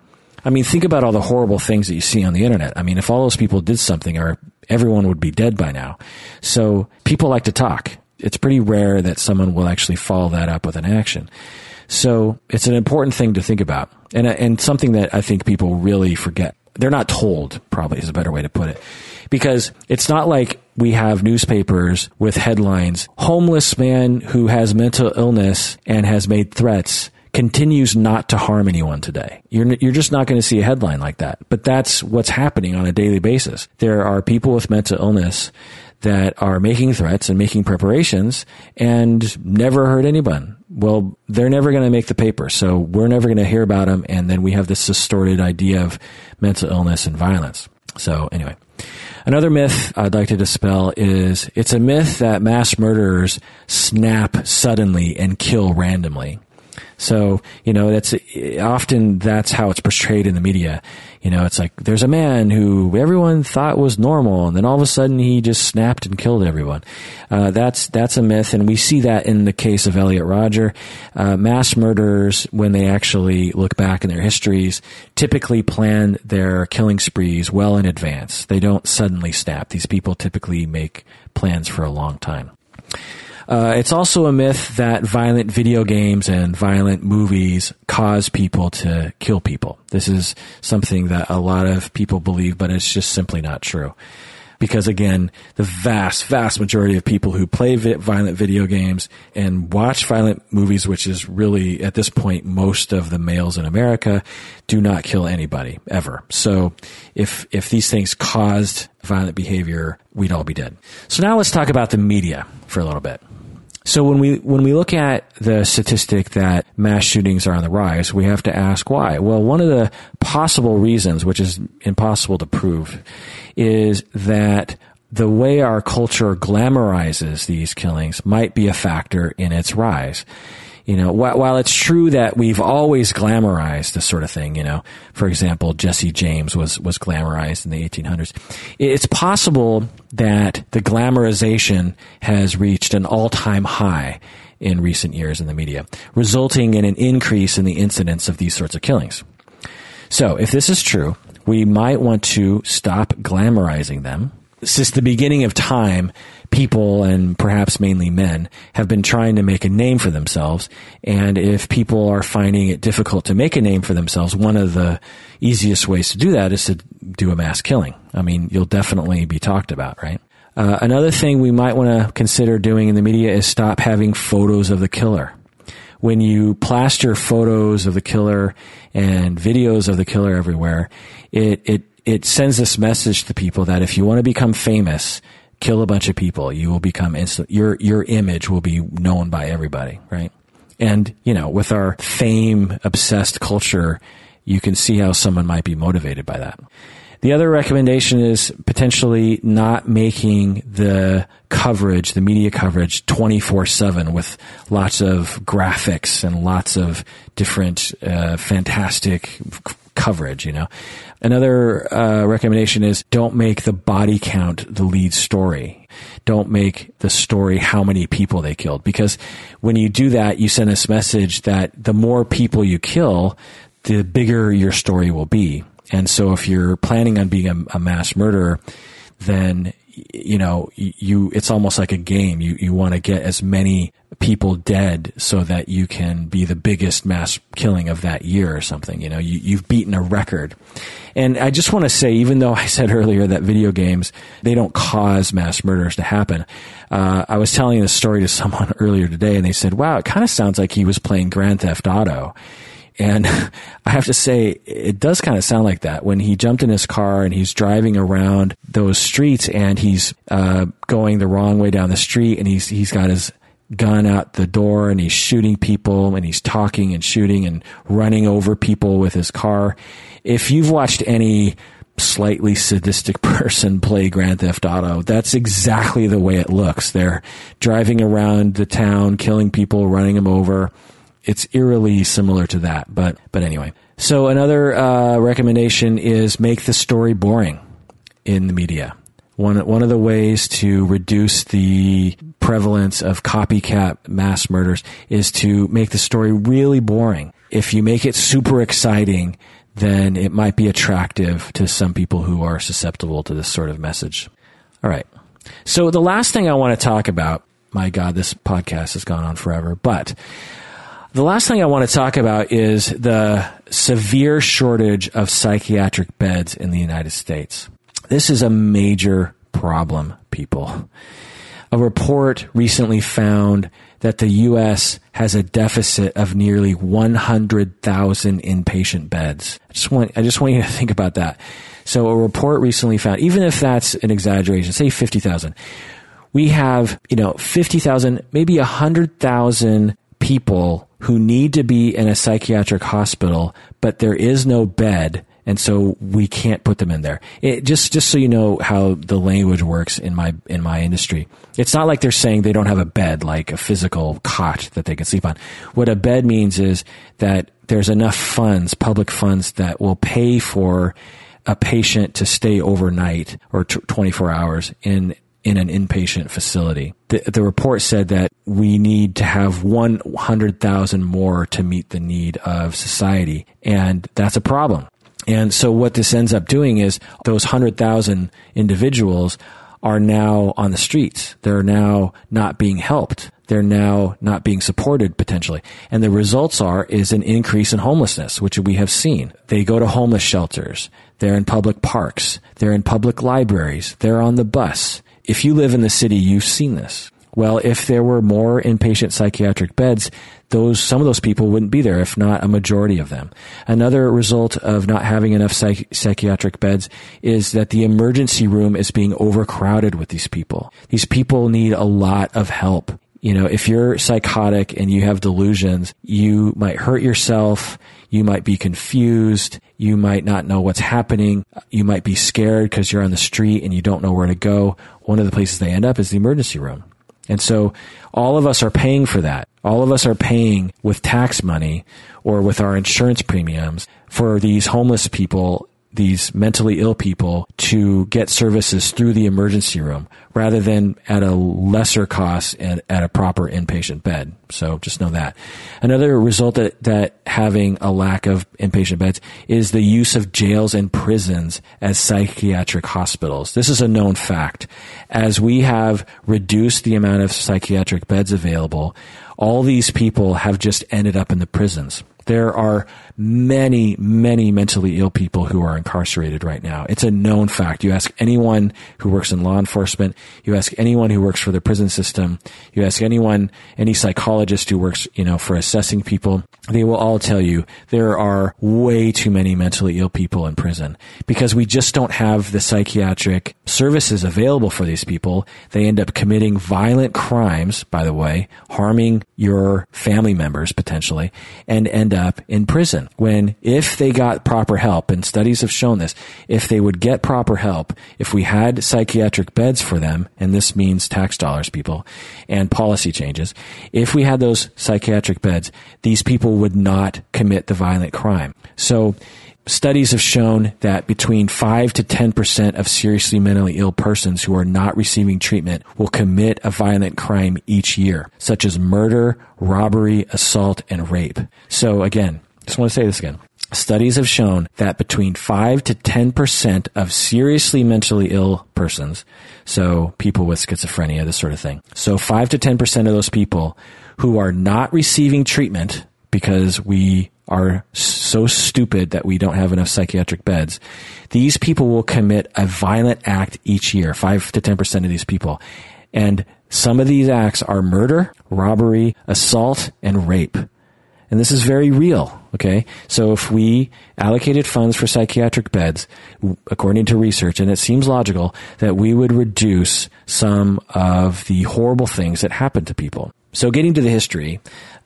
I mean, think about all the horrible things that you see on the internet. I mean, if all those people did something, or everyone would be dead by now. So people like to talk. It's pretty rare that someone will actually follow that up with an action. So it's an important thing to think about, and uh, and something that I think people really forget. They're not told. Probably is a better way to put it because it's not like we have newspapers with headlines homeless man who has mental illness and has made threats continues not to harm anyone today. You're, you're just not going to see a headline like that. But that's what's happening on a daily basis. There are people with mental illness that are making threats and making preparations and never hurt anyone. Well, they're never going to make the paper. So we're never going to hear about them. And then we have this distorted idea of mental illness and violence. So anyway, Another myth I'd like to dispel is it's a myth that mass murderers snap suddenly and kill randomly. So, you know, that's often that's how it's portrayed in the media. You know, it's like there's a man who everyone thought was normal, and then all of a sudden he just snapped and killed everyone. Uh, that's that's a myth, and we see that in the case of Elliot Rodger. Uh, mass murderers, when they actually look back in their histories, typically plan their killing sprees well in advance. They don't suddenly snap. These people typically make plans for a long time. Uh, it's also a myth that violent video games and violent movies cause people to kill people. This is something that a lot of people believe, but it's just simply not true. Because again, the vast, vast majority of people who play vi- violent video games and watch violent movies, which is really at this point most of the males in America, do not kill anybody ever. So if if these things caused violent behavior, we'd all be dead. So now let's talk about the media for a little bit. So when we when we look at the statistic that mass shootings are on the rise, we have to ask why. Well, one of the possible reasons, which is impossible to prove, is that the way our culture glamorizes these killings might be a factor in its rise you know, while, it's true that we've always glamorized this sort of thing, you know, for example, Jesse James was, was glamorized in the 1800s. It's possible that the glamorization has reached an all-time high in recent years in the media, resulting in an increase in the incidence of these sorts of killings. So if this is true, we might want to stop glamorizing them. Since the beginning of time, people and perhaps mainly men have been trying to make a name for themselves. And if people are finding it difficult to make a name for themselves, one of the easiest ways to do that is to do a mass killing. I mean, you'll definitely be talked about, right? Uh, another thing we might want to consider doing in the media is stop having photos of the killer. When you plaster photos of the killer and videos of the killer everywhere, it, it, it sends this message to people that if you want to become famous, kill a bunch of people, you will become instant, your, your image will be known by everybody, right? And, you know, with our fame obsessed culture, you can see how someone might be motivated by that. The other recommendation is potentially not making the coverage, the media coverage 24-7 with lots of graphics and lots of different uh, fantastic coverage, you know. Another uh, recommendation is don't make the body count the lead story. Don't make the story how many people they killed because when you do that, you send this message that the more people you kill, the bigger your story will be. And so if you're planning on being a, a mass murderer, then you know you it's almost like a game. You you want to get as many people dead so that you can be the biggest mass killing of that year or something you know? You, you've beaten a record. And i just want to say even though i said earlier that video games they don't cause mass murders to happen uh, i was telling this story to someone earlier today and they said wow it kind of sounds like he was playing grand theft auto and I have to say, it does kind of sound like that when he jumped in his car and he's driving around those streets and he's uh, going the wrong way down the street and he's he's got his gun out the door and he's shooting people and he's talking and shooting and running over people with his car. If you've watched any slightly sadistic person play Grand Theft Auto. That's exactly the way it looks. They're driving around the town, killing people, running them over it's eerily similar to that. But but anyway. So another uh, recommendation is make the story boring in the media. One one of the ways to reduce the prevalence of copycat mass murders is to make the story really boring. If you make it super exciting, then it might be attractive to some people who are susceptible to this sort of message. All right. So the last thing I want to talk about, my God, this podcast has gone on forever, but the last thing I want to talk about is the severe shortage of psychiatric beds in the United States. This is a major problem, people. A report recently found that the U.S. has a deficit of nearly 100,000 inpatient beds. I just want, I just want you to think about that. So a report recently found, even if that's an exaggeration, say 50,000, we have, you know, 50,000, maybe 100,000 people who need to be in a psychiatric hospital, but there is no bed. And so we can't put them in there. It, just, just so you know how the language works in my, in my industry. It's not like they're saying they don't have a bed, like a physical cot that they can sleep on. What a bed means is that there's enough funds, public funds that will pay for a patient to stay overnight or t- 24 hours in in an inpatient facility. The, the report said that we need to have 100,000 more to meet the need of society. And that's a problem. And so what this ends up doing is those 100,000 individuals are now on the streets. They're now not being helped. They're now not being supported potentially. And the results are is an increase in homelessness, which we have seen. They go to homeless shelters. They're in public parks. They're in public libraries. They're on the bus if you live in the city, you've seen this. Well, if there were more inpatient psychiatric beds, those some of those people wouldn't be there, if not a majority of them. Another result of not having enough psych- psychiatric beds is that the emergency room is being overcrowded with these people. These people need a lot of help. You know, if you're psychotic and you have delusions, you might hurt yourself. You might be confused. You might not know what's happening. You might be scared because you're on the street and you don't know where to go. One of the places they end up is the emergency room. And so all of us are paying for that. All of us are paying with tax money or with our insurance premiums for these homeless people these mentally ill people to get services through the emergency room rather than at a lesser cost and at a proper inpatient bed. So just know that. Another result that, that having a lack of inpatient beds is the use of jails and prisons as psychiatric hospitals. This is a known fact. As we have reduced the amount of psychiatric beds available, all these people have just ended up in the prisons. There are many, many mentally ill people who are incarcerated right now. It's a known fact. You ask anyone who works in law enforcement, you ask anyone who works for the prison system, you ask anyone, any psychologist who works, you know, for assessing people, they will all tell you there are way too many mentally ill people in prison because we just don't have the psychiatric services available for these people. They end up committing violent crimes, by the way, harming your family members potentially, and end up in prison. When, if they got proper help, and studies have shown this, if they would get proper help, if we had psychiatric beds for them, and this means tax dollars, people, and policy changes, if we had those psychiatric beds, these people would not commit the violent crime. So, studies have shown that between 5 to 10% of seriously mentally ill persons who are not receiving treatment will commit a violent crime each year, such as murder, robbery, assault, and rape. So again, just want to say this again. Studies have shown that between 5 to 10% of seriously mentally ill persons, so people with schizophrenia, this sort of thing, so 5 to 10% of those people who are not receiving treatment because we are so stupid that we don't have enough psychiatric beds, these people will commit a violent act each year, 5 to 10% of these people. And some of these acts are murder, robbery, assault, and rape. And this is very real, okay? So if we allocated funds for psychiatric beds, according to research, and it seems logical, that we would reduce some of the horrible things that happen to people. So getting to the history,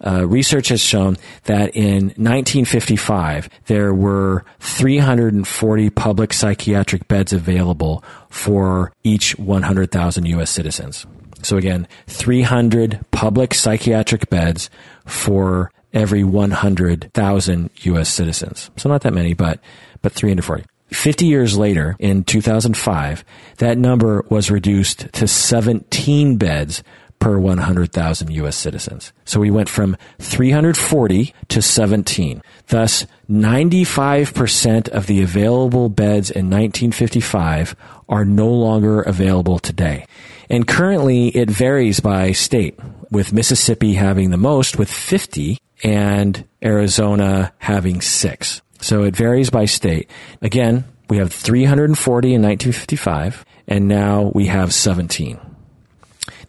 uh, research has shown that in 1955 there were 340 public psychiatric beds available for each 100,000 U.S. citizens. So again, 300 public psychiatric beds for every 100,000 U.S. citizens. So not that many, but but 340. 50 years later, in 2005, that number was reduced to 17 beds per 100,000 U.S. citizens. So we went from 340 to 17. Thus, 95% of the available beds in 1955 are no longer available today. And currently it varies by state, with Mississippi having the most with 50 and Arizona having six. So it varies by state. Again, we have 340 in 1955 and now we have 17.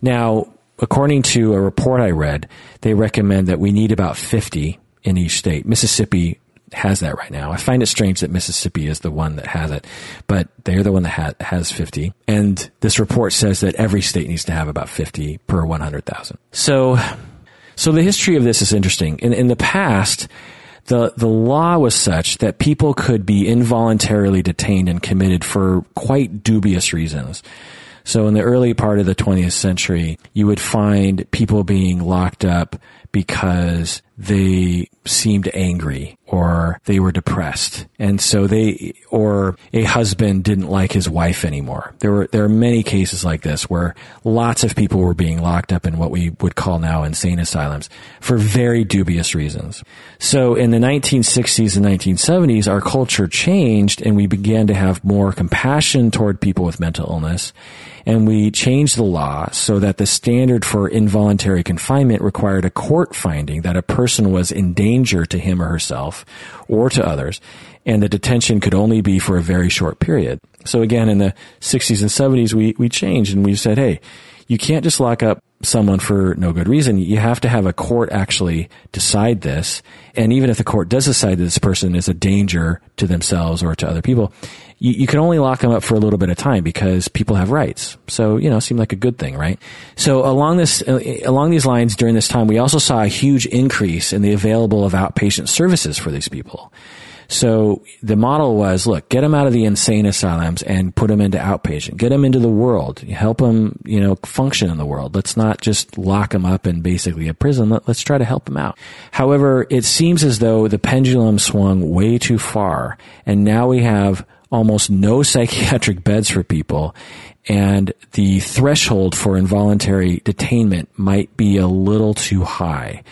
Now, according to a report I read, they recommend that we need about 50 in each state. Mississippi has that right now. I find it strange that Mississippi is the one that has it, but they're the one that ha- has 50. And this report says that every state needs to have about 50 per 100,000. So, so the history of this is interesting. In, in the past, the, the law was such that people could be involuntarily detained and committed for quite dubious reasons. So in the early part of the 20th century, you would find people being locked up because they seemed angry or they were depressed. And so they, or a husband didn't like his wife anymore. There were, there are many cases like this where lots of people were being locked up in what we would call now insane asylums for very dubious reasons. So in the 1960s and 1970s, our culture changed and we began to have more compassion toward people with mental illness and we changed the law so that the standard for involuntary confinement required a court finding that a person was in danger to him or herself or to others, and the detention could only be for a very short period. So again, in the 60s and 70s, we, we changed and we said, hey, you can't just lock up someone for no good reason. You have to have a court actually decide this. And even if the court does decide that this person is a danger to themselves or to other people, you, you can only lock them up for a little bit of time because people have rights. So, you know, seemed like a good thing, right? So along this, uh, along these lines during this time, we also saw a huge increase in the available of outpatient services for these people. So the model was, look, get them out of the insane asylums and put them into outpatient. Get them into the world. Help them, you know, function in the world. Let's not just lock them up in basically a prison. Let, let's try to help them out. However, it seems as though the pendulum swung way too far, and now we have almost no psychiatric beds for people and the threshold for involuntary detainment might be a little too high.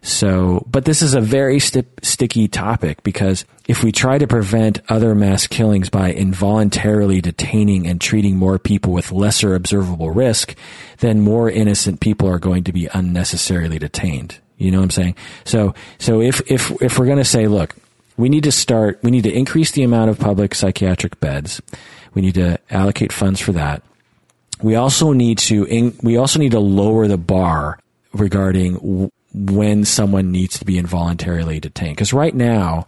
So, but this is a very sti- sticky topic because if we try to prevent other mass killings by involuntarily detaining and treating more people with lesser observable risk, then more innocent people are going to be unnecessarily detained. You know what I'm saying? So, so if, if, if we're going to say, look, we need to start, we need to increase the amount of public psychiatric beds. We need to allocate funds for that. We also need to, we also need to lower the bar regarding when someone needs to be involuntarily detained. Because right now,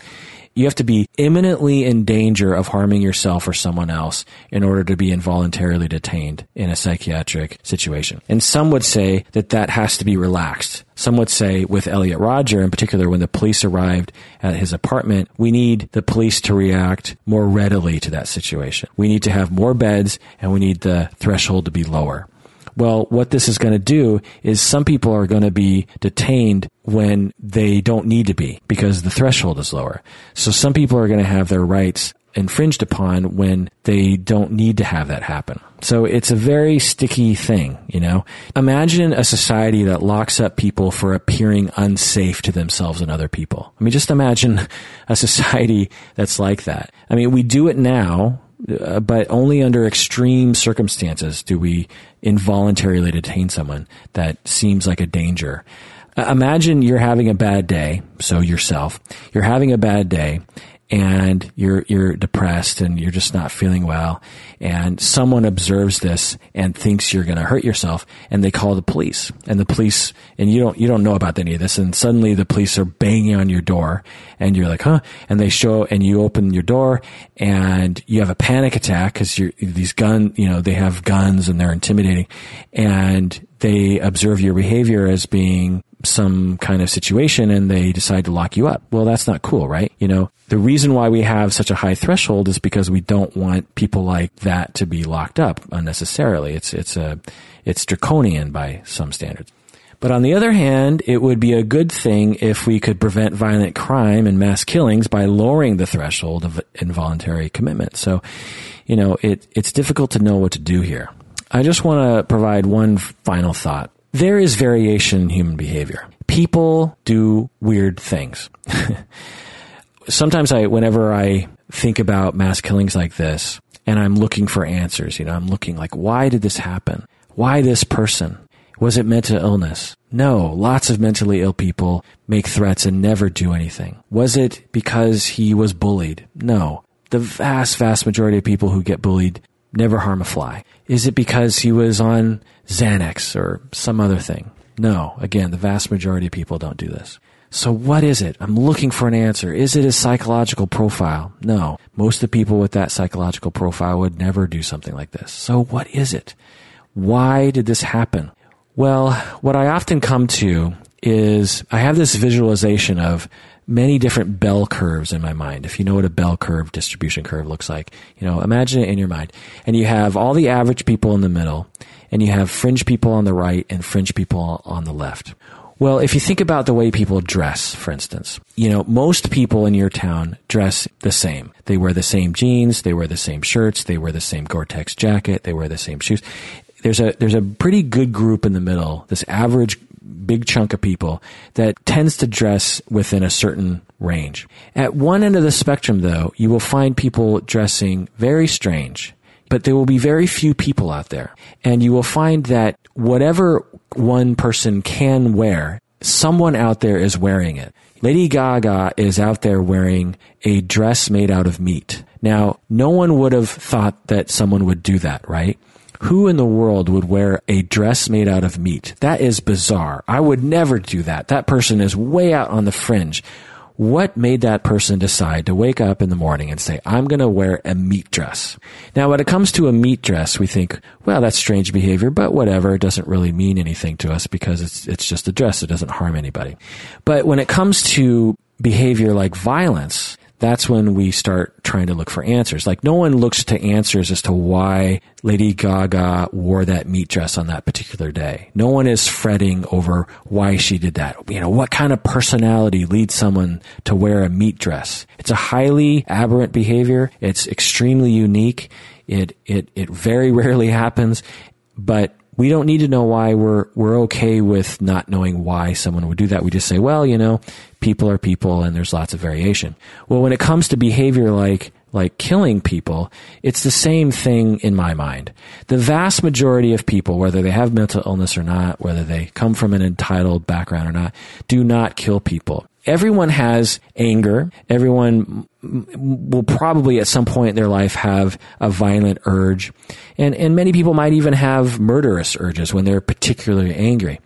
you have to be imminently in danger of harming yourself or someone else in order to be involuntarily detained in a psychiatric situation. And some would say that that has to be relaxed. Some would say with Elliot Rodger in particular, when the police arrived at his apartment, we need the police to react more readily to that situation. We need to have more beds and we need the threshold to be lower. Well, what this is going to do is some people are going to be detained when they don't need to be because the threshold is lower. So some people are going to have their rights infringed upon when they don't need to have that happen. So it's a very sticky thing, you know. Imagine a society that locks up people for appearing unsafe to themselves and other people. I mean, just imagine a society that's like that. I mean, we do it now uh, but only under extreme circumstances do we involuntarily detain someone that seems like a danger. Uh, imagine you're having a bad day, so yourself, you're having a bad day and you're you're depressed and you're just not feeling well. And someone observes this and thinks you're going to hurt yourself and they call the police. And the police and you don't you don't know about any of this. And suddenly the police are banging on your door and you're like huh? And they show and you open your door and you have a panic attack cuz you're these gun you know they have guns and they're intimidating. And they observe your behavior as being some kind of situation and they decide to lock you up. Well, that's not cool, right? You know, the reason why we have such a high threshold is because we don't want people like that to be locked up unnecessarily. It's, it's a, it's draconian by some standards. But on the other hand, it would be a good thing if we could prevent violent crime and mass killings by lowering the threshold of involuntary commitment. So, you know, it, it's difficult to know what to do here. I just want to provide one final thought. There is variation in human behavior. People do weird things. Sometimes I, whenever I think about mass killings like this, and I'm looking for answers, you know, I'm looking like, why did this happen? Why this person? Was it mental illness? No, lots of mentally ill people make threats and never do anything. Was it because he was bullied? No. The vast, vast majority of people who get bullied never harm a fly. Is it because he was on Xanax or some other thing? No. Again, the vast majority of people don't do this. So what is it? I'm looking for an answer. Is it a psychological profile? No. Most of the people with that psychological profile would never do something like this. So what is it? Why did this happen? Well, what I often come to is I have this visualization of many different bell curves in my mind. If you know what a bell curve distribution curve looks like, you know, imagine it in your mind. And you have all the average people in the middle, and you have fringe people on the right and fringe people on the left. Well, if you think about the way people dress, for instance, you know, most people in your town dress the same. They wear the same jeans, they wear the same shirts, they wear the same Gore-Tex jacket, they wear the same shoes. There's a, there's a pretty good group in the middle, this average big chunk of people that tends to dress within a certain range. At one end of the spectrum, though, you will find people dressing very strange, but there will be very few people out there. And you will find that whatever one person can wear, someone out there is wearing it. Lady Gaga is out there wearing a dress made out of meat. Now, no one would have thought that someone would do that, right? Who in the world would wear a dress made out of meat? That is bizarre. I would never do that. That person is way out on the fringe. What made that person decide to wake up in the morning and say, I'm going to wear a meat dress? Now, when it comes to a meat dress, we think, well, that's strange behavior, but whatever. It doesn't really mean anything to us because it's, it's just a dress. It doesn't harm anybody. But when it comes to behavior like violence, that's when we start trying to look for answers. Like no one looks to answers as to why Lady Gaga wore that meat dress on that particular day. No one is fretting over why she did that. You know, what kind of personality leads someone to wear a meat dress? It's a highly aberrant behavior. It's extremely unique. It, it, it very rarely happens, but we don't need to know why we're we're okay with not knowing why someone would do that. We just say, well, you know, people are people and there's lots of variation. Well, when it comes to behavior like like killing people, it's the same thing in my mind. The vast majority of people, whether they have mental illness or not, whether they come from an entitled background or not, do not kill people everyone has anger. Everyone will probably at some point in their life have a violent urge. And, and many people might even have murderous urges when they're particularly angry.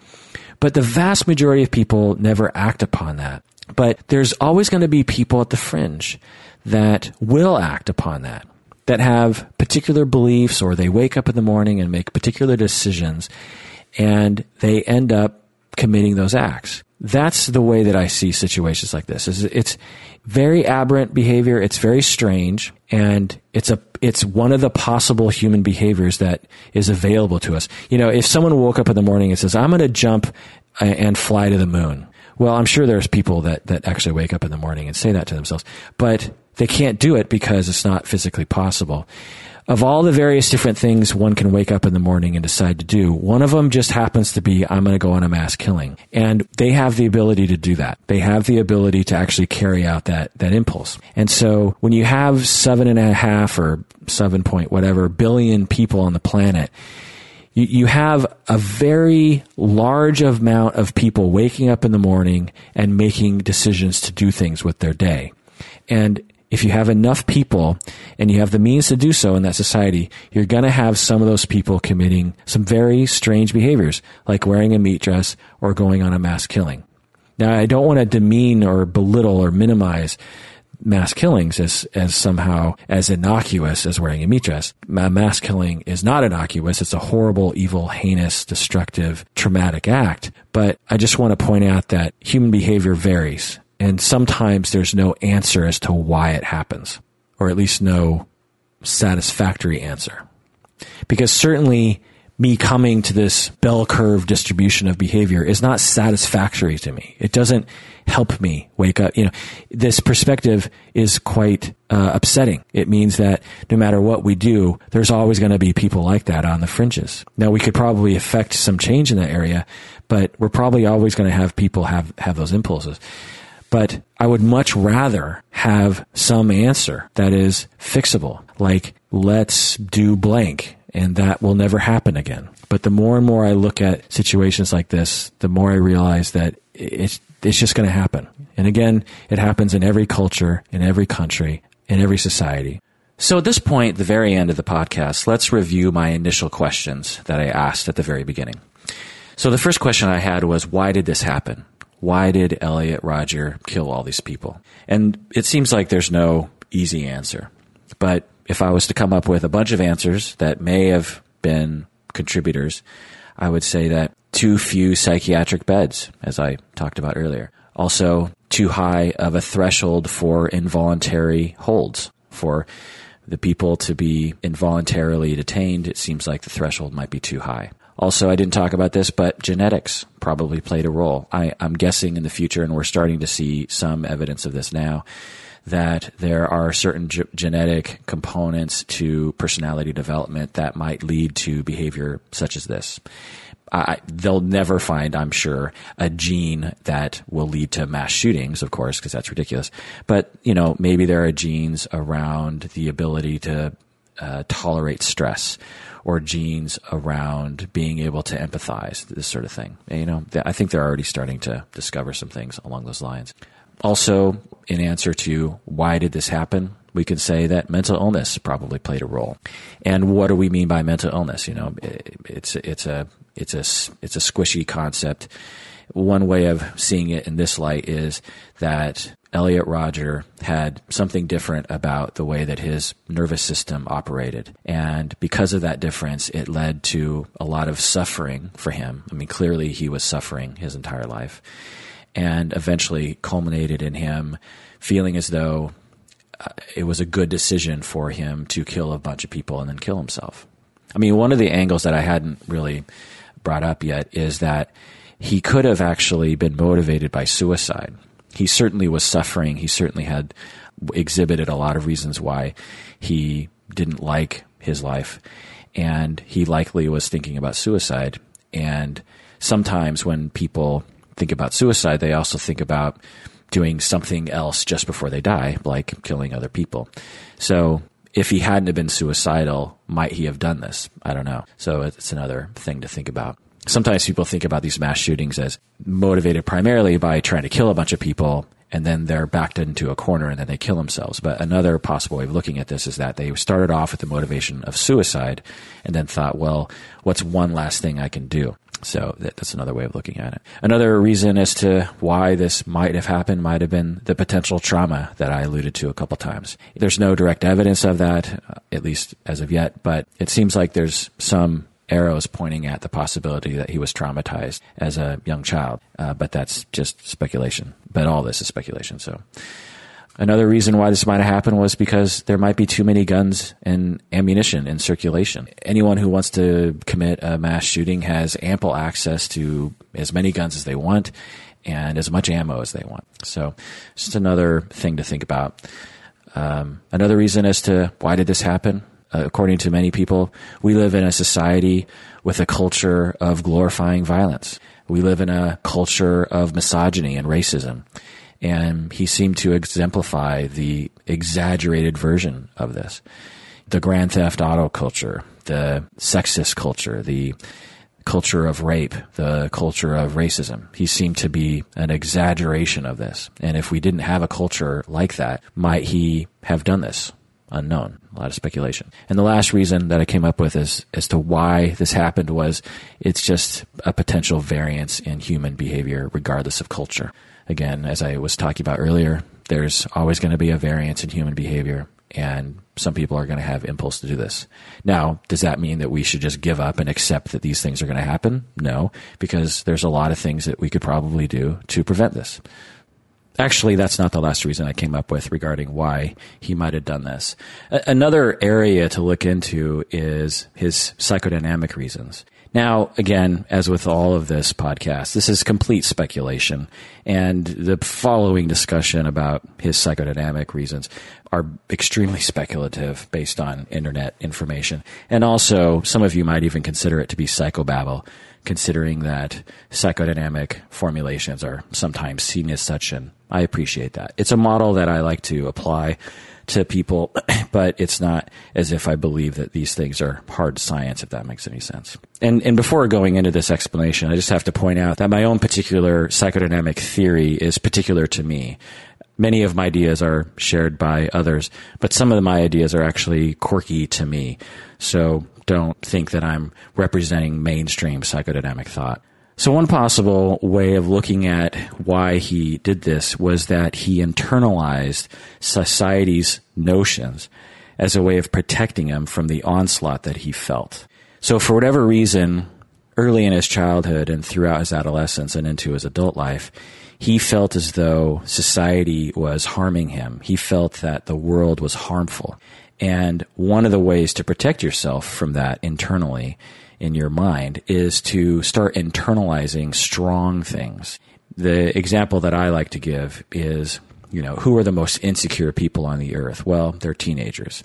But the vast majority of people never act upon that. But there's always going to be people at the fringe that will act upon that, that have particular beliefs or they wake up in the morning and make particular decisions and they end up committing those acts that's the way that I see situations like this. Is it's very aberrant behavior. It's very strange, and it's a it's one of the possible human behaviors that is available to us. You know, if someone woke up in the morning and says, "I'm going to jump and fly to the moon," well, I'm sure there's people that that actually wake up in the morning and say that to themselves, but they can't do it because it's not physically possible of all the various different things one can wake up in the morning and decide to do, one of them just happens to be, I'm going to go on a mass killing. And they have the ability to do that. They have the ability to actually carry out that, that impulse. And so when you have seven and a half or seven point whatever billion people on the planet, you, you have a very large amount of people waking up in the morning and making decisions to do things with their day. And if you have enough people and you have the means to do so in that society, you're going to have some of those people committing some very strange behaviors, like wearing a meat dress or going on a mass killing. Now, I don't want to demean or belittle or minimize mass killings as, as somehow as innocuous as wearing a meat dress. Mass killing is not innocuous. It's a horrible, evil, heinous, destructive, traumatic act. But I just want to point out that human behavior varies and sometimes there's no answer as to why it happens, or at least no satisfactory answer. Because certainly me coming to this bell curve distribution of behavior is not satisfactory to me. It doesn't help me wake up. You know, this perspective is quite uh, upsetting. It means that no matter what we do, there's always going to be people like that on the fringes. Now we could probably affect some change in that area, but we're probably always going to have people have, have those impulses. But I would much rather have some answer that is fixable, like let's do blank and that will never happen again. But the more and more I look at situations like this, the more I realize that it's, it's just going to happen. And again, it happens in every culture, in every country, in every society. So at this point, the very end of the podcast, let's review my initial questions that I asked at the very beginning. So the first question I had was, why did this happen? why did Elliot Rodger kill all these people? And it seems like there's no easy answer. But if I was to come up with a bunch of answers that may have been contributors, I would say that too few psychiatric beds, as I talked about earlier. Also, too high of a threshold for involuntary holds. For the people to be involuntarily detained, it seems like the threshold might be too high. Also, I didn't talk about this, but genetics probably played a role. I, am guessing in the future, and we're starting to see some evidence of this now, that there are certain ge- genetic components to personality development that might lead to behavior such as this. I, they'll never find, I'm sure, a gene that will lead to mass shootings, of course, because that's ridiculous. But, you know, maybe there are genes around the ability to uh, tolerate stress or genes around being able to empathize, this sort of thing. And, you know, I think they're already starting to discover some things along those lines. Also, in answer to why did this happen, we can say that mental illness probably played a role. And what do we mean by mental illness? You know, it's it's a it's a it's a squishy concept. One way of seeing it in this light is that Elliot Rodger had something different about the way that his nervous system operated. And because of that difference, it led to a lot of suffering for him. I mean, clearly he was suffering his entire life and eventually culminated in him feeling as though uh, it was a good decision for him to kill a bunch of people and then kill himself. I mean, one of the angles that I hadn't really brought up yet is that he could have actually been motivated by suicide. He certainly was suffering. He certainly had exhibited a lot of reasons why he didn't like his life. And he likely was thinking about suicide. And sometimes when people think about suicide, they also think about doing something else just before they die, like killing other people. So if he hadn't have been suicidal, might he have done this? I don't know. So it's another thing to think about. Sometimes people think about these mass shootings as motivated primarily by trying to kill a bunch of people and then they're backed into a corner and then they kill themselves. But another possible way of looking at this is that they started off with the motivation of suicide and then thought, well, what's one last thing I can do? So that's another way of looking at it. Another reason as to why this might have happened might have been the potential trauma that I alluded to a couple times. There's no direct evidence of that, uh, at least as of yet, but it seems like there's some arrows pointing at the possibility that he was traumatized as a young child. Uh, but that's just speculation. But all this is speculation. So another reason why this might have happened was because there might be too many guns and ammunition in circulation. Anyone who wants to commit a mass shooting has ample access to as many guns as they want and as much ammo as they want. So just another thing to think about. Um, another reason as to why did this happen uh, according to many people, we live in a society with a culture of glorifying violence. We live in a culture of misogyny and racism. And he seemed to exemplify the exaggerated version of this. The grand theft auto culture, the sexist culture, the culture of rape, the culture of racism. He seemed to be an exaggeration of this. And if we didn't have a culture like that, might he have done this? unknown. A lot of speculation. And the last reason that I came up with is as to why this happened was it's just a potential variance in human behavior regardless of culture. Again, as I was talking about earlier, there's always going to be a variance in human behavior and some people are going to have impulse to do this. Now, does that mean that we should just give up and accept that these things are going to happen? No, because there's a lot of things that we could probably do to prevent this. Actually, that's not the last reason I came up with regarding why he might have done this. A- another area to look into is his psychodynamic reasons. Now, again, as with all of this podcast, this is complete speculation. And the following discussion about his psychodynamic reasons are extremely speculative based on internet information. And also, some of you might even consider it to be psychobabble considering that psychodynamic formulations are sometimes seen as such, and I appreciate that. It's a model that I like to apply to people, but it's not as if I believe that these things are hard science, if that makes any sense. And, and before going into this explanation, I just have to point out that my own particular psychodynamic theory is particular to me. Many of my ideas are shared by others, but some of my ideas are actually quirky to me. So don't think that I'm representing mainstream psychodynamic thought. So one possible way of looking at why he did this was that he internalized society's notions as a way of protecting him from the onslaught that he felt. So for whatever reason, early in his childhood and throughout his adolescence and into his adult life, he felt as though society was harming him. He felt that the world was harmful. And one of the ways to protect yourself from that internally in your mind is to start internalizing strong things. The example that I like to give is, you know, who are the most insecure people on the earth? Well, they're teenagers.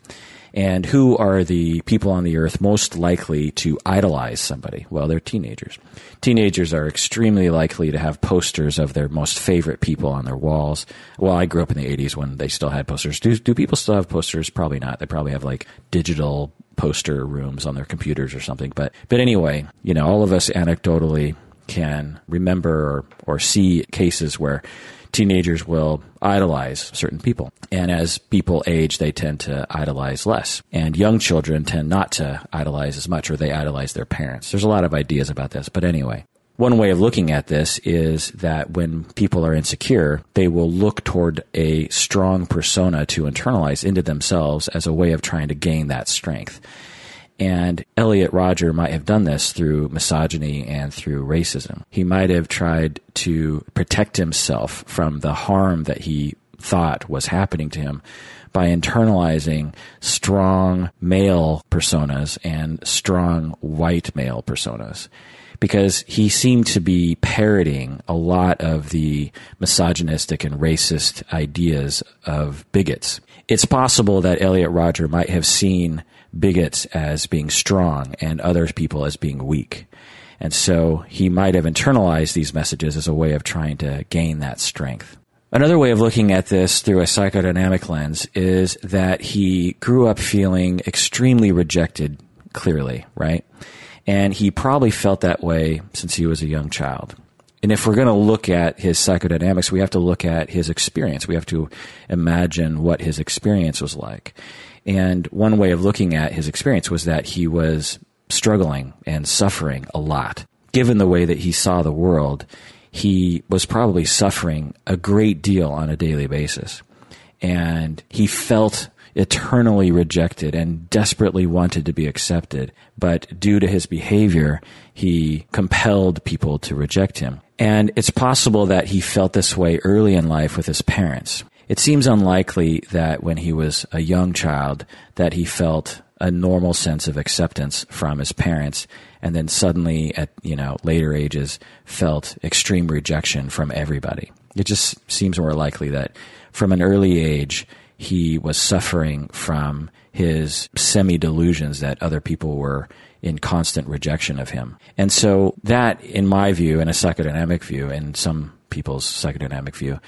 And who are the people on the earth most likely to idolize somebody? Well, they're teenagers. Teenagers are extremely likely to have posters of their most favorite people on their walls. Well, I grew up in the 80s when they still had posters. Do, do people still have posters? Probably not. They probably have like digital poster rooms on their computers or something. But, but anyway, you know, all of us anecdotally can remember or, or see cases where teenagers will idolize certain people. And as people age, they tend to idolize less. And young children tend not to idolize as much or they idolize their parents. There's a lot of ideas about this. But anyway, one way of looking at this is that when people are insecure, they will look toward a strong persona to internalize into themselves as a way of trying to gain that strength. And Elliot Rodger might have done this through misogyny and through racism. He might have tried to protect himself from the harm that he thought was happening to him by internalizing strong male personas and strong white male personas because he seemed to be parroting a lot of the misogynistic and racist ideas of bigots. It's possible that Elliot Rodger might have seen bigots as being strong and other people as being weak. And so he might have internalized these messages as a way of trying to gain that strength. Another way of looking at this through a psychodynamic lens is that he grew up feeling extremely rejected, clearly, right? And he probably felt that way since he was a young child. And if we're going to look at his psychodynamics, we have to look at his experience. We have to imagine what his experience was like. And one way of looking at his experience was that he was struggling and suffering a lot. Given the way that he saw the world, he was probably suffering a great deal on a daily basis. And he felt eternally rejected and desperately wanted to be accepted. But due to his behavior, he compelled people to reject him. And it's possible that he felt this way early in life with his parents. It seems unlikely that when he was a young child that he felt a normal sense of acceptance from his parents and then suddenly at you know later ages felt extreme rejection from everybody. It just seems more likely that from an early age he was suffering from his semi delusions that other people were in constant rejection of him. And so that, in my view, in a psychodynamic view, and some people's psychodynamic view,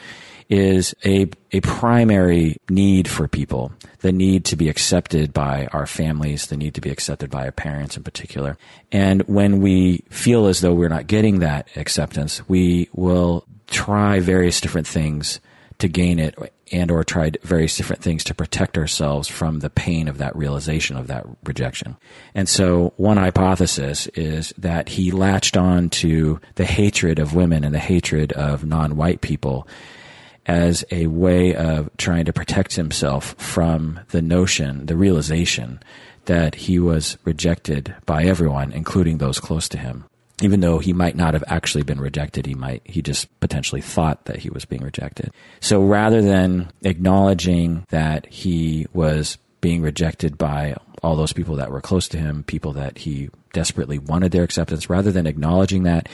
is a, a primary need for people. The need to be accepted by our families, the need to be accepted by our parents in particular. And when we feel as though we're not getting that acceptance, we will try various different things to gain it and or tried various different things to protect ourselves from the pain of that realization of that rejection. And so one hypothesis is that he latched on to the hatred of women and the hatred of non-white people as a way of trying to protect himself from the notion, the realization that he was rejected by everyone, including those close to him even though he might not have actually been rejected, he might, he just potentially thought that he was being rejected. So rather than acknowledging that he was being rejected by all those people that were close to him, people that he desperately wanted their acceptance, rather than acknowledging that,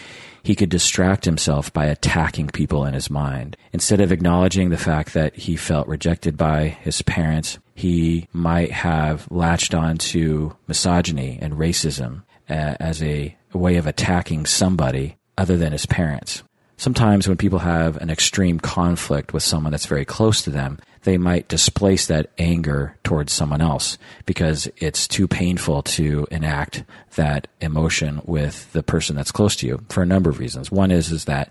he could distract himself by attacking people in his mind. Instead of acknowledging the fact that he felt rejected by his parents, he might have latched on to misogyny and racism Uh, as a way of attacking somebody other than his parents. Sometimes when people have an extreme conflict with someone that's very close to them, they might displace that anger towards someone else because it's too painful to enact that emotion with the person that's close to you for a number of reasons. One is is that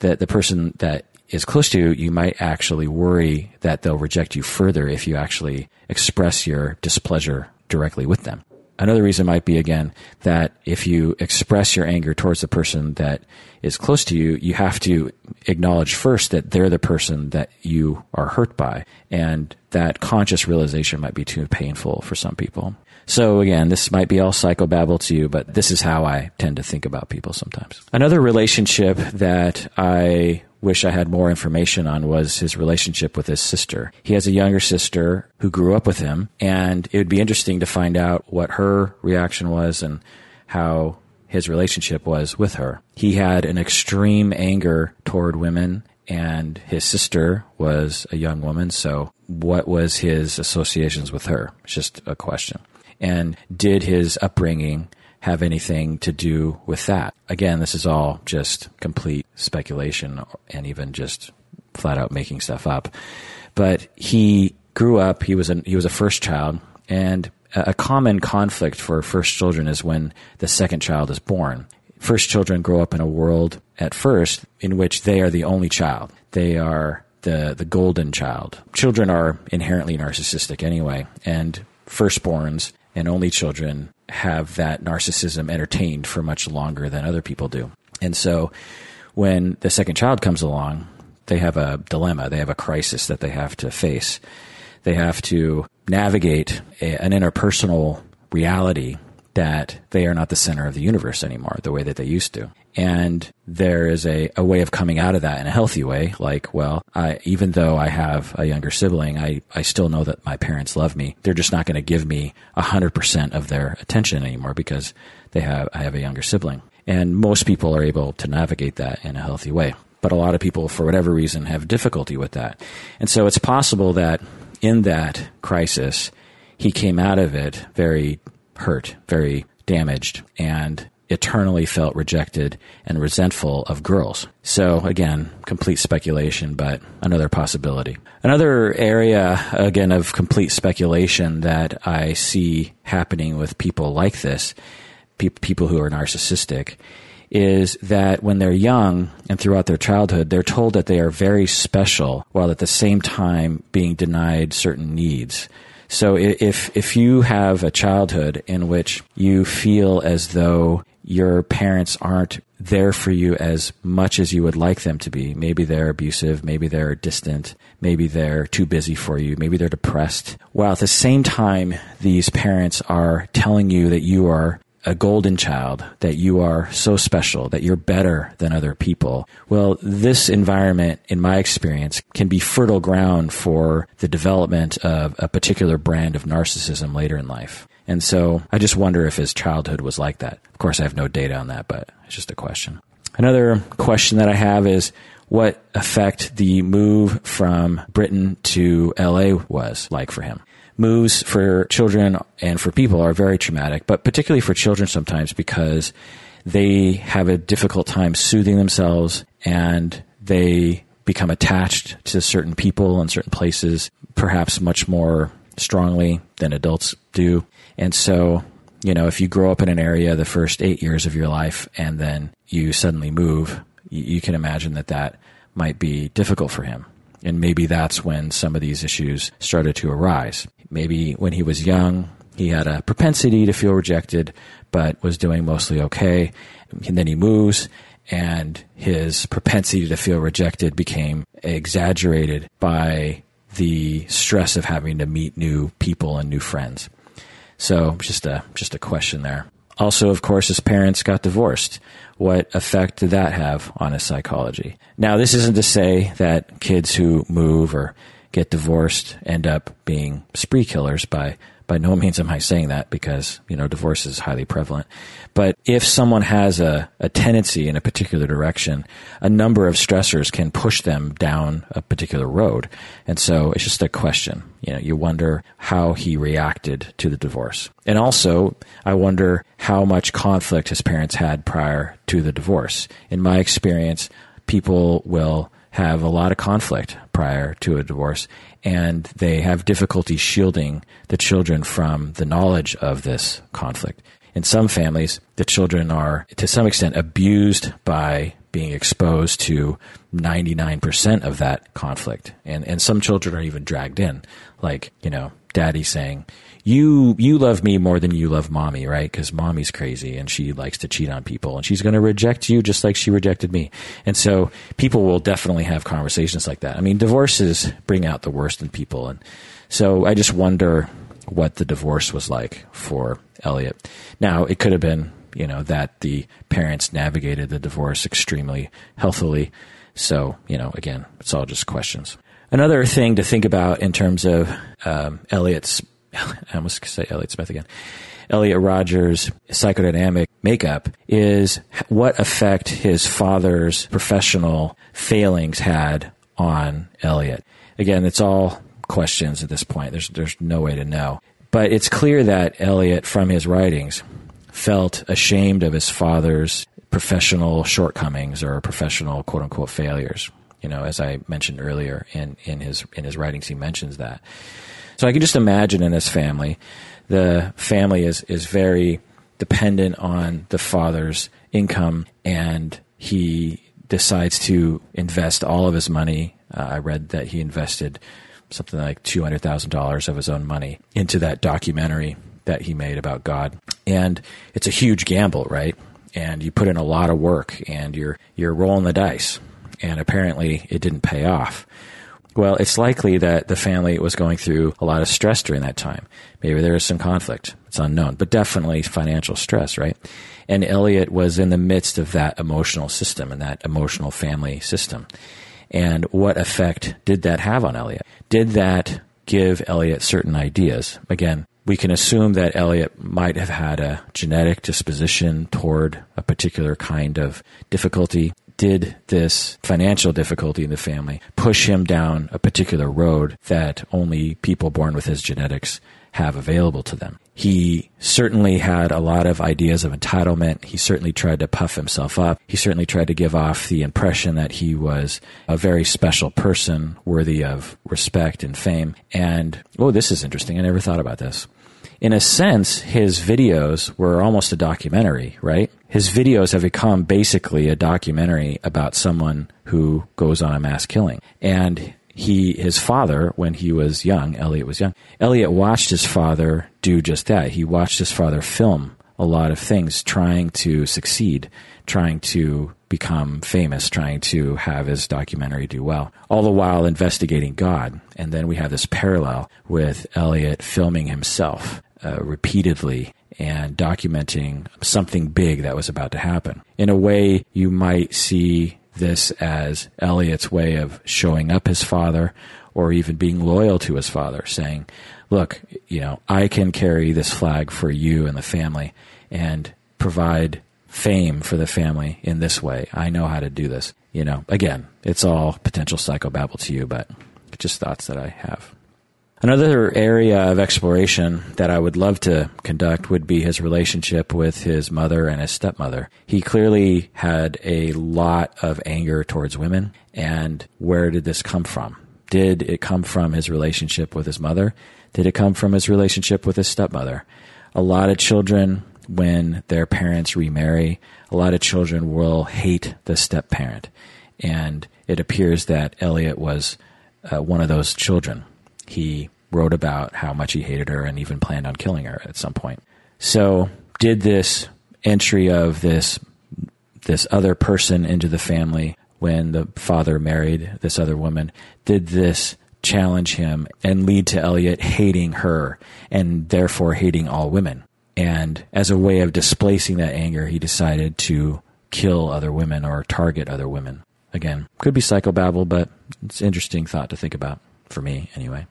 the, the person that is close to you, you might actually worry that they'll reject you further if you actually express your displeasure directly with them. Another reason might be again that if you express your anger towards the person that is close to you, you have to acknowledge first that they're the person that you are hurt by. And that conscious realization might be too painful for some people. So again, this might be all psychobabble to you, but this is how I tend to think about people sometimes. Another relationship that I wish I had more information on was his relationship with his sister. He has a younger sister who grew up with him, and it would be interesting to find out what her reaction was and how his relationship was with her. He had an extreme anger toward women, and his sister was a young woman, so what was his associations with her? It's just a question. And did his upbringing have anything to do with that. Again, this is all just complete speculation and even just flat out making stuff up. But he grew up, he was a, he was a first child and a common conflict for first children is when the second child is born. First children grow up in a world at first in which they are the only child. They are the, the golden child. Children are inherently narcissistic anyway, and firstborns and only children have that narcissism entertained for much longer than other people do. And so when the second child comes along, they have a dilemma, they have a crisis that they have to face. They have to navigate a, an interpersonal reality that they are not the center of the universe anymore, the way that they used to. And there is a, a way of coming out of that in a healthy way. Like, well, I, even though I have a younger sibling, I, I still know that my parents love me. They're just not going to give me a hundred percent of their attention anymore because they have, I have a younger sibling. And most people are able to navigate that in a healthy way. But a lot of people, for whatever reason, have difficulty with that. And so it's possible that in that crisis, he came out of it very hurt, very damaged, and eternally felt rejected and resentful of girls. So again, complete speculation, but another possibility. Another area, again, of complete speculation that I see happening with people like this, pe- people who are narcissistic, is that when they're young and throughout their childhood, they're told that they are very special while at the same time being denied certain needs. So if if you have a childhood in which you feel as though your parents aren't there for you as much as you would like them to be. Maybe they're abusive, maybe they're distant, maybe they're too busy for you, maybe they're depressed. While at the same time, these parents are telling you that you are a golden child, that you are so special, that you're better than other people. Well, this environment, in my experience, can be fertile ground for the development of a particular brand of narcissism later in life. And so I just wonder if his childhood was like that. Of course, I have no data on that, but it's just a question. Another question that I have is what effect the move from Britain to LA was like for him. Moves for children and for people are very traumatic, but particularly for children sometimes because they have a difficult time soothing themselves and they become attached to certain people and certain places, perhaps much more strongly than adults do. And so, you know, if you grow up in an area the first eight years of your life and then you suddenly move, you, can imagine that that might be difficult for him. And maybe that's when some of these issues started to arise. Maybe when he was young, he had a propensity to feel rejected, but was doing mostly okay. And then he moves and his propensity to feel rejected became exaggerated by the stress of having to meet new people and new friends. So just a just a question there. Also, of course, his parents got divorced. What effect did that have on his psychology? Now, this isn't to say that kids who move or get divorced end up being spree killers by by no means am I saying that because, you know, divorce is highly prevalent. But if someone has a, a tendency in a particular direction, a number of stressors can push them down a particular road. And so it's just a question. You know, you wonder how he reacted to the divorce. And also, I wonder how much conflict his parents had prior to the divorce. In my experience, people will have a lot of conflict prior to a divorce, and they have difficulty shielding the children from the knowledge of this conflict. In some families, the children are to some extent abused by being exposed to 99% of that conflict. And, and some children are even dragged in, like, you know, daddy saying, you you love me more than you love mommy, right? Because mommy's crazy and she likes to cheat on people, and she's going to reject you just like she rejected me. And so people will definitely have conversations like that. I mean, divorces bring out the worst in people, and so I just wonder what the divorce was like for Elliot. Now, it could have been you know that the parents navigated the divorce extremely healthily. So you know, again, it's all just questions. Another thing to think about in terms of um, Elliot's I almost say Elliott Smith again. Elliot Rodgers' psychodynamic makeup is what effect his father's professional failings had on Elliot. Again, it's all questions at this point. There's there's no way to know. But it's clear that Elliot, from his writings, felt ashamed of his father's professional shortcomings or professional quote unquote failures. You know, as I mentioned earlier in, in his in his writings, he mentions that. So I can just imagine in this family, the family is, is very dependent on the father's income and he decides to invest all of his money. Uh, I read that he invested something like $200,000 of his own money into that documentary that he made about God. And it's a huge gamble, right? And you put in a lot of work and you're, you're rolling the dice. And apparently it didn't pay off. Well, it's likely that the family was going through a lot of stress during that time. Maybe there was some conflict. It's unknown, but definitely financial stress, right? And Elliot was in the midst of that emotional system and that emotional family system. And what effect did that have on Elliot? Did that give Elliot certain ideas? Again, we can assume that Elliot might have had a genetic disposition toward a particular kind of difficulty did this financial difficulty in the family push him down a particular road that only people born with his genetics have available to them. He certainly had a lot of ideas of entitlement. He certainly tried to puff himself up. He certainly tried to give off the impression that he was a very special person worthy of respect and fame. And, oh, this is interesting. I never thought about this in a sense, his videos were almost a documentary, right? His videos have become basically a documentary about someone who goes on a mass killing. And he, his father, when he was young, Elliot was young, Elliot watched his father do just that. He watched his father film a lot of things, trying to succeed, trying to become famous, trying to have his documentary do well, all the while investigating God. And then we have this parallel with Elliot filming himself uh, repeatedly and documenting something big that was about to happen. In a way, you might see this as Elliot's way of showing up his father or even being loyal to his father, saying, Look, you know, I can carry this flag for you and the family and provide fame for the family in this way. I know how to do this. You know, again, it's all potential psychobabble to you, but just thoughts that I have. Another area of exploration that I would love to conduct would be his relationship with his mother and his stepmother. He clearly had a lot of anger towards women, and where did this come from? Did it come from his relationship with his mother? Did it come from his relationship with his stepmother? A lot of children, when their parents remarry, a lot of children will hate the step parent. And it appears that Elliot was uh, one of those children he wrote about how much he hated her and even planned on killing her at some point. So, did this entry of this this other person into the family when the father married this other woman, did this challenge him and lead to Elliot hating her and therefore hating all women? And as a way of displacing that anger, he decided to kill other women or target other women. Again, could be psychobabble, but it's an interesting thought to think about for me anyway.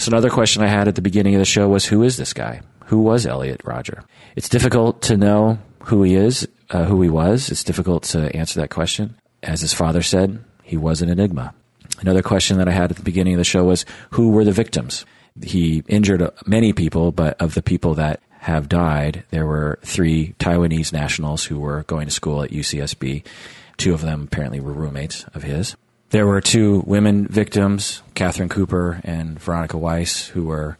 So another question I had at the beginning of the show was, who is this guy? Who was Elliot Rodger? It's difficult to know who he is, uh, who he was. It's difficult to answer that question. As his father said, he was an enigma. Another question that I had at the beginning of the show was, who were the victims? He injured many people, but of the people that have died, there were three Taiwanese nationals who were going to school at UCSB. Two of them apparently were roommates of his. There were two women victims, Katherine Cooper and Veronika Weiss, who were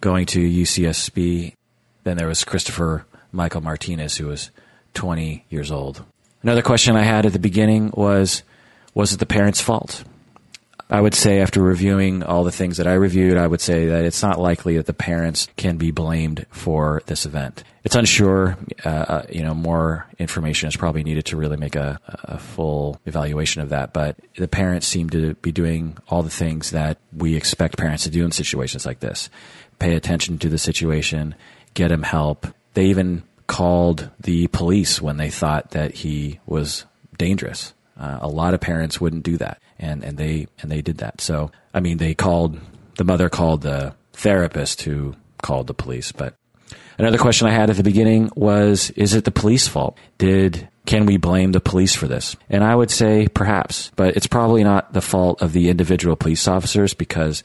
going to UCSB. Then there was Christopher Michael Martinez, who was 20 years old. Another question I had at the beginning was Was it the parents' fault? I would say, after reviewing all the things that I reviewed, I would say that it's not likely that the parents can be blamed for this event. It's unsure. Uh, uh, you know, more information is probably needed to really make a, a full evaluation of that. But the parents seem to be doing all the things that we expect parents to do in situations like this pay attention to the situation, get him help. They even called the police when they thought that he was dangerous. Uh, a lot of parents wouldn't do that and and they and they did that. So I mean, they called the mother called the therapist who called the police. But another question I had at the beginning was: Is it the police fault? Did can we blame the police for this? And I would say perhaps, but it's probably not the fault of the individual police officers because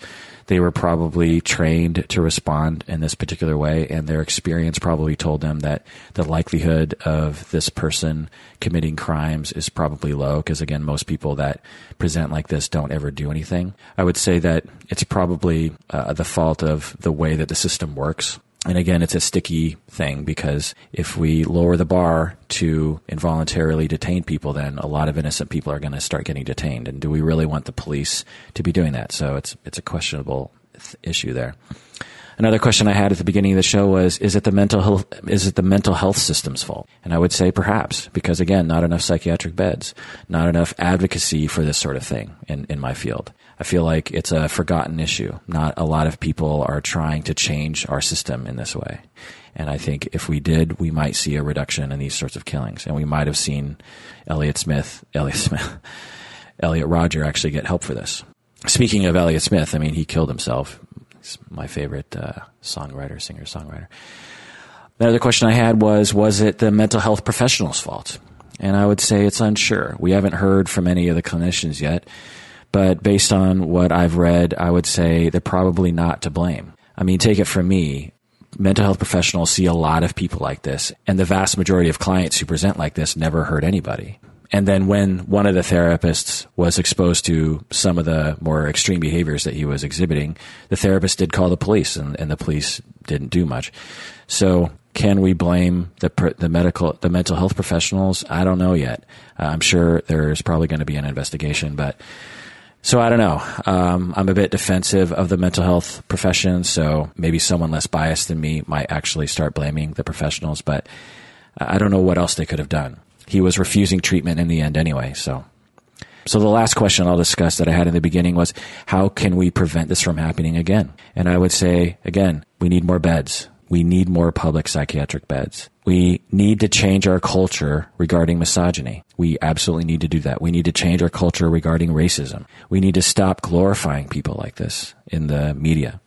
they were probably trained to respond in this particular way, and their experience probably told them that the likelihood of this person committing crimes is probably low. Because again, most people that present like this don't ever do anything. I would say that it's probably uh, the fault of the way that the system works. And again, it's a sticky thing because if we lower the bar to involuntarily detain people, then a lot of innocent people are going to start getting detained. And do we really want the police to be doing that? So it's it's a questionable th- issue there. Another question I had at the beginning of the show was, is it the mental health, is it the mental health system's fault? And I would say perhaps, because again, not enough psychiatric beds, not enough advocacy for this sort of thing in, in my field. I feel like it's a forgotten issue. Not a lot of people are trying to change our system in this way. And I think if we did, we might see a reduction in these sorts of killings. And we might have seen Elliott Smith, Elliott Smith, Elliot Rodger actually get help for this. Speaking of Elliott Smith, I mean, he killed himself. He's my favorite uh, songwriter, singer, songwriter. The other question I had was, was it the mental health professional's fault? And I would say it's unsure. We haven't heard from any of the clinicians yet, but based on what I've read, I would say they're probably not to blame. I mean, take it from me. Mental health professionals see a lot of people like this, and the vast majority of clients who present like this never hurt anybody. And then when one of the therapists was exposed to some of the more extreme behaviors that he was exhibiting, the therapist did call the police and, and the police didn't do much. So can we blame the, the medical, the mental health professionals? I don't know yet. Uh, I'm sure there's probably going to be an investigation, but so I don't know. Um, I'm a bit defensive of the mental health profession, so maybe someone less biased than me might actually start blaming the professionals, but I don't know what else they could have done he was refusing treatment in the end anyway. So, so the last question I'll discuss that I had in the beginning was how can we prevent this from happening again? And I would say again, we need more beds. We need more public psychiatric beds. We need to change our culture regarding misogyny. We absolutely need to do that. We need to change our culture regarding racism. We need to stop glorifying people like this in the media.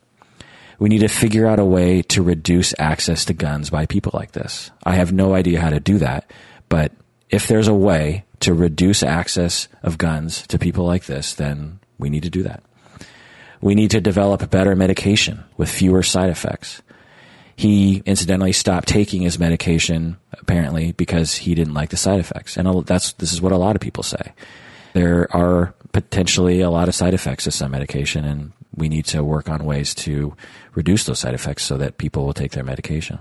We need to figure out a way to reduce access to guns by people like this. I have no idea how to do that, but if there's a way to reduce access of guns to people like this, then we need to do that. We need to develop better medication with fewer side effects. He incidentally stopped taking his medication apparently because he didn't like the side effects. And that's, this is what a lot of people say. There are potentially a lot of side effects to some medication and we need to work on ways to reduce those side effects so that people will take their medication.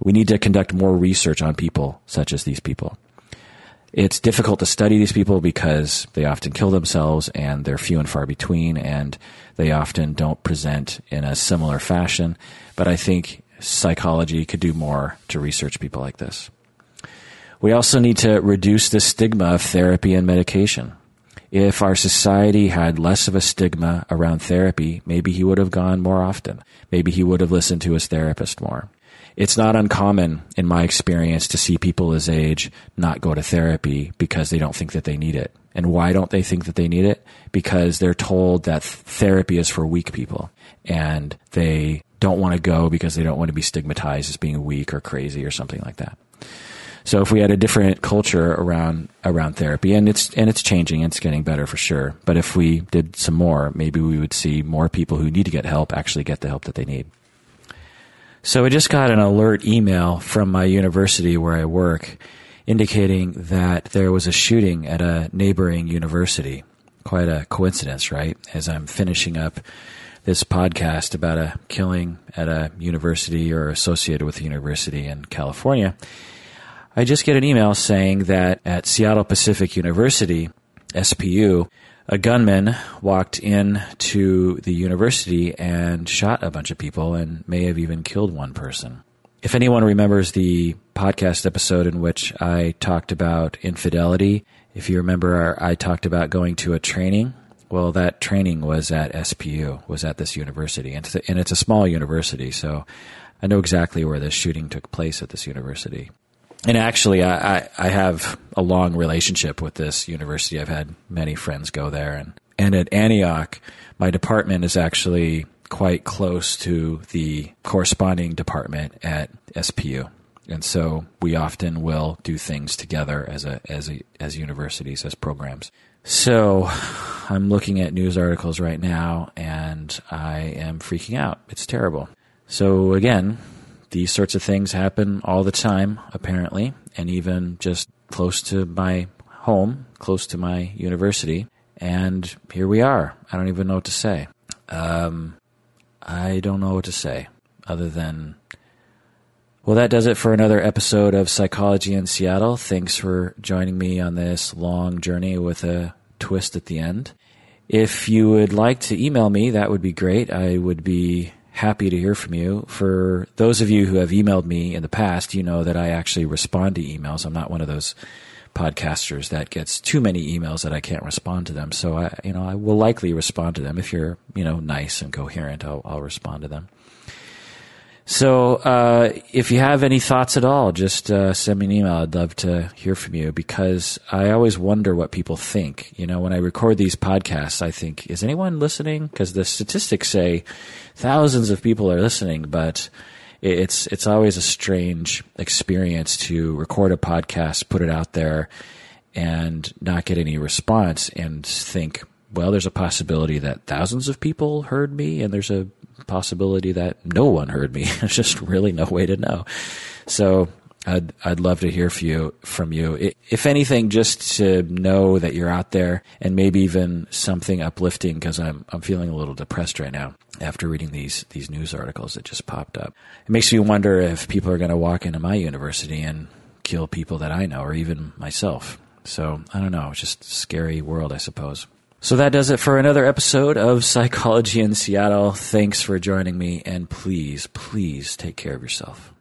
We need to conduct more research on people such as these people. It's difficult to study these people because they often kill themselves and they're few and far between and they often don't present in a similar fashion. But I think psychology could do more to research people like this. We also need to reduce the stigma of therapy and medication. If our society had less of a stigma around therapy, maybe he would have gone more often. Maybe he would have listened to his therapist more it's not uncommon in my experience to see people his age not go to therapy because they don't think that they need it. And why don't they think that they need it? Because they're told that therapy is for weak people and they don't want to go because they don't want to be stigmatized as being weak or crazy or something like that. So if we had a different culture around around therapy, and it's and it's changing, it's getting better for sure. But if we did some more, maybe we would see more people who need to get help actually get the help that they need. So I just got an alert email from my university where I work indicating that there was a shooting at a neighboring university. Quite a coincidence, right? As I'm finishing up this podcast about a killing at a university or associated with a university in California, I just get an email saying that at Seattle Pacific University, SPU, a gunman walked in to the university and shot a bunch of people and may have even killed one person. If anyone remembers the podcast episode in which I talked about infidelity, if you remember, I talked about going to a training. Well, that training was at SPU, was at this university, and it's a small university, so I know exactly where this shooting took place at this university and actually, I, I, I, have a long relationship with this university. I've had many friends go there, and and at Antioch, my department is actually quite close to the corresponding department at SPU, and so we often will do things together as a as a as universities as programs. So, I'm looking at news articles right now, and I am freaking out. It's terrible. So again, these sorts of things happen all the time, apparently, and even just close to my home, close to my university. And here we are. I don't even know what to say. Um, I don't know what to say other than, well, that does it for another episode of Psychology in Seattle. Thanks for joining me on this long journey with a twist at the end. If you would like to email me, that would be great. I would be happy to hear from you. For those of you who have emailed me in the past, you know that I actually respond to emails. I'm not one of those podcasters that gets too many emails that I can't respond to them. So I, you know, I will likely respond to them if you're, you know, nice and coherent. I'll, I'll respond to them. So uh, if you have any thoughts at all, just uh, send me an email. I'd love to hear from you because I always wonder what people think. You know, when I record these podcasts, I think, is anyone listening? Because the statistics say thousands of people are listening, but it's it's always a strange experience to record a podcast, put it out there, and not get any response, and think, well, there's a possibility that thousands of people heard me, and there's a possibility that no one heard me. There's just really no way to know. So I'd I'd love to hear from you from you. If anything, just to know that you're out there, and maybe even something uplifting because I'm I'm feeling a little depressed right now after reading these these news articles that just popped up. It makes me wonder if people are going to walk into my university and kill people that I know, or even myself. So I don't know. It's just a scary world, I suppose. So that does it for another episode of Psychology in Seattle. Thanks for joining me, and please, please take care of yourself.